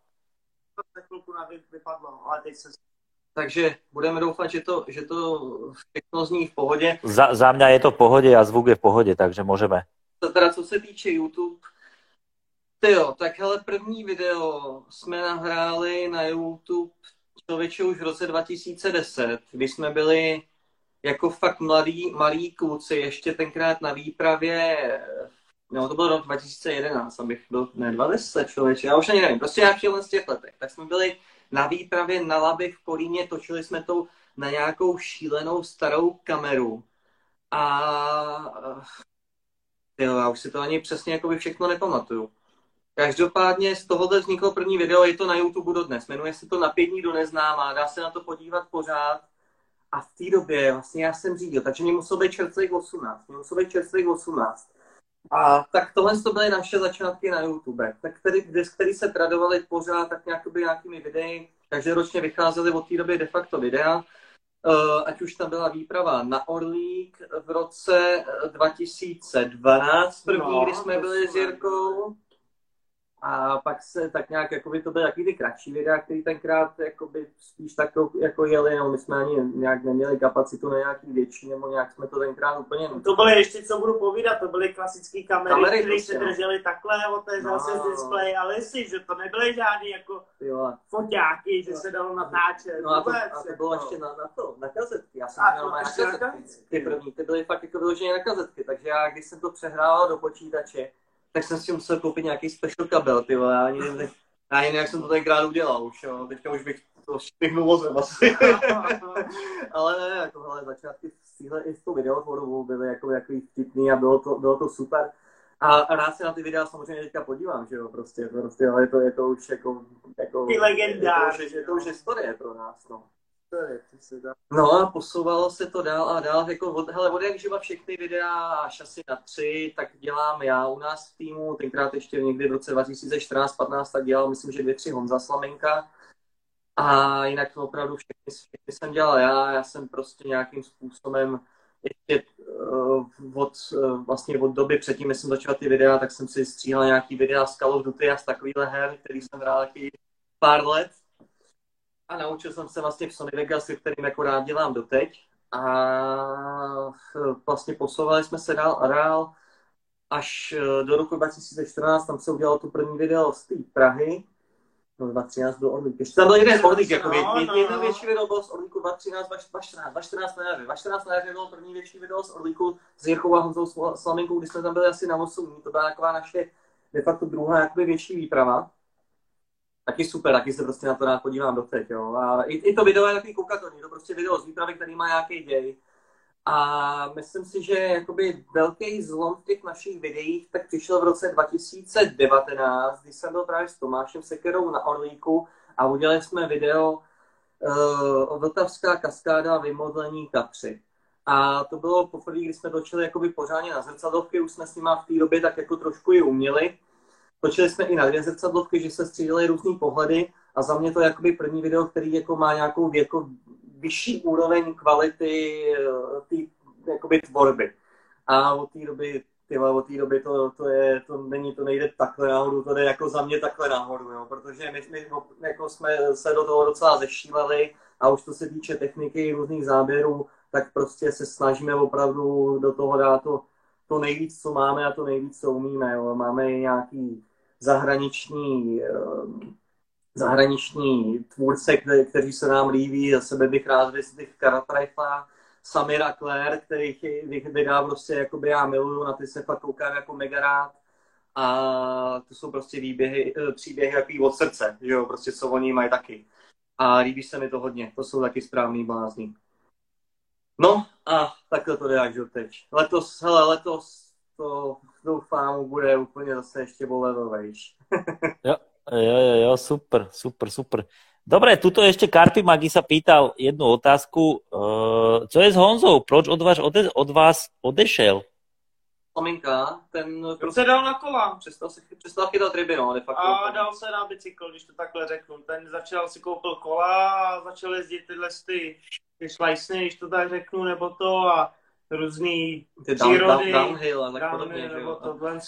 Takže budeme doufat, že to, že to všechno zní v pohodě. Za, za mňa je to v pohode a zvuk je v pohode, takže môžeme. Teda co se týče YouTube, ty jo, tak hele, první video jsme nahráli na YouTube člověče už v roce 2010, kdy jsme byli jako fakt mladí, malí kluci, ještě tenkrát na výpravě, no to bylo rok 2011, abych byl, ne 20 člověče, já už ani nevím, prostě nějaký z těch letech, tak jsme byli na výpravě na Labi v Kolíně, točili jsme to na nějakou šílenou starou kameru a jo, já už si to ani přesně jako by všechno nepamatuju. Každopádně z tohohle vzniklo první video, je to na YouTube dodnes, jmenuje se to Na pět dní do neznámá, dá se na to podívat pořád a v té době vlastně já jsem řídil, takže mě muselo být čerstvých 18. Mě muselo být čerstvých 18. A tak tohle to byly naše začátky na YouTube, tak který, který se tradovaly pořád tak nějakoby nějakými videi, takže ročně vycházely od té doby de facto videa, Uh, ať už tam byla výprava na Orlík v roce 2012, první, no, kdy jsme byli s Jirkou, a pak se tak nějak, jakoby to byly takový ty kratší videa, který tenkrát jakoby spíš tak jako jeli, no my jsme ani nějak neměli kapacitu na nějaký větší, nebo nějak jsme to tenkrát úplně... To byly ještě, co budu povídat, to byly klasické kamery, kamery které prostě, se no. držely takhle, otevřel no. se z display, ale si, že to nebyly žádný jako jo. foťáky, že no. se dalo natáčet. No a to, a to bylo jako... ještě na, na to, na kazetky, já jsem a měl na kazetky. Ty první, ty byly fakt jako vyloženě na kazetky, takže já když jsem to přehrával do počítače, tak jsem si musel koupit nějaký special kabel, ty vole, já ani nevím, já ani nevím, jak jsem to tenkrát udělal už, jo, teďka už bych to špihnul vozem asi. <laughs> Ale ne, jako hele, začátky v téhle i s tou videotvorou byly jako jako vtipný a bylo to, bylo to super. A rád se na ty videa samozřejmě teďka podívám, že jo, prostě, prostě ale je to, je to už jako, jako ty legendář, je to, je to už historie pro nás, no. No a posouvalo se to dál a dál, jako od, hele, od jak živa všechny videa asi na tři, tak dělám já u nás v týmu, tenkrát ještě někdy v roce 2014-15, tak dělal myslím, že dvě, tři Honza Slamenka. A jinak to opravdu všechny, všechny jsem dělal já, já jsem prostě nějakým způsobem ještě uh, od, uh, vlastně od doby předtím, než jsem začal ty videa, tak jsem si stříhal nějaký videa z Call of Duty a z takovýhle her, který jsem hrál taky pár let a naučil jsem se vlastně v Sony Vegas, kterým jako rád dělám doteď. A vlastně posouvali jsme se dál a dál až eh, do roku 2014, tam se udělalo to první video z té Prahy, no 2013 byl Orlík. Ještě tam byl jeden Orlík, jako no, no, jedno no. větší video bylo z Orlíku 2013, 2014, 2014 na jaře. 2014 na jaře bylo první větší video z Orlíku s Jirkou a Honzou Slaminkou, kdy jsme tam byli asi na 8 dní. To byla taková naše de facto druhá jakoby větší výprava taky super, taky se prostě na to rád podívám doteď, jo. A i, i to video je takový koukatový, to prostě video z výpravy, který má nějaký děj. A myslím si, že jakoby velký zlom v těch našich videích tak přišel v roce 2019, kdy jsem byl právě s Tomášem Sekerou na Orlíku a udělali jsme video uh, Vltavská kaskáda vymodlení kapři. A to bylo poprvé, kdy jsme točili jakoby pořádně na zrcadlovky, už jsme s nima v té době tak jako trošku i uměli. Točili jsme i na dvě zrcadlovky, že se střídaly různý pohledy a za mě to je jakoby první video, který jako má nějakou jako vyšší úroveň kvality eh, té jakoby tvorby. A od té doby tyhle, od té doby to, to, je, to není, to nejde takhle nahoru, to jde jako za mě takhle nahoru, jo, protože my, my jako jsme se do toho docela zešíleli a už to se týče techniky, různých záběrů, tak prostě se snažíme opravdu do toho dát to, to nejvíc, co máme a to nejvíc, co umíme. Jo. Máme i nějaký zahraniční ehm, zahraniční tvůrce, kte, kteří se nám líbí. Za sebe bych rád vyzdvihl Karatrajfa, Samira Claire, kterých vydá prostě, jakoby já miluju, na ty se fakt koukám jako mega rád. A to jsou prostě výběhy, eh, příběhy takový od srdce, že jo, prostě co oni mají taky. A líbí se mi to hodně, to jsou taky správný blázni. No a takhle to jde až teď. Letos, hele, letos to doufám, bude úplně zase ještě bolevovejš. <laughs> jo, jo, jo, jo, super, super, super. Dobre, tuto ešte Karpi Magi sa pýtal jednu otázku. Uh, co je s Honzou? Proč od vás, ode, od vás odešel? Maminka, ten Prostě se dal na kola. přestal, se, přestal chytat ryby, no, de facto. A dal se na bicykl, když to takhle řeknu. Ten začal si koupil kola a začal jezdit tyhle ty, ty šlajsny, když to tak řeknu, nebo to a různý Ty down, přírody, down, downhill a tak podobně, že nebo jo. tohle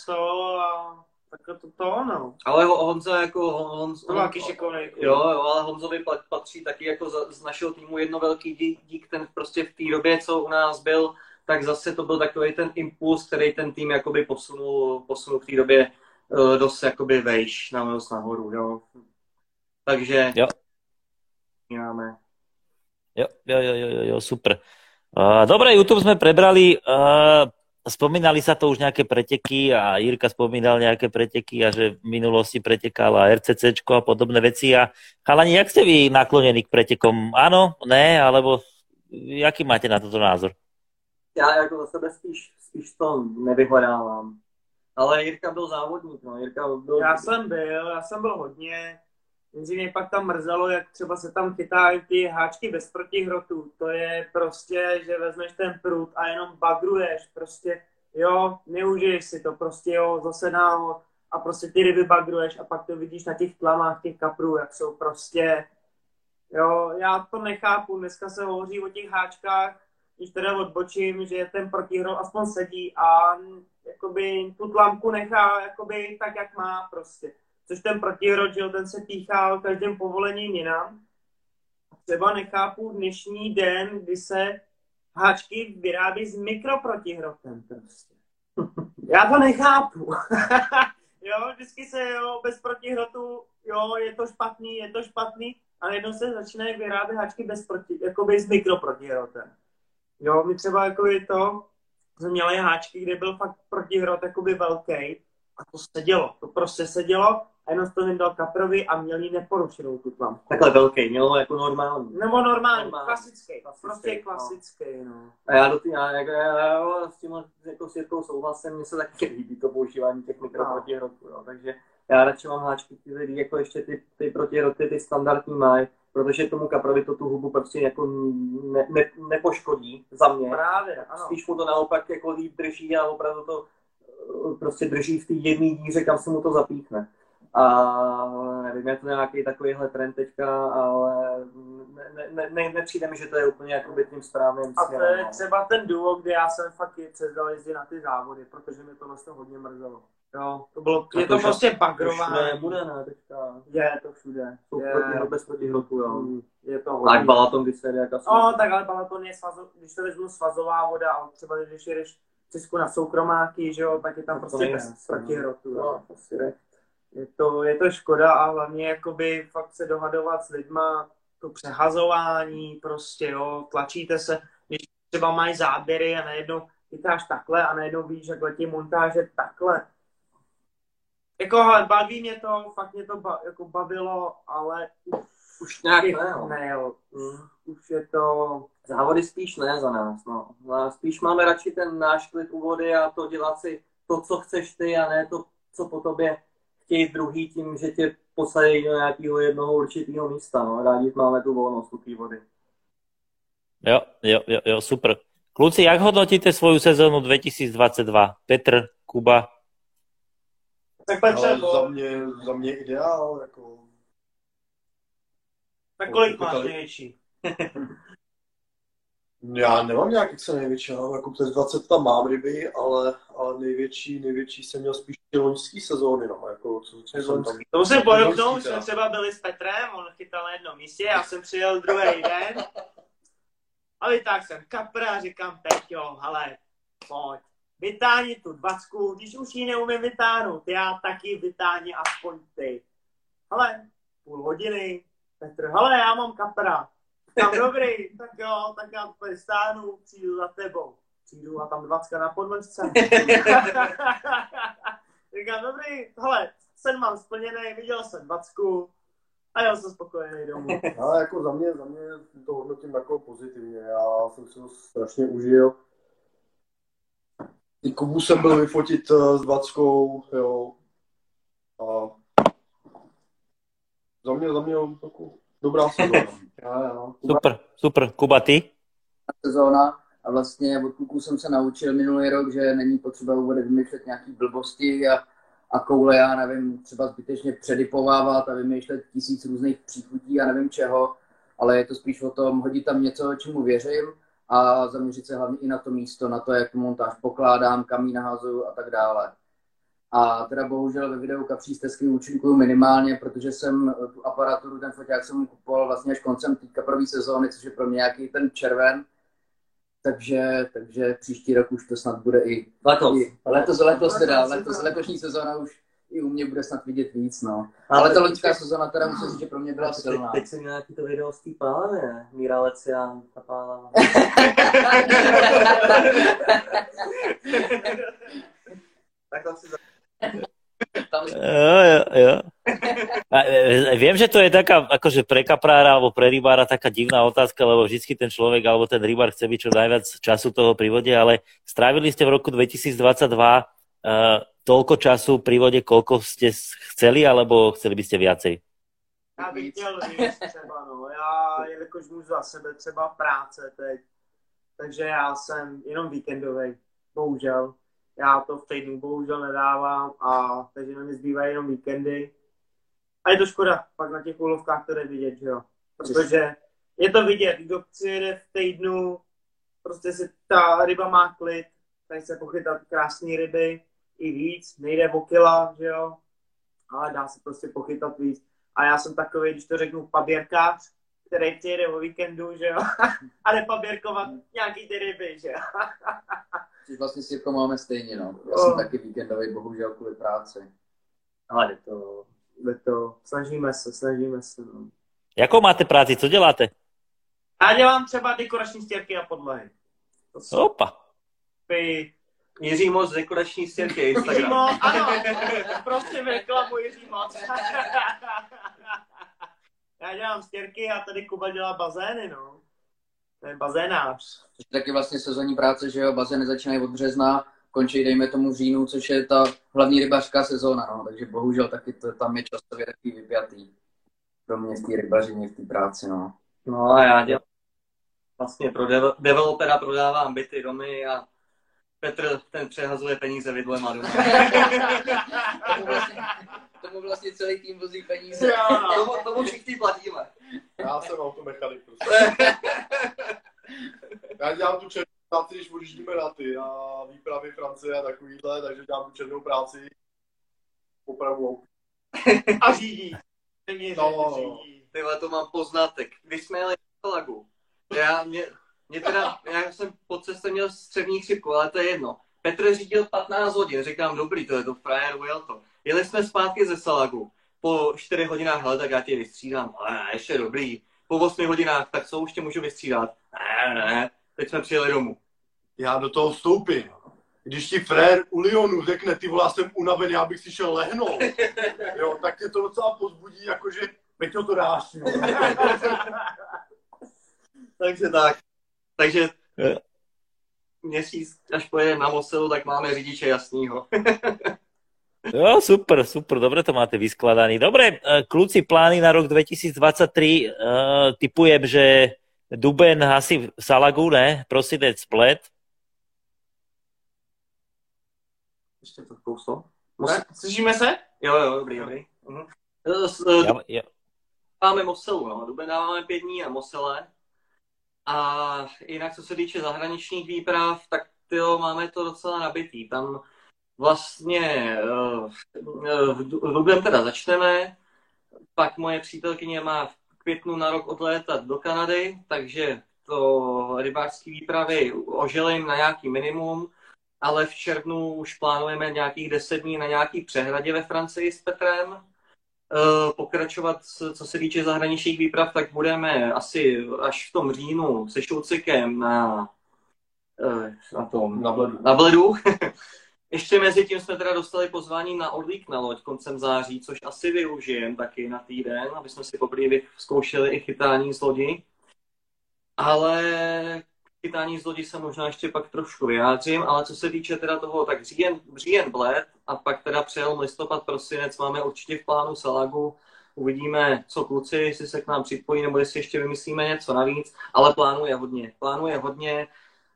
a tak to, to no. Ale ho- Honza jako Honz, To taky šikovný. Jo, jo, ale Honzovi pat- patří taky jako za, z našeho týmu jedno velký dík, dík, ten prostě v té době, co u nás byl, tak zase to byl takový ten impuls, který ten tým jakoby posunul, posunul v té době uh, dost jakoby vejš, na nahoru, jo. Takže Jo. máme. Jo, jo, jo, jo, jo, jo super. Uh, dobre, YouTube sme prebrali. Uh, spomínali sa to už nejaké preteky a Jirka spomínal nejaké preteky a že v minulosti pretekala RCCčko a podobné veci. A chalani, jak ste vy naklonení k pretekom? Áno, ne, alebo jaký máte na toto názor? Já jako za sebe spíš, spíš to nevyhledávám. Ale Jirka byl závodník, no. Jirka byl... Já jsem byl, já jsem byl hodně. Jenže mě pak tam mrzelo, jak třeba se tam chytají ty háčky bez protihrotu. To je prostě, že vezmeš ten prut a jenom bagruješ. Prostě, jo, neužiješ si to. Prostě, jo, zase na a prostě ty ryby bagruješ a pak to vidíš na těch tlamách těch kaprů, jak jsou prostě, jo, já to nechápu. Dneska se hovoří o těch háčkách, když teda odbočím, že ten protihrot aspoň sedí a jakoby tu tlamku nechá jakoby tak, jak má prostě. Což ten jo, ten se píchá o každém povolení jinam. Třeba nechápu dnešní den, kdy se háčky vyrábí s mikroprotihrotem prostě. <laughs> Já to nechápu. <laughs> jo, vždycky se, jo, bez protihrotu, jo, je to špatný, je to špatný, a jednou se začínají vyrábět háčky bez proti, jakoby s mikroprotihrotem. Jo, my třeba jako je to, jsme měli háčky, kde byl fakt protihrot jakoby velký a to sedělo, to prostě sedělo a jenom to vydal kaprovi a měl jí neporušenou tu tlamku. Takhle velký, mělo jako normální. Nebo normální, Normální, klasický, klasický, prostě no. klasický, no. A já, do tý, já, já, já, já s tím jako s Jirkou souhlasím, mně se taky <laughs> líbí to používání těch mikroprotihrotů, jo. takže já radši mám háčky, které jako ještě ty, ty protihroty, ty standardní mají, protože tomu kaprovi to tu hubu prostě jako ne, ne, nepoškodí za mě. Právě, ano. Spíš mu to naopak jako líp drží a opravdu to prostě drží v té jedné díře, kam se mu to zapíchne. A nevím, je to nějaký takovýhle trend teďka, ale ne, ne, ne, nepřijde mi, že to je úplně jakoby tím správným A to je no. třeba ten duo, kde já jsem fakt přezdal jezdit na ty závody, protože mi to vlastně hodně mrzelo. Jo, to bylo, je to už- prostě bagrování. nebude, ne, teďka. Je to všude. Je, proti, bez protihrotů, jo. Mm, je to Tak hodně. Balaton, když se jde jak asi. No, tak ale Balaton je, svazo, když to vezmu svazová voda, a třeba když jedeš Česku na soukromáky, že jo, tak je tam Tak to prostě bez no. protihrotu. jo. No, asi ne. Je to, je to škoda a hlavně jakoby fakt se dohadovat s lidma, to přehazování prostě, jo, tlačíte se, když třeba mají záběry a najednou chytáš takhle a najednou víš, jak letí montáže takhle. Jako, hele, baví mě to, fakt mě to ba, jako bavilo, ale už, Už nějak bych ne, no. nejel. Mm. Už je to, Závody spíš ne za nás, no. A Spíš máme radši ten náš klid u vody a to dělat si to, co chceš ty a ne to, co po tobě chtějí druhý tím, že tě posadí do nějakého jednoho určitého místa, no. Rádi máme tu volnost u té vody. Jo, jo, jo, jo, super. Kluci, jak hodnotíte svoju sezónu 2022? Petr, Kuba? tak Petře, za mě, za mě ideál, jako tak kolik Kolik- máš největší? <laughs> Já nemám nějak extra největší, já mám jako přes 20 tam mám ryby, ale, ale největší, největší jsem měl spíš ty loňský sezóny, no, jako co, co jsem tam... To musím podotknout, jsme třeba byli s Petrem, on chytal na jednom místě, já jsem přijel druhý den. A vytáhl jsem kapra, říkám, Peťo, hele, pojď, vytáhni tu dvacku, když už ji neumím vytáhnout, já taky vytáhni aspoň ty. Hele, půl hodiny, Petr, hele, já mám kapra. Tam dobrý, tak jo, tak já to stáhnu, přijdu za tebou. Přijdu a tam dvacka na podložce. <laughs> Říkám, dobrý, hele, sen mám splněný, viděl jsem dvacku a já jsem spokojený domů. Ale jako za mě, za mě to hodnotím jako pozitivně. Já jsem si to strašně užil. I Kubu jsem byl vyfotit eh, s dvackou, jo. A za mě, za mě jako dobrá sezóna. <laughs> Jo, jo. Super, super. Kuba, ty? sezóna a vlastně od kluků jsem se naučil minulý rok, že není potřeba vůbec vymýšlet nějaký blbosti a, a koule, já nevím, třeba zbytečně předipovávat a vymýšlet tisíc různých příchutí a nevím čeho, ale je to spíš o tom hodit tam něco, čemu věřím a zaměřit se hlavně i na to místo, na to, jak tu montáž pokládám, kam ji nahazuju a tak dále. A teda bohužel ve videu kapří stezky účinkuju minimálně, protože jsem tu aparaturu, ten foťák jsem kupoval vlastně až koncem té kaprové sezóny, což je pro mě nějaký ten červen. Takže, takže příští rok už to snad bude i... Letos. i letos, letos teda, letos, letošní sezóna už i u mě bude snad vidět víc, no. Ale ta loňská sezóna teda musím říct, že pro mě byla Teď, silná. teď jsem měl nějaký to video z té pále, ne? Míra Lecian, ta pála. <laughs> tak tam si. Tam Jo, jo, jo. A, e, viem, že to je taká, akože pre kaprára alebo pre rybára taká divná otázka, lebo vždycky ten človek alebo ten rybár chce byť čo najviac času toho pri vode, ale strávili ste v roku 2022 uh, toľko času pri vode, koľko ste chceli, alebo chceli by ste viacej? Já bych chtěl víc třeba, no. Já, jelikož můžu za sebe třeba práce teď, takže já jsem jenom víkendový, bohužel. Já to v týdnu bohužel nedávám a takže na mě zbývají jenom víkendy. A je to škoda, pak na těch úlovkách to jde vidět, že jo. Protože je to vidět, kdo přijede v týdnu, prostě si ta ryba má klid, tady se pochytat krásné ryby i víc, nejde o kila, že jo, ale dá se prostě pochytat víc. A já jsem takový, když to řeknu, paběrkář, který přijede o víkendu, že jo, <laughs> a nepaběrkovat nějaký ty ryby, že jo. <laughs> Což vlastně s Jirkou máme stejně, no. Já Oh. jsem taky víkendový, bohužel kvůli práci. Ale jde to, jde to, snažíme se, snažíme se, no. Jakou máte práci, co děláte? Já dělám třeba dekorační stěrky a podlahy. To jsou Opa. ty Jiří Moc z dekorační stěnky Jiří Instagram. Moc, ano, <laughs> prosím reklamu Jiří Moc. <laughs> Já dělám stěrky a tady Kuba dělá bazény, no. To je bazénář. Což je taky vlastně sezónní práce, že jo, bazény začínají od března, končí, dejme tomu v říjnu, což je ta hlavní rybářská sezóna, no. Takže bohužel taky to tam je časově takový vypjatý. Pro mě v té rybařině, v té práci, no. No a já dělám vlastně pro dev- developera prodávám byty, domy a Petr ten přehazuje peníze vidlema doma. <laughs> <laughs> <laughs> Vlastně, tomu vlastně celý tým vozí peníze. Jo, no. tomu, tomu všichni platíme. Já jsem automechanik prostě. <laughs> Já dělám tu černou práci, když odjíždíme na ty, na výpravy Francie a takovýhle, takže dělám tu černou práci. Opravu aut. A řídí. Mě No. řídí. Tyhle to mám poznatek. Když jsme jeli na lagu, já, mě, mě teda, já jsem po cestě měl střevní chřipku, ale to je jedno. Petr řídil 15 hodin, říkám, dobrý, to je to frajer, ujel to. Jeli jsme zpátky ze Salagu. Po 4 hodinách, hele, tak já tě vystřídám. Ale ne, ještě dobrý. Po 8 hodinách, tak co, už tě můžu vystřídat? Ne, ne, teď jsme přijeli domů. Já do toho vstoupím. Když ti frér u Lyonu řekne, ty volá, jsem unavený, já bych si šel lehnout, <laughs> jo, tak tě to docela pozbudí, jakože, Peťo, to dáš, jo. <laughs> Takže tak. Takže měsíc, až pojedeme na Moselu, tak máme řidiče jasnýho. <laughs> Jo, super, super, dobre to máte vyskladaný. Dobre, e, kľúci plány na rok 2023, e, typujem, že Duben asi v Salagu, ne? Prosinec splet. Ještě to kouslo. Ne? Slyšíme se? Jo, jo, dobrý, dobrý. Mhm. Eh, Ja, ja, Máme Moselu, no. Duben dáváme pět dní na Mosele. A jinak, co se týče zahraničních výprav, tak tyjo, máme to docela nabitý. Tam vlastně v Du- v Duben teda začneme, pak moje přítelkyně má v květnu na rok odlétat do Kanady, takže to rybářské výpravy oželím na nějaký minimum, ale v červnu už plánujeme nějakých deset dní na nějaký přehradě ve Francii s Petrem. Eh, pokračovat, co se týče zahraničních výprav, tak budeme asi až v tom říjnu se Šoucikem na, eh, na tom, Na Bledu. na Bledu. <laughs> Ještě mezi tím jsme teda dostali pozvání na odlík na loď koncem září, což asi využijem taky na týden, aby jsme si poprvé zkoušeli i chytání z lodi. Ale chytání z lodi se možná ještě pak trošku vyjádřím, ale co se týče teda toho, tak říjen, říjen bled a pak teda přejel listopad, prosinec, máme určitě v plánu Salagu, uvidíme, co kluci, jestli se k nám připojí, nebo jestli ještě vymyslíme něco navíc, ale plánuje hodně, plánuje hodně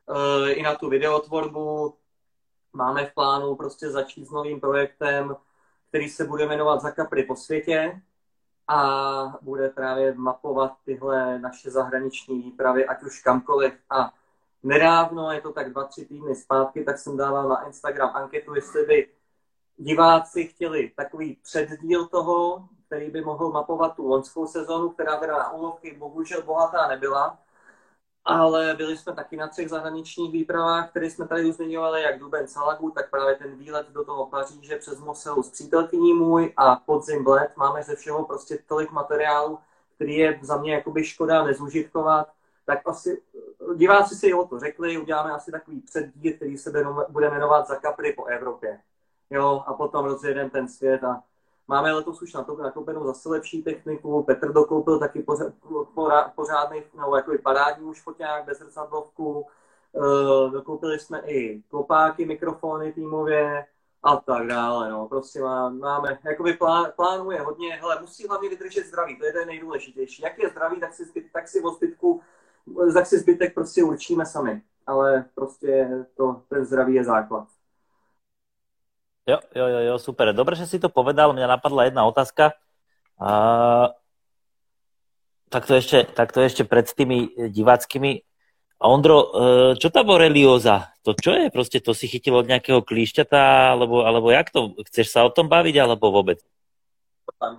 uh, i na tu videotvorbu, máme v plánu prostě začít s novým projektem, který se bude jmenovat Za kapry po světě a bude právě mapovat tyhle naše zahraniční výpravy, ať už kamkoliv. A nedávno, je to tak dva, tři týdny zpátky, tak jsem dával na Instagram anketu, jestli by diváci chtěli takový předdíl toho, který by mohl mapovat tu loňskou sezonu, která teda na úlovky bohužel bohatá nebyla, ale byli jsme taky na třech zahraničních výpravách, které jsme tady už jak Duben Salagu, tak právě ten výlet do toho Paříže přes Moselu s přítelkyní můj a podzim Bled. Máme ze všeho prostě tolik materiálu, který je za mě jakoby škoda nezužitkovat. Tak asi diváci si o to řekli, uděláme asi takový předdíl, který se bude jmenovat za kapry po Evropě. Jo, a potom rozjedeme ten svět a Máme letos už na to nakoupenou zase lepší techniku. Petr dokoupil taky pořádný, no, jako parádní už foťák bez zrcadlovku. Uh, dokoupili jsme i klopáky, mikrofony týmově a tak dále. No. Prostě má, máme, jakoby plán, plánuje hodně, hele, musí hlavně vydržet zdraví, to je to nejdůležitější. Jak je zdraví, tak si, zbyt, tak si o zbytku, tak si zbytek prostě určíme sami. Ale prostě to, ten zdraví je základ. Jo, jo, jo, jo, super. Dobre, že si to povedal. Mňa napadla jedna otázka. A... Tak to ešte, tak to ešte pred tými diváckými. Ondro, e, čo tá borelioza? To čo je? Proste to si chytil od nejakého klíšťata, alebo, alebo jak to? Chceš sa o tom baviť, alebo vôbec?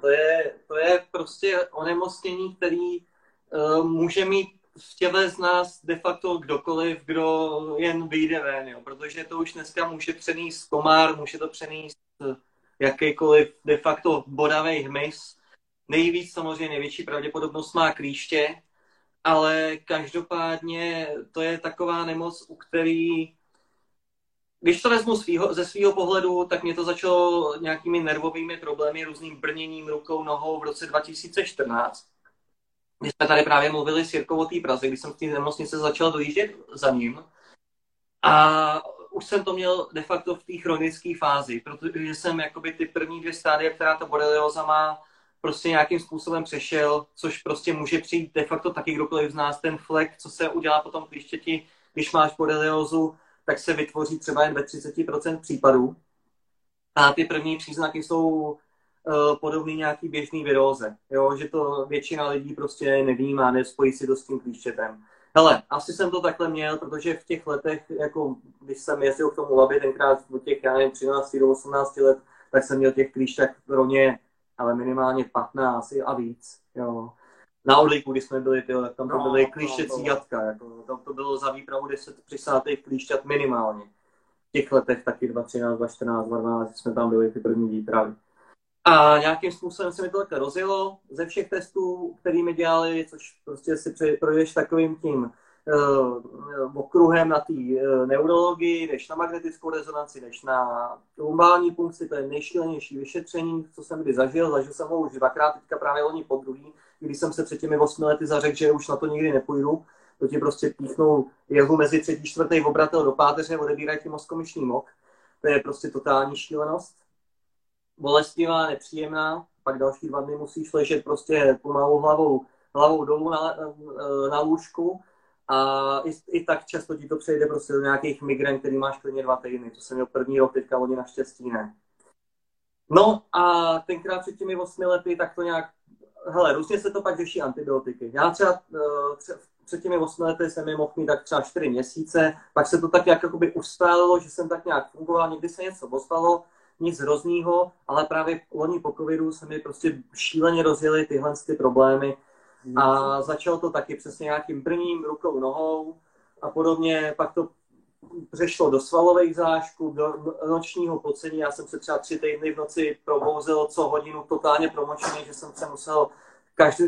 To je, to je prostě onemocnění, který uh, může mít v těle z nás de facto kdokoliv, kdo jen vyjde ven, jo? protože to už dneska může přenést komár, může to přenést jakýkoliv de facto bodavý hmyz. Nejvíc samozřejmě největší pravděpodobnost má klíště, ale každopádně to je taková nemoc, u který když to vezmu svýho, ze svého pohledu, tak mě to začalo nějakými nervovými problémy, různým brněním rukou, nohou v roce 2014 my jsme tady právě mluvili s Jirkou o té Praze, když jsem v té nemocnice začal dojíždět za ním. A už jsem to měl de facto v té chronické fázi, protože jsem jakoby ty první dvě stádie, která ta borelioza má, prostě nějakým způsobem přešel, což prostě může přijít de facto taky kdokoliv z nás. Ten flek, co se udělá potom klíštěti, když máš boreliozu, tak se vytvoří třeba jen ve 30% případů. A ty první příznaky jsou podobný nějaký běžný viróze, jo, že to většina lidí prostě nevnímá, nespojí si to s tím klíštětem. Hele, asi jsem to takhle měl, protože v těch letech, jako když jsem jezdil k tomu labi tenkrát od těch, já nevím, 13 do 18 let, tak jsem měl těch klíšťek rovně, ale minimálně 15 a víc, jo. Na odliku, když jsme byli, tyhle, tam to no, byly klíšťecí no, jatka, jako, tam to bylo za výpravu 10 přisátých klíšťat minimálně. V těch letech taky 2013, 2014, 2012 jsme tam byli ty první výpravy. A nějakým způsobem se mi to takhle rozjelo ze všech testů, který mi dělali, což prostě si projdeš takovým tím uh, okruhem na té uh, neurologii, jdeš na magnetickou rezonanci, jdeš na lumbální punkci, to je nejšílenější vyšetření, co jsem kdy zažil. Zažil jsem ho už dvakrát, teďka právě loni po druhý, když jsem se před těmi osmi lety zařekl, že už na to nikdy nepůjdu. To ti prostě píchnou jehu mezi třetí, čtvrtý obratel do páteře, odebírají ti mozkomiční mok. To je prostě totální šílenost bolestivá, nepříjemná, pak další dva dny musíš ležet prostě pomalu hlavou, hlavou dolů na, na lůžku a i, i tak často ti to přejde prostě do nějakých migren, který máš klidně dva týdny. To jsem měl první rok, teďka oni naštěstí ne. No a tenkrát před těmi osmi lety tak to nějak, hele, různě se to pak řeší antibiotiky. Já třeba, eh, třeba před těmi osmi lety jsem je mohl mít tak třeba čtyři měsíce, pak se to tak nějak jakoby ustálilo, že jsem tak nějak fungoval, někdy se něco dostalo, nic hroznýho, ale právě loni po covidu se mi prostě šíleně rozjeli tyhle ty problémy. A začalo to taky přesně nějakým brním rukou, nohou a podobně. Pak to přešlo do svalových zášků, do nočního pocení. Já jsem se třeba tři týdny v noci probouzel co hodinu totálně promočený, že jsem se musel každý,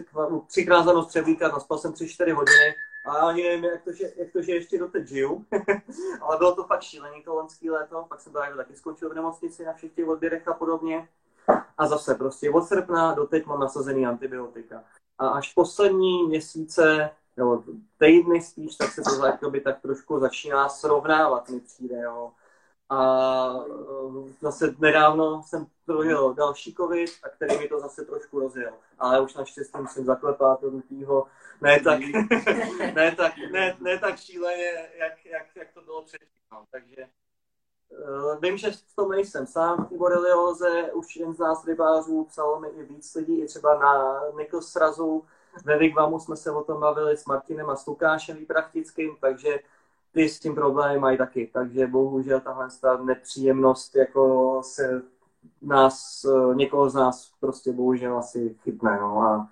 třikrát za noc převlíkat, naspal jsem tři, čtyři hodiny a já ani nevím, jak to, že, jak to, že ještě doteď žiju, <laughs> ale bylo to fakt šílený to loňský léto, pak jsem právě taky skončil v nemocnici na všech těch odběrech a podobně. A zase prostě od srpna do teď mám nasazený antibiotika. A až poslední měsíce, nebo týdny spíš, tak se to jakoby tak trošku začíná srovnávat, mi přijde, jo. A e, zase nedávno jsem prožil další covid, a který mi to zase trošku rozjel. Ale už naštěstí musím zaklepat do toho ne tak, <laughs> ne tak, ne, ne tak šíleně, jak, jak, jak to bylo předtím. No. Takže uh, vím, že v tom nejsem sám v borelioze, už jen z nás rybářů psalo mi i víc lidí, i třeba na Nikos srazu, ve Vigvamu jsme se o tom bavili s Martinem a s Lukášem Výprachtickým, takže ty s tím problémy mají taky. Takže bohužel tahle ta nepříjemnost jako se nás, eh, někoho z nás prostě bohužel asi chytne. No. A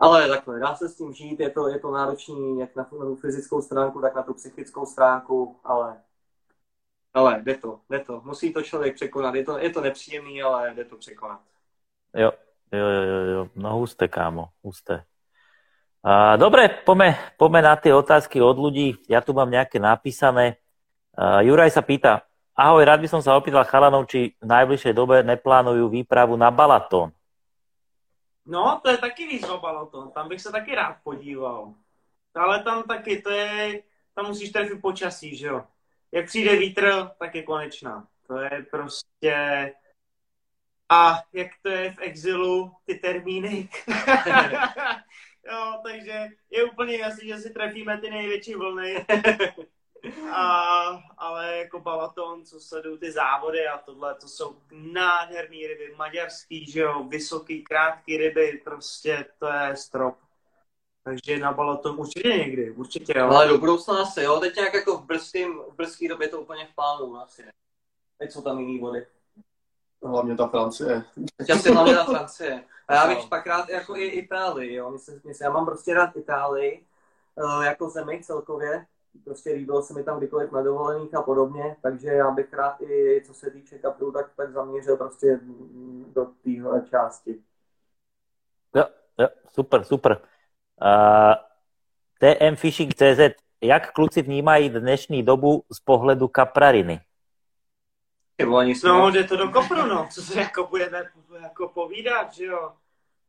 ale takhle, dá se s tím žít, je to, je to náročný jak na tu fyzickou stránku, tak na tu psychickou stránku, ale, ale jde to, jde to. Musí to člověk překonat. Je to, je to nepříjemný, ale jde to překonat. Jo, jo, jo, jo, jo. no husté, kámo, husté. A, dobre, pome, pome na tie otázky od ľudí. Ja tu mám nejaké napísané. Juraj sa pýta, ahoj, rád by som sa opýtal chalanov, či v najbližšej dobe neplánujú výpravu na Balatón. No, to je taky výzva Balaton. Tam bych se taky rád podíval. Ale tam taky, to je, tam musíš trefit počasí, že jo. Jak přijde vítr, tak je konečná. To je prostě... A jak to je v exilu, ty termíny. <laughs> jo, takže je úplně jasný, že si trefíme ty největší vlny. <laughs> A, ale jako Balaton, co sledují ty závody a tohle, to jsou nádherný ryby, maďarský, že jo, vysoký, krátký ryby, prostě to je strop. Takže na Balaton určitě někdy, určitě jo. Ale do budoucna asi, jo, teď nějak jako v, brzkým, v brzký době to úplně v plánu asi. Teď jsou tam jiný vody. Hlavně ta Francie. Asi hlavně ta Francie. A já bych pak rád jako i Itálii, jo. Myslím, myslím, já mám prostě rád Itálii, eh, jako zemi celkově, prostě líbilo se mi tam kdykoliv na dovolených a podobně, takže já bych rád i co se týče kaprů, tak, tak zaměřil prostě do téhle části. Jo, jo, super, super. Uh, TM Fishing CZ, jak kluci vnímají dnešní dobu z pohledu kaprariny? No, jde to do kopru, no. Co se jako budeme jako povídat, že jo?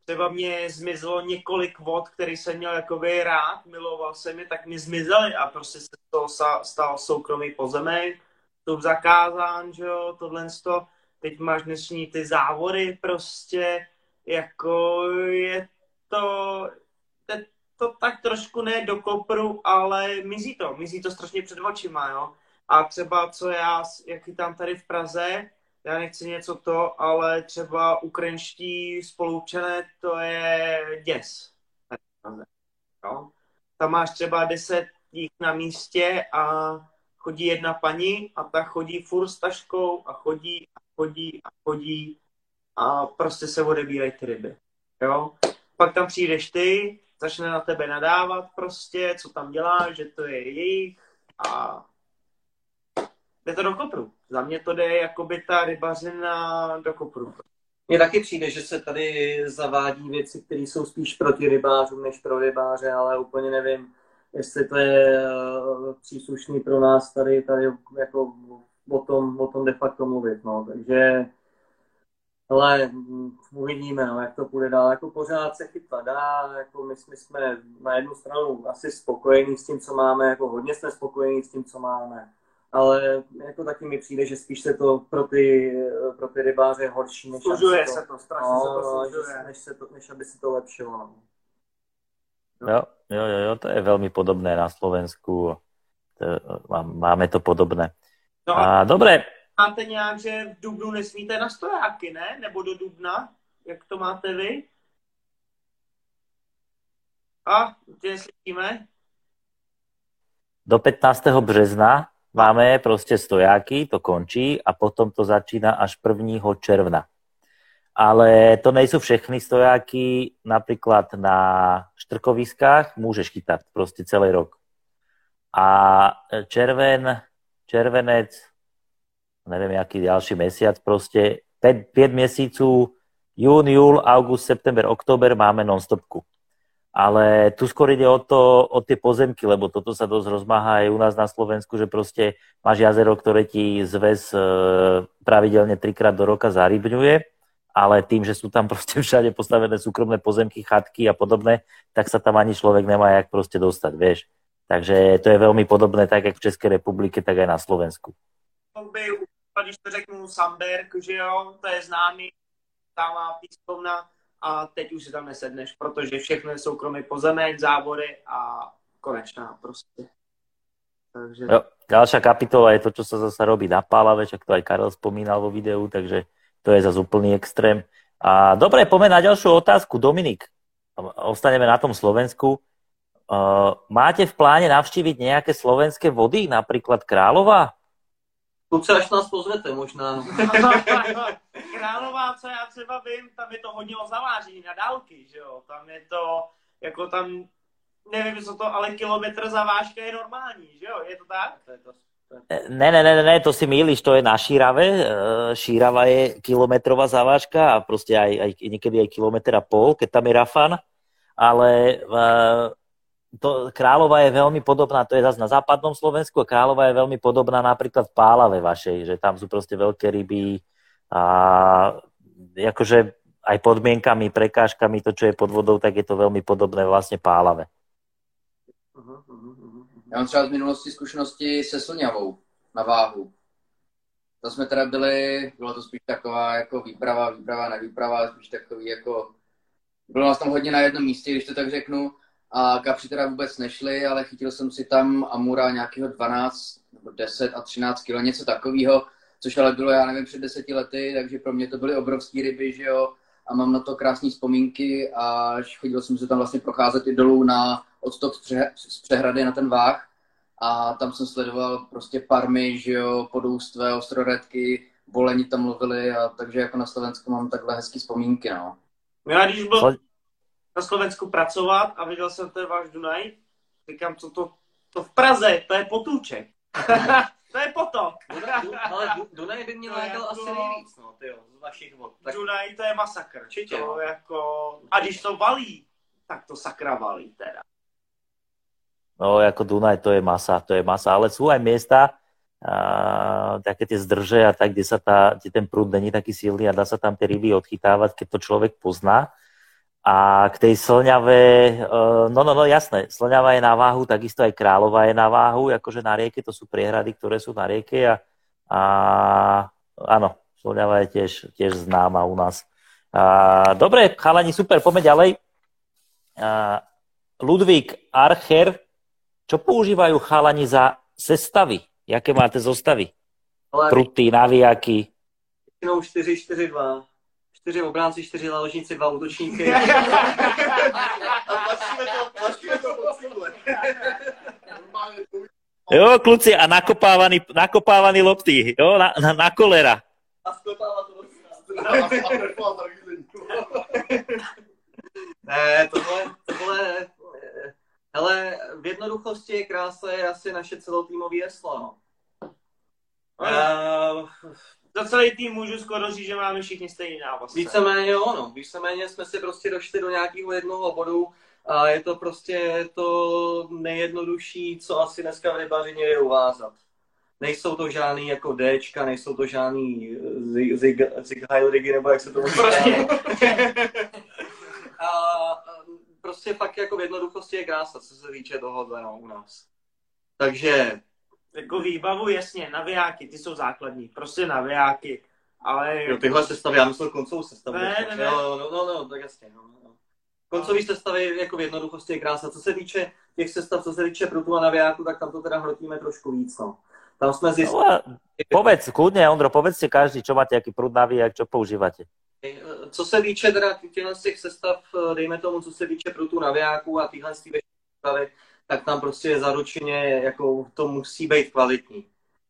třeba mě zmizelo několik vod, který jsem měl jakoby rád, miloval jsem je, tak mi zmizely a prostě se toho stal soukromý pozemek, to zakázán, že jo, tohle to. Teď máš dnešní ty závody prostě, jako je to, je to tak trošku ne do kopru, ale mizí to, mizí to strašně před očima, jo. A třeba co já, jak tam tady v Praze, já nechci něco to, ale třeba ukrajinští spolupčané, to je děs. No. Tam máš třeba deset jich na místě a chodí jedna paní a ta chodí furt s taškou a chodí a chodí a chodí a prostě se odebírají ty ryby. Jo? Pak tam přijdeš ty, začne na tebe nadávat prostě, co tam děláš, že to je jejich a jde to do kopru. Za mě to jde jakoby ta rybařina do kopru. Mně taky přijde, že se tady zavádí věci, které jsou spíš proti rybářům než pro rybáře, ale úplně nevím, jestli to je eh, příslušný pro nás tady, tady jako o tom, o tom de facto mluvit. No. Takže ale mm, uvidíme, no, jak to půjde dál. Jako pořád se chytla dá, jako my, my jsme na jednu stranu asi spokojení s tím, co máme, jako hodně jsme spokojení s tím, co máme ale jako taky mi přijde, že spíš se to pro ty, pro ty rybáře je horší, než Služuje se to, strašně no, se to služuje. Než, se to, než aby se to lepšilo. No. Jo, jo, jo, jo, to je velmi podobné na Slovensku. To, máme to podobné. No a, a dobré. Máte nějak, že v Dubnu nesmíte na stojáky, ne? Nebo do Dubna? Jak to máte vy? A, tě slyšíme? Do 15. března Máme prostě stojáky, to končí a potom to začína až 1. června. ale to nejsou všechny stojáky. Například na štrkoviskách můžeš chytat prostě celý rok. A červen, červenec, neviem, jaký ďalší mesiac, prostě 5, 5 měsíců, jún, júl, august, september, oktober máme non-stopku. Ale tu skôr ide o, to, o tie pozemky, lebo toto sa dosť rozmáha aj u nás na Slovensku, že proste máš jazero, ktoré ti zväz e, pravidelne trikrát do roka zarybňuje, ale tým, že sú tam proste všade postavené súkromné pozemky, chatky a podobné, tak sa tam ani človek nemá jak proste dostať, vieš. Takže to je velmi podobné tak, jak v České republice, tak i na Slovensku. Když to řeknu Samberg, že jo, to je známý, tam má a teď už si tam nesedneš, protože všechno je soukromý pozemek, závory a konečná prostě. Takže... Jo, ďalšia kapitola je to, čo sa zase robí na Pálave, čak to aj Karel spomínal vo videu, takže to je zase úplný extrém. A dobre, poďme na ďalšiu otázku. Dominik, ostaneme na tom Slovensku. Uh, máte v pláne navštíviť nejaké slovenské vody, napríklad Králova? Kluci, až nás pozvete, možná. <laughs> Králová, co já třeba vím, tam je to hodně o zavážení na dálky, že jo? Tam je to, jako tam, nevím, co to, ale kilometr zavážka je normální, že jo? Je to tak? To je to ne, ne, ne, ne, to si mýliš, to je na Šírave. Eh, Šírava je kilometrová zavážka a prostě aj, aj někdy aj kilometr a pol, keď tam je Rafan. Ale uh, to Králova je veľmi podobná, to je zase na západnom Slovensku a Králova je veľmi podobná napríklad v Pálave vašej, že tam sú proste veľké ryby a akože aj podmienkami, prekážkami, to, čo je pod vodou, tak je to veľmi podobné vlastne Pálave. Já mám třeba z minulosti zkušenosti se Slňavou na váhu. To jsme teda byli, bylo to spíš taková jako výprava, výprava na výprava, spíš takový jako, bylo nás tam hodně na jednom místě, když to tak řeknu, a kapři teda vůbec nešli, ale chytil jsem si tam Amura nějakého 12 nebo 10 a 13 kg, něco takového, což ale bylo, já nevím, před deseti lety, takže pro mě to byly obrovské ryby, že jo, a mám na to krásné vzpomínky a chodil jsem se tam vlastně procházet i dolů na odtok z přehrady na ten váh a tam jsem sledoval prostě parmy, že jo, podoustvé, ostroredky, boleni tam mluvili a takže jako na Slovensku mám takhle hezký vzpomínky, no. Já když byl na Slovensku pracovat a viděl jsem ten váš Dunaj. Říkám, co to, to v Praze, to je potůček. <laughs> to je potok. Dunaj, ale Dunaj by mě lákal jako... asi nejvíc, no, tyjo, z vašich vod. Tak... Dunaj to je masakr. Určitě. To no. jako... A když to valí, tak to sakra valí teda. No, jako Dunaj, to je masa, to je masa, ale sú aj miesta, a, také tie zdrže a tak, kde sa tá, kde ten prúd není taký silný a dá sa tam tie ryby odchytávať, keď to človek pozná. A k tej Slňave, eh, no, no, no, jasné, Slňava je na váhu, takisto aj Králova je na váhu, akože na rieke, to sú priehrady, ktoré sú na rieke a, a áno, Slňava je tiež, tiež známa u nás. A, dobre, chalani, super, poďme ďalej. A, Ludvík Archer, čo používajú chalani za sestavy? Jaké máte zostavy? Pruty, navijaky? 4-4-2 čtyři obránci, čtyři záložníci, dva útočníky. <laughs> a tlačíme to, tlačíme to pod Jo, kluci, a nakopávaný, nakopávaný lopty, jo, na, na, na kolera. A skopává to Ne, tohle, tohle, hele, v jednoduchosti je krása je asi naše celotýmový heslo, no. Uh, za celý tým můžu skoro říct, že máme všichni stejný návaz. Víceméně jo, no. Víceméně jsme si prostě došli do nějakého jednoho bodu a je to prostě to nejjednodušší, co asi dneska v rybařině je uvázat. Nejsou to žádný jako Dčka, nejsou to žádný Zig, Zig Heilrigi, nebo jak se to prostě. a prostě fakt jako v jednoduchosti je krása, co se týče tohohle no, u nás. Takže jako výbavu, jasně, navijáky, ty jsou základní, prostě navijáky. Ale... Jo, tyhle sestavy, já myslel koncovou sestavu. Ne, ne, ne. Jo, no, no, no, tak jasně. No, no. Koncový sestavy jako v jednoduchosti je krása. Co se týče těch sestav, co se týče prutu a navijáku, tak tam to teda hrotíme trošku víc. No. Tam jsme zjistili... No, povedz, kľudne, Ondro, povedzte každý, čo máte, jaký prut navíjak, čo používáte. Co se týče teda těchto těch sestav, dejme tomu, co se týče prutu navijáku a tyhle z tak tam prostě je zaručeně, jako to musí být kvalitní.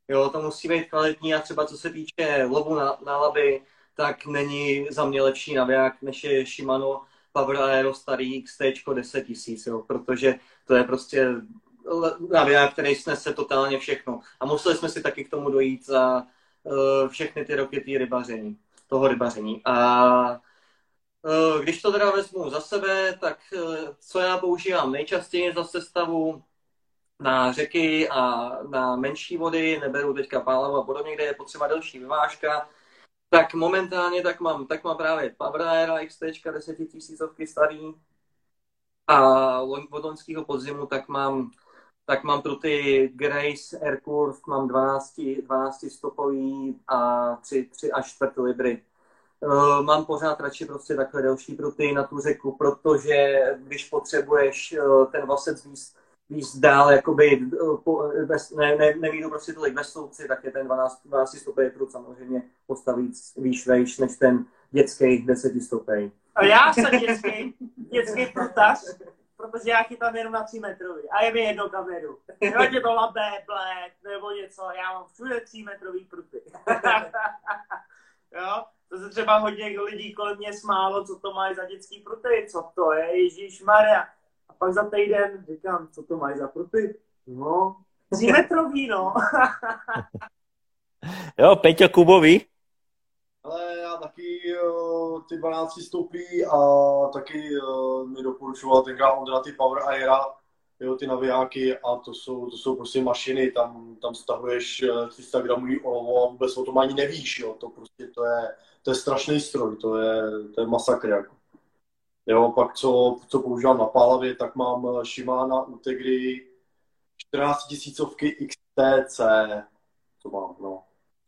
Jo, to musí být kvalitní a třeba co se týče lovu na, na laby, tak není za mě lepší naviják, než je Shimano Power Aero starý XT 10 000, protože to je prostě naviják, který snese totálně všechno. A museli jsme si taky k tomu dojít za uh, všechny ty roky tý rybaření, toho rybaření. A když to teda vezmu za sebe, tak uh, co já používám nejčastěji za sestavu, na řeky a na menší vody, neberu teďka pálavu a podobně, kde je potřeba delší vyvážka, tak momentálně tak mám, tak mám právě Pavraera XT 10 tisícovky starý a od loňského podzimu tak mám tak mám pro ty Grace Aircurve, mám 12, 12 stopový a 3, 3 až 4 libry. Uh, mám pořád radši prostě takhle delší pruty na tu řeku, protože když potřebuješ uh, ten vasec víc, víc dál, jakoby, uh, ne, ne, neví to prostě tolik ve sloupci, tak je ten 12, 12 stopej prut samozřejmě postavit výš vejš než ten dětský 10 stopej. A já jsem dětský, dětský prutař, protože já chytám jenom na 3 metrový a je mi jedno kam jedu. Ať je to labé, blek, nebo něco, já mám všude 3 metrový pruty. <laughs> jo? Se třeba hodně lidí kolem mě smálo, co to mají za dětský pruty, co to je, Ježíš Maria. A pak za týden říkám, co to mají za pruty? No, 3 metrový, no. <laughs> jo, Peťo Kubovi, ale já taky uh, ty 12 stoupí a taky uh, mi doporučoval tenkrát Ondra ty Power Aera, jo, ty navijáky a to jsou, to jsou prostě mašiny, tam, tam stahuješ 300 gramů olovo a vůbec o tom ani nevíš, jo, to prostě to je, to je strašný stroj, to je, to je masakr, jako. Jo, pak co, co používám na pálavě, tak mám Shimano Utegry 14 tisícovky XTC, to mám, no.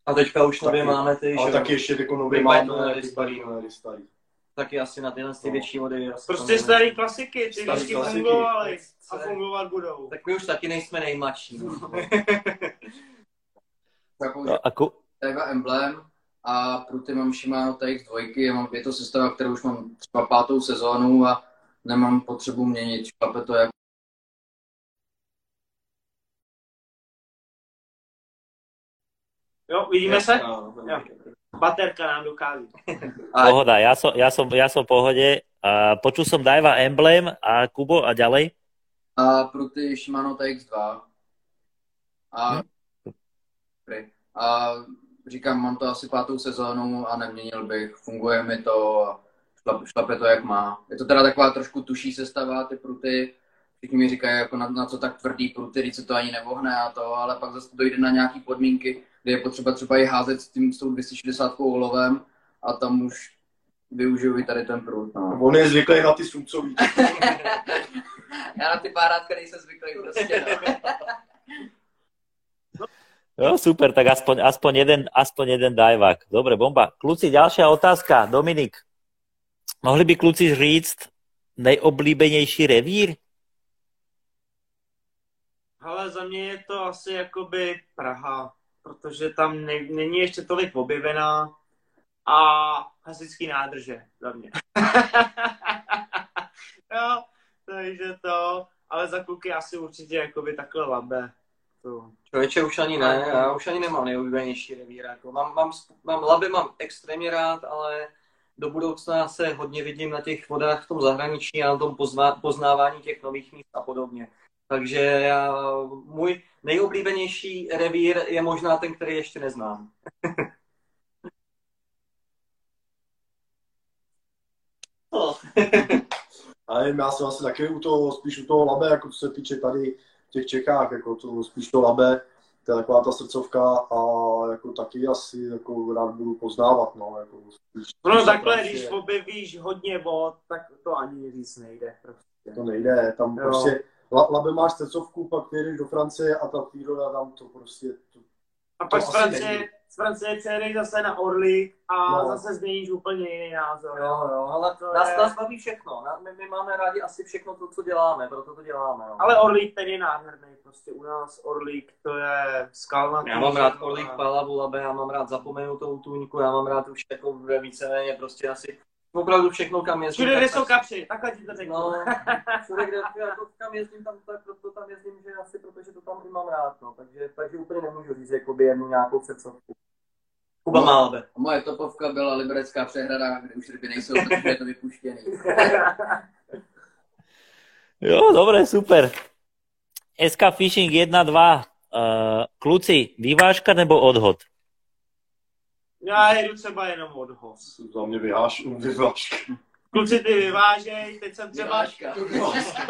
A teďka už nově máme ty, Ale že taky ještě jako nově Big máme starý, starý. Taky asi na tyhle ty No. větší vody. asi Prostě tam starý klasiky, ty Starý vždycky klasiky. fungovaly a fungovat budou. Tak my už taky nejsme nejmladší. No. <laughs> Takovou no, a ku, Taiga Emblem a pruty mám Shimano TX2, já mám, je to sestava, kterou už mám třeba pátou sezónu a nemám potřebu měnit, šlape to jak Jo, vidíme se? No, Jo. Baterka nám dokáže. <laughs> a pohoda, ja som, ja som, ja som v pohode. A počul som Daiva Emblem a Kubo a ďalej. a pruty Shimano TX2 a, a říkám, mám to asi pátou sezónu a neměnil bych, funguje mi to, šlape, šlape to jak má. Je to teda taková trošku tuší sestava, ty pruty, všichni mi říkají, jako na, na co tak tvrdý pruty, když se to ani nevohne a to, ale pak zase dojde na nějaký podmínky, kde je potřeba třeba i házet s tím s tou 260 olovem a tam už využiju i tady ten prut. No. On je zvyklý na ty sumcový. <laughs> Já na ty párátka nejsem zvyklý prostě. No. Jo, super, tak aspoň, aspoň, jeden, aspoň jeden dajvák. Dobre, bomba. Kluci, ďalšia otázka. Dominik, mohli by kluci říct nejoblíbenější revír? Ale za mě je to asi jakoby Praha, protože tam ne, není ještě tolik objevená a hasičský nádrže za mě. <laughs> jo, takže to, ale za kluky asi určitě jakoby takhle labe. To. Člověče už ani ne, já už ani nemám nejoblíbenější revír. Jako mám, mám, mám, laby mám extrémně rád, ale do budoucna se hodně vidím na těch vodách v tom zahraničí a na tom poznávání těch nových míst a podobně. Takže já, můj nejoblíbenější revír je možná ten, který ještě neznám. <laughs> no. A nevím, já jsem asi taky u toho, spíš u toho labe, jako co se týče tady v těch Čechách, jako to, spíš to labe, to je taková ta srdcovka a jako taky asi jako rád budu poznávat, no, jako spíš, No spíš takhle, prostě- když objevíš hodně vod, tak to ani říct nejde. Prostě. To nejde, tam Jo. prostě, la, labe máš srdcovku, pak jedeš do Francie a ta příroda tam to prostě, to, A pak To z Francie, z Francie přejedeš zase na Orly a No. zase změníš úplně jiný názor. Jo, jo, ale To nás, je- nás baví všechno. My, my máme rádi asi všechno to, co děláme, proto to děláme. No. Ale Orlík ten je nádherný, prostě u nás Orlík to je skalnatý. Já mám rád Orlík Palavu, Labe, já mám rád zapomenutou tůňku, já mám rád už jako víceméně prostě asi opravdu všechno, kam jezdím. Všude, kde jsou kapři, takhle ti to řeknu. No, <laughs> všude, kde jako, kam jezdím, tam, tak proto tam jezdím, že asi protože to tam i mám rád, no. Takže, takže úplně nemůžu říct jakoby jednu nějakou srdcovku. Kuba má Labe. Moje topovka byla Liberecká přehrada, kde už ryby nejsou, protože je to vypuštěný. <laughs> Jo, dobre, super. SK Fishing 1-2. Uh, kluci, vyvážka nebo odhod? Já jedu třeba jenom odhoz. Za mě vyháš, vyvážka. Kluci ty vyvážej, teď jsem třeba, Vyvážka. <laughs>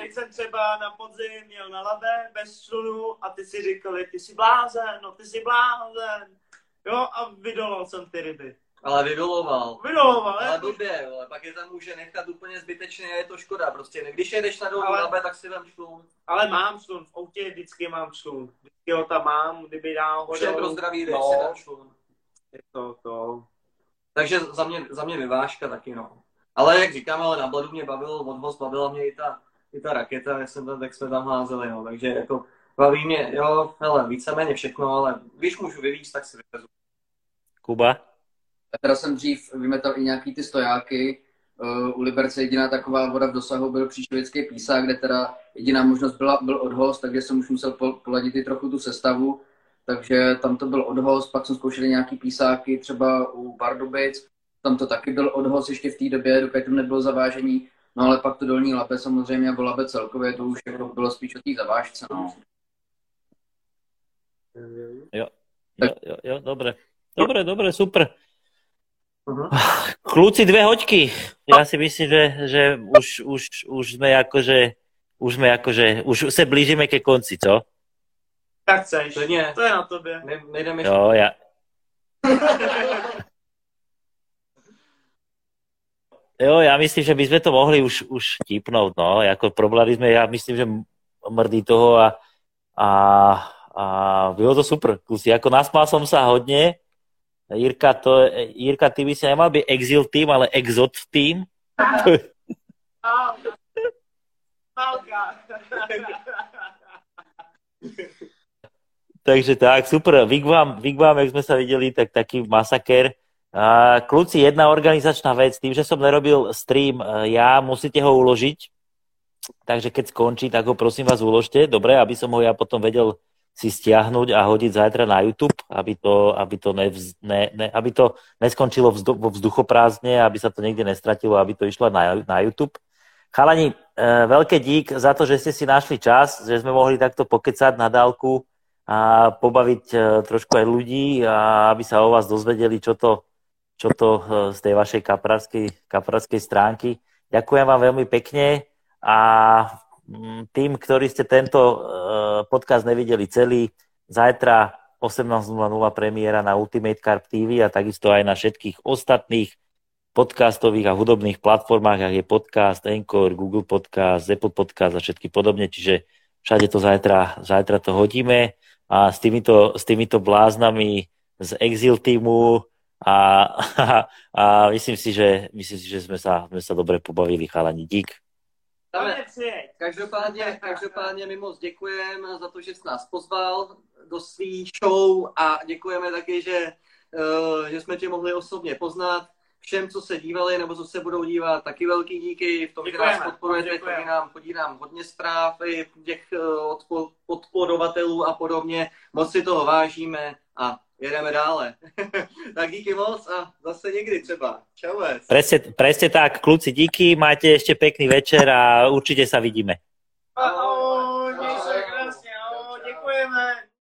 teď jsem třeba na podzim měl na labe bez člunu a ty si říkali, ty jsi blázen, no ty jsi blázen. Jo, a vydolal jsem ty ryby. Ale vydoloval. Vydoloval, Ale ne? blbě, vole, pak je tam může nechat úplně zbytečně a je to škoda. Prostě když jedeš na dolní Ale- Labe, tak si vem člun. Ale mám člun, v autě vždycky mám člun. Vždycky ho tam mám, kdyby dál Všem pro zdraví no, si dát člun. je to, to. Takže za mě, za mě vyvážka taky, no. Ale jak říkám, ale na Bladu mě bavil odvoz, bavila mě i ta, i ta raketa, jak, jsem tam, jak jsme tam házeli, no. Takže jako baví mě, jo, hele, víceméně všechno, ale když můžu vyvíct, tak si vyvezu. Kuba? Já teda jsem dřív vymetal i nějaký ty stojáky. Uh, U Liberce jediná taková voda v dosahu byl příšovický písák, kde teda jediná možnost byla, byl odhoz, takže jsem už musel pol- poladit i trochu tu sestavu. Takže tam to byl odhoz, pak jsem zkoušel nějaký písáky, třeba u Bardubic, tam to taky byl odhoz ještě v té době, dokud tam nebylo zavážení. No ale pak to dolní labe samozřejmě, nebo labe celkově, to už jako bylo spíš o té zavážce. No. Jo, jo, jo, dobre. Dobre, dobre, super. Mhm. Kluci, dve hoďky. Ja si myslím, že, že už, už, už sme akože, už sme akože, už se blížime ke konci, co? Tak chceš. Klidně, To je na tobě. ne, nejdeme ještě. Jo, ja. Jo, ja myslím, že by sme to mohli už, už tipnúť, no. Jako probrali sme, ja myslím, že mrdí toho a, a, a bylo to super. Kluci, ako nasmal som sa hodne. Jirka, to, Jirka, ty by si nemal byť exil tým, ale exot tým. <laughs> Takže tak, super. Wigwam, Wigwam, jak sme sa videli, tak taký masaker. A kľúci, jedna organizačná vec, tým, že som nerobil stream e, ja, musíte ho uložiť. Takže keď skončí, tak ho prosím vás uložte, dobre, aby som ho ja potom vedel si stiahnuť a hodiť zajtra na YouTube, aby to, aby to, nevz, ne, ne, aby to neskončilo vzdu, vo vzduchoprázdne, aby sa to niekde nestratilo, aby to išlo na, na YouTube. Chalani, e, veľké dík za to, že ste si našli čas, že sme mohli takto pokecať na dálku a pobaviť e, trošku aj ľudí, a aby sa o vás dozvedeli, čo to, čo to e, z tej vašej kaprarskej, kaprarskej stránky. Ďakujem vám veľmi pekne a tým, ktorí ste tento e, podcast nevideli celý, zajtra 18.00 premiéra na Ultimate Carp TV a takisto aj na všetkých ostatných podcastových a hudobných platformách, ako je podcast, Anchor, Google Podcast, Apple Podcast a všetky podobne, čiže všade to zajtra, zajtra to hodíme a s týmito, s týmito bláznami z Exil týmu a, <laughs> a, a myslím si, že, myslím si, že sme sa, sme sa dobre pobavili, chalani. Dík. Přijeď. Každopádně, každopádně my moc děkujeme za to, že jsi nás pozval do svý show a děkujeme taky, že, uh, že jsme tě mohli osobně poznat. Všem, co se dívali nebo co se budou dívat, taky velký díky v tom, že Děkujeme, nás podporujete, děkujeme. chodí nám, chodí nám hodně zpráv i těch odpo- podporovatelů a podobně. Moc si toho vážíme a jedeme dále. <laughs> tak díky moc a zase někdy třeba. Čau. Presne, presne tak, kluci, díky, máte ešte pekný večer a určite sa vidíme. Ahoj,